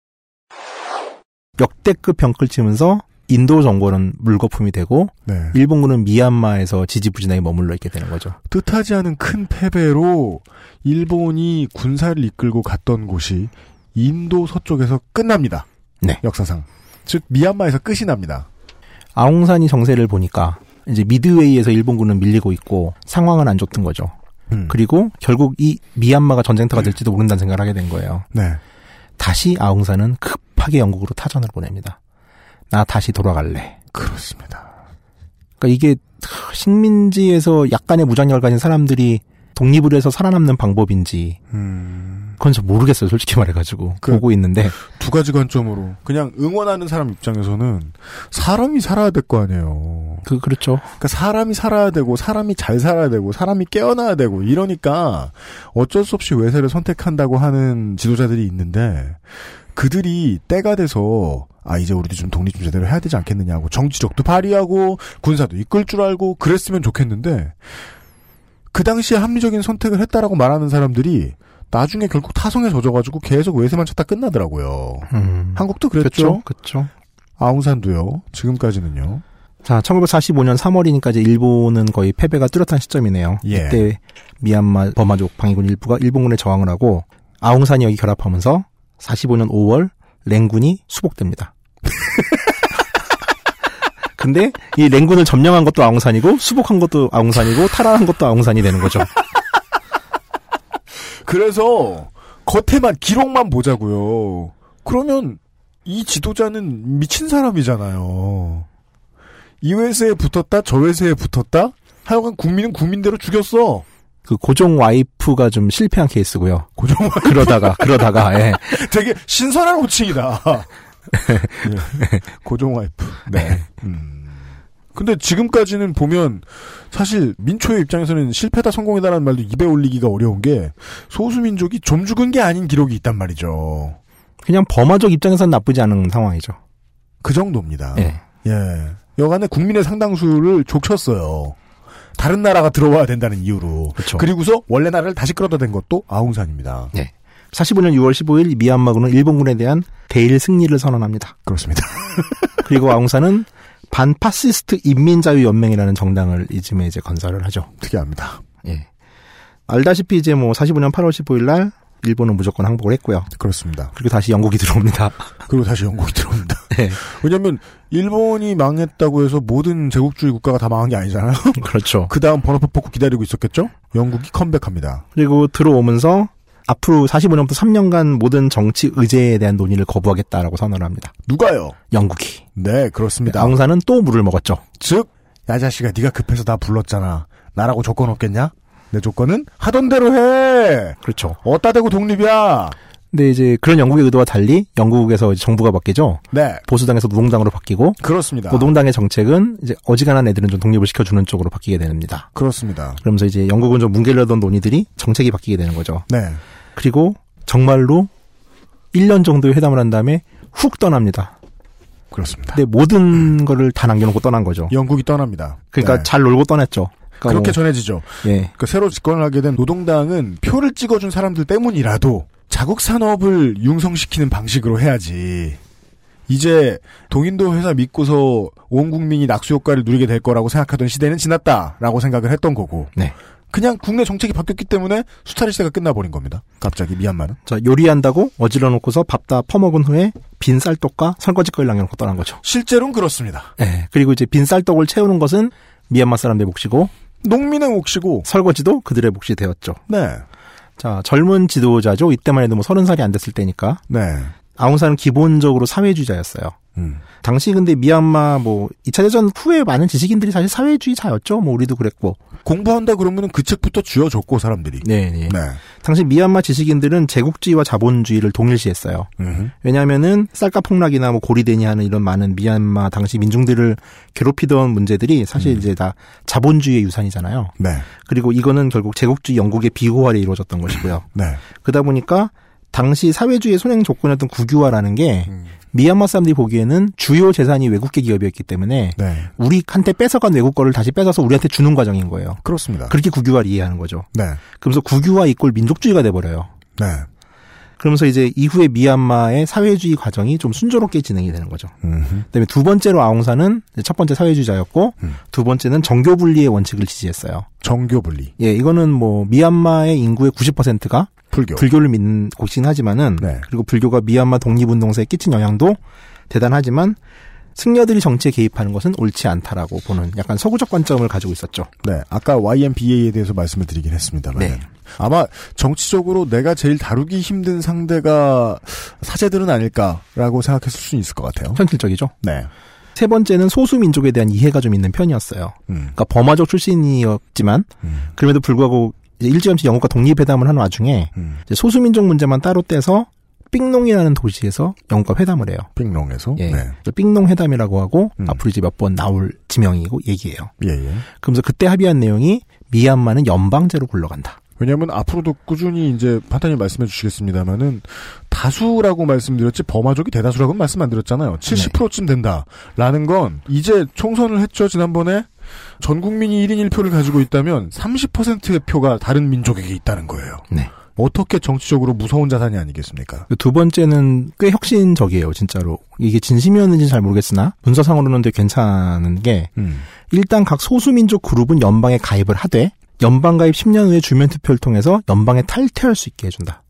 역대급 병클 치면서 인도 정권은 물거품이 되고 네. 일본군은 미얀마에서 지지부진하게 머물러 있게 되는 거죠. 뜻하지 않은 큰 패배로 일본이 군사를 이끌고 갔던 곳이 인도 서쪽에서 끝납니다. 네. 역사상. 즉 미얀마에서 끝이 납니다. 아웅산이 정세를 보니까 이제 미드웨이에서 일본군은 밀리고 있고 상황은 안 좋던 거죠. 음. 그리고 결국 이 미얀마가 전쟁터가 될지도 모른다는 생각을 하게 된 거예요. 네. 다시 아웅산은 급하게 영국으로 타전을 보냅니다. 나 다시 돌아갈래. 그렇습니다. 그러니까 이게 식민지에서 약간의 무장력을 가진 사람들이 독립을 해서 살아남는 방법인지 음. 그건 잘 모르겠어요. 솔직히 말해가지고 그- 보고 있는데 두 가지 관점으로 그냥 응원하는 사람 입장에서는 사람이 살아야 될 거 아니에요. 그 그렇죠. 그러니까 사람이 살아야 되고 사람이 잘 살아야 되고 사람이 깨어나야 되고 이러니까 어쩔 수 없이 외세를 선택한다고 하는 지도자들이 있는데 그들이 때가 돼서 아 이제 우리도 좀 독립 좀 제대로 해야 되지 않겠느냐고 정치력도 발휘하고 군사도 이끌 줄 알고 그랬으면 좋겠는데 그 당시에 합리적인 선택을 했다라고 말하는 사람들이 나중에 결국 타성에 젖어가지고 계속 외세만 찾다 끝나더라고요. 음. 한국도 그랬죠. 그렇죠. 아웅산도요. 지금까지는요. 자, 1945년 3월이니까 이제 일본은 거의 패배가 뚜렷한 시점이네요. 예. 이때 미얀마 버마족 방위군 일부가 일본군에 저항을 하고 아웅산이 여기 결합하면서 45년 5월 랭군이 수복됩니다. 근데 이 랭군을 점령한 것도 아웅산이고 수복한 것도 아웅산이고 탈환한 것도 아웅산이 되는 거죠. 그래서 겉에만 기록만 보자고요. 그러면 이 지도자는 미친 사람이잖아요. 이 회사에 붙었다, 저 회사에 붙었다. 하여간 국민은 국민대로 죽였어. 그 고종 와이프가 좀 실패한 케이스고요. 고종 와이프. 그러다가 그러다가 예. 되게 신선한 호칭이다. 예. 고종 와이프. 네. 음. 근데 지금까지는 보면 사실 민초의 입장에서는 실패다 성공이다라는 말도 입에 올리기가 어려운 게 소수민족이 좀 죽은 게 아닌 기록이 있단 말이죠. 그냥 버마족 입장에서는 나쁘지 않은 상황이죠. 그 정도입니다. 예. 예. 여간에 국민의 상당수를 족쳤어요. 다른 나라가 들어와야 된다는 이유로. 그렇죠. 그리고서 원래 나라를 다시 끌어다 댄 것도 아웅산입니다. 네. 45년 6월 15일 미얀마군은 일본군에 대한 대일 승리를 선언합니다. 그렇습니다. 그리고 아웅산은 반파시스트 인민자유연맹이라는 정당을 이쯤에 이제 건설을 하죠. 특이합니다. 예. 알다시피 이제 뭐 45년 8월 15일 날 일본은 무조건 항복을 했고요. 그렇습니다. 그리고 다시 영국이 들어옵니다. 그리고 다시 영국이 들어옵니다. 네. 왜냐면 일본이 망했다고 해서 모든 제국주의 국가가 다 망한 게 아니잖아요. 그렇죠. 그 다음 번호표 뽑고 기다리고 있었겠죠? 영국이 컴백합니다. 그리고 들어오면서 앞으로 45년부터 3년간 모든 정치 의제에 대한 논의를 거부하겠다라고 선언을 합니다. 누가요? 영국이. 네, 그렇습니다. 아웅산은 또 물을 먹었죠. 즉, 야 자식아 네가 급해서 나 불렀잖아. 나라고 조건 없겠냐? 내 조건은 하던 대로 해. 그렇죠. 어따 대고 독립이야. 근데 이제 그런 영국의 의도와 달리 영국에서 정부가 바뀌죠. 네, 보수당에서 노동당으로 바뀌고 그렇습니다. 노동당의 정책은 이제 어지간한 애들은 좀 독립을 시켜주는 쪽으로 바뀌게 됩니다. 그렇습니다. 그러면서 이제 영국은 좀 뭉개려던 논의들이 정책이 바뀌게 되는 거죠. 네, 그리고 정말로 1년 정도의 회담을 한 다음에 훅 떠납니다. 그렇습니다. 근데 모든 거를 다 남겨놓고 떠난 거죠. 영국이 떠납니다. 그러니까 네. 잘 놀고 떠났죠. 그러니까 그렇게 뭐, 전해지죠. 예. 그 새로 집권을 하게 된 노동당은 표를 찍어준 사람들 때문이라도 자국 산업을 융성시키는 방식으로 해야지. 이제 동인도 회사 믿고서 온 국민이 낙수 효과를 누리게 될 거라고 생각하던 시대는 지났다라고 생각을 했던 거고. 네. 그냥 국내 정책이 바뀌었기 때문에 수탈의 시대가 끝나버린 겁니다. 갑자기 미얀마는. 자, 요리한다고 어질러 놓고서 밥 다 퍼먹은 후에 빈 쌀떡과 설거지거리를 남겨놓고 떠난 거죠. 실제로는 그렇습니다. 예. 그리고 이제 빈 쌀떡을 채우는 것은 미얀마 사람들의 몫이고 농민의 몫이고. 설거지도 그들의 몫이 되었죠. 네. 자, 젊은 지도자죠. 이때만 해도 뭐 서른 살이 안 됐을 때니까. 네. 아웅산은 기본적으로 사회주의자였어요. 음. 당시 근데 미얀마 뭐 2차 대전 후에 많은 지식인들이 사실 사회주의자였죠. 뭐 우리도 그랬고. 공부한다 그러면은 그 책부터 쥐어줬고 사람들이. 네, 네. 네. 당시 미얀마 지식인들은 제국주의와 자본주의를 동일시했어요. 음흠. 왜냐하면은 쌀가 폭락이나 뭐 고리대니 하는 이런 많은 미얀마 당시 민중들을 괴롭히던 문제들이 사실 이제 다 자본주의의 유산이잖아요. 네. 그리고 이거는 결국 제국주의 영국의 비호화로 이루어졌던 것이고요. 네. 그러다 보니까 당시 사회주의 손행 조건이었던 국유화라는 게 미얀마 사람들이 보기에는 주요 재산이 외국계 기업이었기 때문에 네. 우리한테 뺏어간 외국 거를 다시 뺏어서 우리한테 주는 과정인 거예요. 그렇습니다. 그렇게 국유화를 이해하는 거죠. 네. 그러면서 국유화 이꼴 민족주의가 돼버려요. 네. 그러면서 이제 이후에 미얀마의 사회주의 과정이 좀 순조롭게 진행이 되는 거죠. 음흠. 그다음에 두 번째로 아웅산은 첫 번째 사회주의자였고 음. 두 번째는 정교 분리의 원칙을 지지했어요. 정교 분리. 예, 이거는 뭐 미얀마의 인구의 90%가 불교. 불교를 믿는 곳이긴 하지만은 네. 그리고 불교가 미얀마 독립운동사에 끼친 영향도 대단하지만 승려들이 정치에 개입하는 것은 옳지 않다라고 보는 약간 서구적 관점을 가지고 있었죠. 네, 아까 YMBA에 대해서 말씀을 드리긴 했습니다만 네. 아마 정치적으로 내가 제일 다루기 힘든 상대가 사제들은 아닐까라고 생각했을 수 있을 것 같아요. 현실적이죠. 네. 세 번째는 소수 민족에 대한 이해가 좀 있는 편이었어요. 음. 그러니까 버마족 출신이었지만 음. 그럼에도 불구하고 일찌감치 영국과 독립회담을 하는 와중에 음. 이제 소수민족 문제만 따로 떼서 삥농이라는 도시에서 영국과 회담을 해요. 빙롱에서. 예. 네. 삥농 회담이라고 하고 음. 앞으로 이제 몇 번 나올 지명이고 얘기예요. 예, 예. 그러면서 그때 합의한 내용이 미얀마는 연방제로 굴러간다. 왜냐하면 앞으로도 꾸준히 이제 판단님 말씀해 주시겠습니다만은 다수라고 말씀드렸지 버마족이 대다수라고는 말씀 안 드렸잖아요. 70%쯤 된다라는 건 이제 총선을 했죠 지난번에 전 국민이 1인 1표를 가지고 있다면 30%의 표가 다른 민족에게 있다는 거예요. 네. 어떻게 정치적으로 무서운 자산이 아니겠습니까? 두 번째는 꽤 혁신적이에요, 진짜로. 이게 진심이었는지 잘 모르겠으나 문서상으로는 되게 괜찮은 게 음. 일단 각 소수민족 그룹은 연방에 가입을 하되 연방 가입 10년 후에 주민 투표를 통해서 연방에 탈퇴할 수 있게 해준다.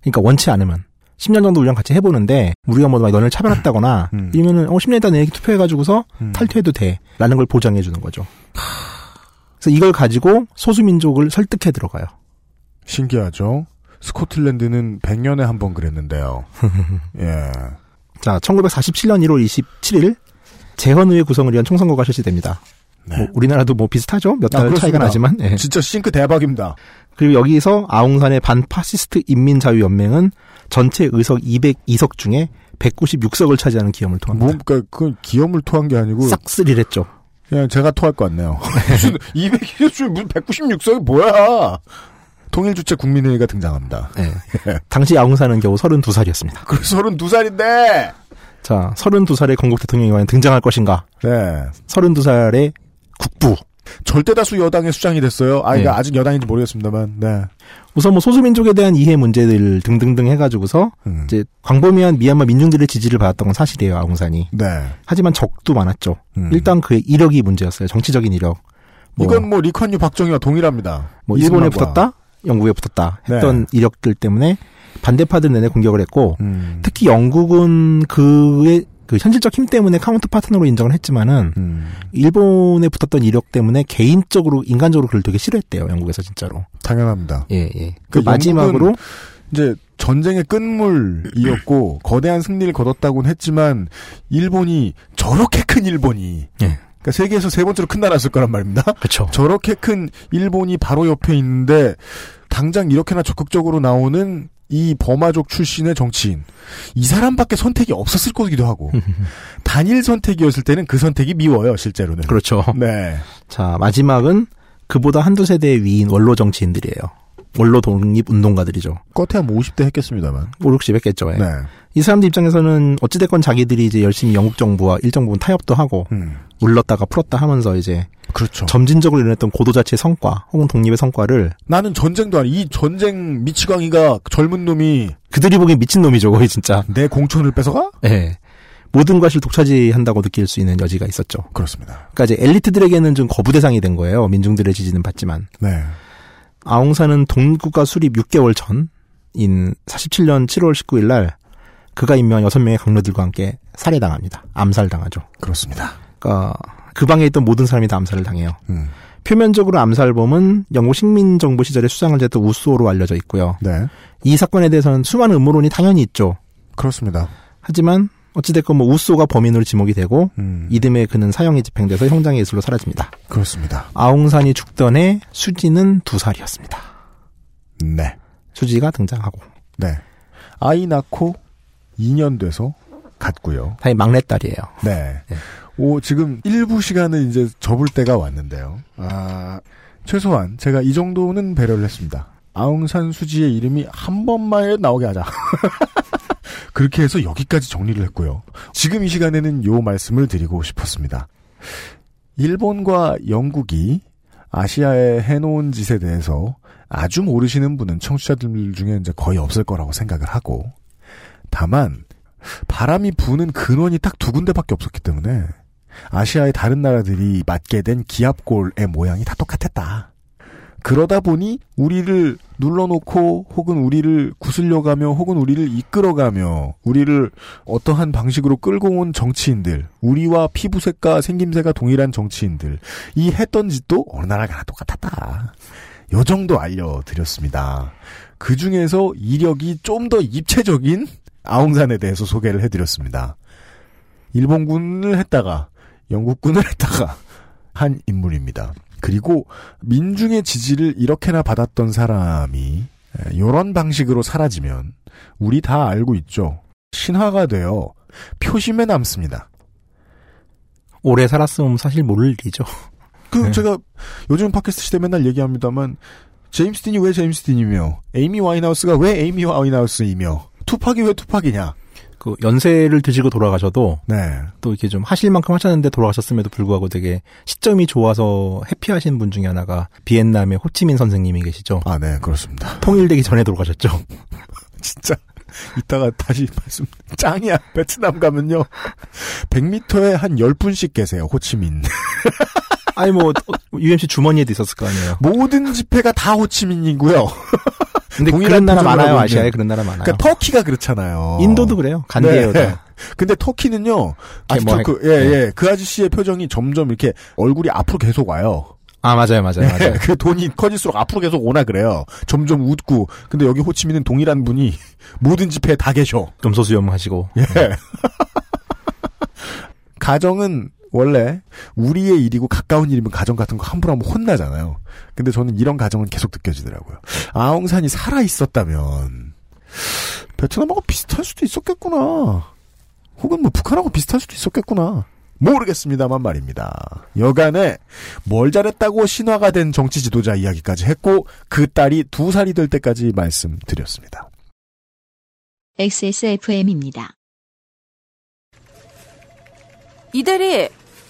그러니까 원치 않으면 10년 정도 우리랑 같이 해보는데 우리가 뭐 너를 차별했다거나 음. 이러면은 어 10년 있다 내 투표해가지고서 음. 탈퇴해도 돼라는 걸 보장해 주는 거죠. 그래서 이걸 가지고 소수민족을 설득해 들어가요. 신기하죠. 스코틀랜드는 100년에 한 번 그랬는데요. 예. 자, 1947년 1월 27일 재헌의회 구성을 위한 총선거가 실시됩니다. 네. 뭐 우리나라도 뭐 비슷하죠. 몇 아, 달 차이가. 나지만. 예. 진짜 싱크 대박입니다. 그리고 여기서 아웅산의 반파시스트 인민자유연맹은 전체 의석 202석 중에 196석을 차지하는 기염을 토합니다. 뭐, 그니까, 그 기염을 토한 게 아니고. 싹쓸이를 했죠. 그냥 제가 토할 것 같네요. 무슨 200일 중에 무슨 196석이 뭐야? 통일주체 국민회의가 등장합니다. 예. 당시 아웅산은 겨우 32살이었습니다. 그 32살인데! 자, 32살의 건국 대통령이 과연 등장할 것인가? 네. 32살의 국부. 절대다수 여당의 수장이 됐어요. 아, 이거 네. 아직 여당인지 모르겠습니다만, 네. 우선 뭐 소수민족에 대한 이해 문제들 등등등 해가지고서 음. 이제 광범위한 미얀마 민중들의 지지를 받았던 건 사실이에요, 아웅산이. 네. 하지만 적도 많았죠. 음. 일단 그의 이력이 문제였어요. 정치적인 이력. 뭐, 이건 뭐 리콴유 박정희와 동일합니다. 뭐 일본에. 붙었다, 영국에 붙었다 네. 했던 이력들 때문에 반대파들 내내 공격을 했고 음. 특히 영국은 그의 그 현실적 힘 때문에 counter partner로 인정을 했지만은 음. 일본에 붙었던 이력 때문에 개인적으로 인간적으로 그를 되게 싫어했대요. 영국에서 진짜로. 당연합니다. 예, 예. 그그 마지막으로 이제 전쟁의 끝물이었고 거대한 승리를 거뒀다고는 했지만 일본이 저렇게 큰 일본이 예. 그러니까 세계에서 세 번째로 큰 나라였을 거란 말입니다. 그렇죠. 저렇게 큰 일본이 바로 옆에 있는데 당장 이렇게나 적극적으로 나오는 이 버마족 출신의 정치인 이 사람밖에 선택이 없었을 거기도 하고 단일 선택이었을 때는 그 선택이 미워요 실제로는. 그렇죠. 네. 자, 마지막은 그보다 한두 세대 위인 원로 정치인들이에요. 원로 독립 운동가들이죠. 겉에 한 50대 했겠습니다만. 5, 60 했겠죠. 예. 네. 이 사람들 입장에서는 어찌됐건 자기들이 이제 열심히 영국 정부와 일정 부분 타협도 하고 음. 울렀다가 풀었다 하면서 이제 그렇죠. 점진적으로 일어났던 고도 자체의 성과 혹은 독립의 성과를 나는 전쟁도 아니 이 전쟁 미치광이가 젊은 놈이 그들이 보기엔 미친 놈이죠 거의 진짜 내 공천을 뺏어가? 예. 모든 것을 독차지한다고 느낄 수 있는 여지가 있었죠 그렇습니다. 그러니까 이제 엘리트들에게는 좀 거부 대상이 된 거예요 민중들의 지지는 받지만 네. 아웅산은 동국가 수립 6개월 전인 47년 7월 19일 날 그가 임명한 6명의 강로들과 함께 살해당합니다 암살당하죠 그렇습니다. 그러니까 그 방에 있던 모든 사람이 다 암살을 당해요 음. 표면적으로 암살범은 영국 식민 정부 시절에 수장을 지었던 우스오로 알려져 있고요. 네. 이 사건에 대해서는 수많은 음모론이 당연히 있죠. 그렇습니다. 하지만 어찌됐건 뭐 우소가 범인으로 지목이 되고 음. 이듬해 그는 사형이 집행돼서 형장의 예술로 사라집니다. 그렇습니다. 아웅산이 죽던 해 수지는 두 살이었습니다. 네. 수지가 등장하고 네. 아이 낳고 2년 돼서 갔고요. 다이 막내딸이에요. 네. 오, 지금 일부 시간을 이제 접을 때가 왔는데요. 아, 최소한 제가 이 정도는 배려를 했습니다. 아웅산 수지의 이름이 한 번만 나오게 하자. 그렇게 해서 여기까지 정리를 했고요. 지금 이 시간에는 요 말씀을 드리고 싶었습니다. 일본과 영국이 아시아에 해놓은 짓에 대해서 아주 모르시는 분은 청취자들 중에 이제 거의 없을 거라고 생각을 하고, 다만, 바람이 부는 근원이 딱 두 군데밖에 없었기 때문에, 아시아의 다른 나라들이 맞게 된 기압골의 모양이 다 똑같았다. 그러다 보니 우리를 눌러놓고 혹은 우리를 구슬려가며 혹은 우리를 이끌어가며 우리를 어떠한 방식으로 끌고 온 정치인들 우리와 피부색과 생김새가 동일한 정치인들 이 했던 짓도 어느 나라가 똑같았다. 요 정도 알려드렸습니다. 그 중에서 이력이 좀 더 입체적인 아웅산에 대해서 소개를 해드렸습니다. 일본군을 했다가 영국군을 했다가 한 인물입니다. 그리고 민중의 지지를 이렇게나 받았던 사람이 이런 방식으로 사라지면 우리 다 알고 있죠. 신화가 되어 표심에 남습니다. 오래 살았으면 사실 모를 일이죠. 그 네. 제가 요즘 팟캐스트 시대 맨날 얘기합니다만 제임스 딘이 왜 제임스 딘이며 에이미 와인하우스가 왜 에이미 와인하우스이며 투팍이 왜 투팍이냐. 그 연세를 드시고 돌아가셔도 네. 또 이렇게 좀 하실 만큼 하셨는데 돌아가셨음에도 불구하고 되게 시점이 좋아서 해피하신 분 중에 하나가 비엔남의 호치민 선생님이 계시죠. 아, 네, 그렇습니다. 통일되기 전에 돌아가셨죠. 진짜 이따가 다시 말씀 짱이야. 베트남 가면요. 100m에 한 10분씩 계세요. 호치민. 아니 뭐 UMC 주머니에도 있었을 거 아니에요. 모든 집회가 다 호치민이고요. 근데 동일한 나라 많아요. 아시아에 있는. 그런 나라 많아요. 그러니까 터키가 그렇잖아요. 인도도 그래요. 간디에요. 네. 다. 근데 터키는요. 이렇게 뭐 아직도 그, 예, 예. 그 아저씨의 표정이 점점 이렇게 얼굴이 앞으로 계속 와요. 아 맞아요, 맞아요, 맞아요. 그 돈이 커질수록 앞으로 계속 오나 그래요. 점점 웃고. 근데 여기 호치민은 동일한 분이 모든 집회에 다 계셔. 금소수염 하시고. 예. 가정은 원래 우리의 일이고 가까운 일이면 가정 같은 거 함부로 하면 혼나잖아요. 근데 저는 이런 가정은 계속 느껴지더라고요. 아웅산이 살아 있었다면 베트남하고 비슷할 수도 있었겠구나. 혹은 뭐 북한하고 비슷할 수도 있었겠구나. 모르겠습니다만 말입니다. 여간에 뭘 잘했다고 신화가 된 정치 지도자 이야기까지 했고 그 딸이 두 살이 될 때까지 말씀드렸습니다. XSFM입니다. 이대리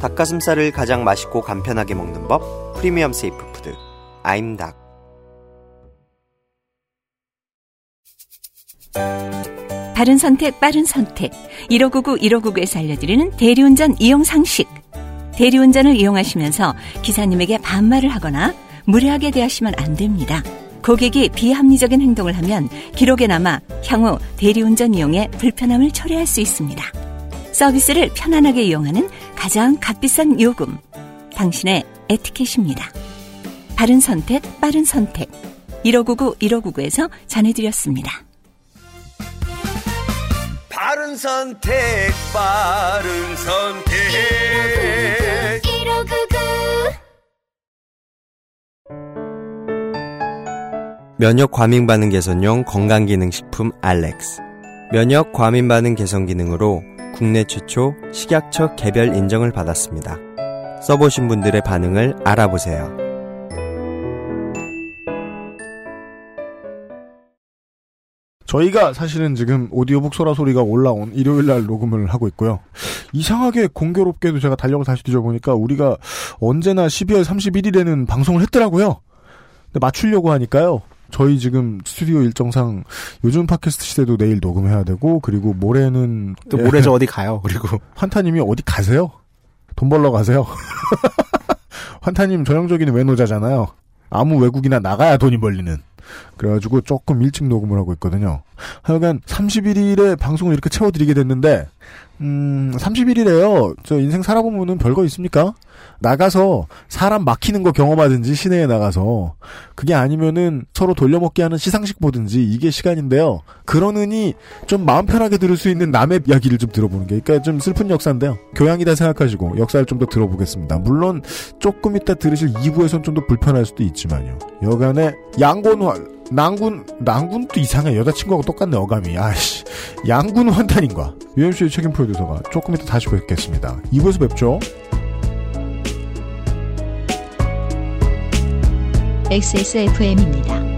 닭가슴살을 가장 맛있고 간편하게 먹는 법 premium safe food 아임닭 바른 선택, 빠른 선택. 1599, 1599에서 알려드리는 대리운전 이용 상식. 대리운전을 이용하시면서 기사님에게 반말을 하거나 무례하게 대하시면 안 됩니다. 고객이 비합리적인 행동을 하면 기록에 남아 향후 대리운전 이용에 불편함을 초래할 수 있습니다. 서비스를 편안하게 이용하는 가장 값비싼 요금. 당신의 에티켓입니다. 바른 선택, 빠른 선택. 1599, 1599에서 전해드렸습니다. 바른 선택, 바른 선택. 면역 과민 반응 개선용 건강기능식품 알렉스 면역 과민 반응 개선 기능으로 국내 최초 식약처 개별 인정을 받았습니다. 써보신 분들의 반응을 알아보세요. 저희가 사실은 지금 오디오북 소라 소리가 올라온 일요일 날 녹음을 하고 있고요. 이상하게 공교롭게도 제가 달력을 다시 뒤져보니까 우리가 언제나 12월 31일에는 방송을 했더라고요. 근데 맞추려고 하니까요. 저희 지금 스튜디오 일정상 요즘 팟캐스트 시대도 내일 녹음해야 되고 그리고 모레는 또 모레 저 어디 가요. 그리고 환타님이 어디 가세요? 돈 벌러 가세요. 환타님 전형적인 외노자잖아요. 아무 외국이나 나가야 돈이 벌리는. 그래가지고 조금 일찍 녹음을 하고 있거든요. 하여간 31일에 방송을 이렇게 채워드리게 됐는데, 음, 31일에요. 저 인생 살아보면은 별거 있습니까? 나가서 사람 막히는 거 경험하든지 시내에 나가서 그게 아니면은 서로 돌려먹기 하는 시상식 보든지 이게 시간인데요. 그러느니 좀 마음 편하게 들을 수 있는 남의 이야기를 좀 들어보는 게 그러니까 좀 슬픈 역사인데요. 교양이다 생각하시고 역사를 좀 더 들어보겠습니다. 물론 조금 이따 들으실 2부에선 좀 더 불편할 수도 있지만요. 여간에 양곤활 낭군 낭군도 이상해. 여자친구하고 똑같네 어감이. 아씨. 양군 환탄인과 UMC의 책임 프로듀서가 조금 이따 다시 뵙겠습니다. 2부에서 뵙죠. XSFM입니다.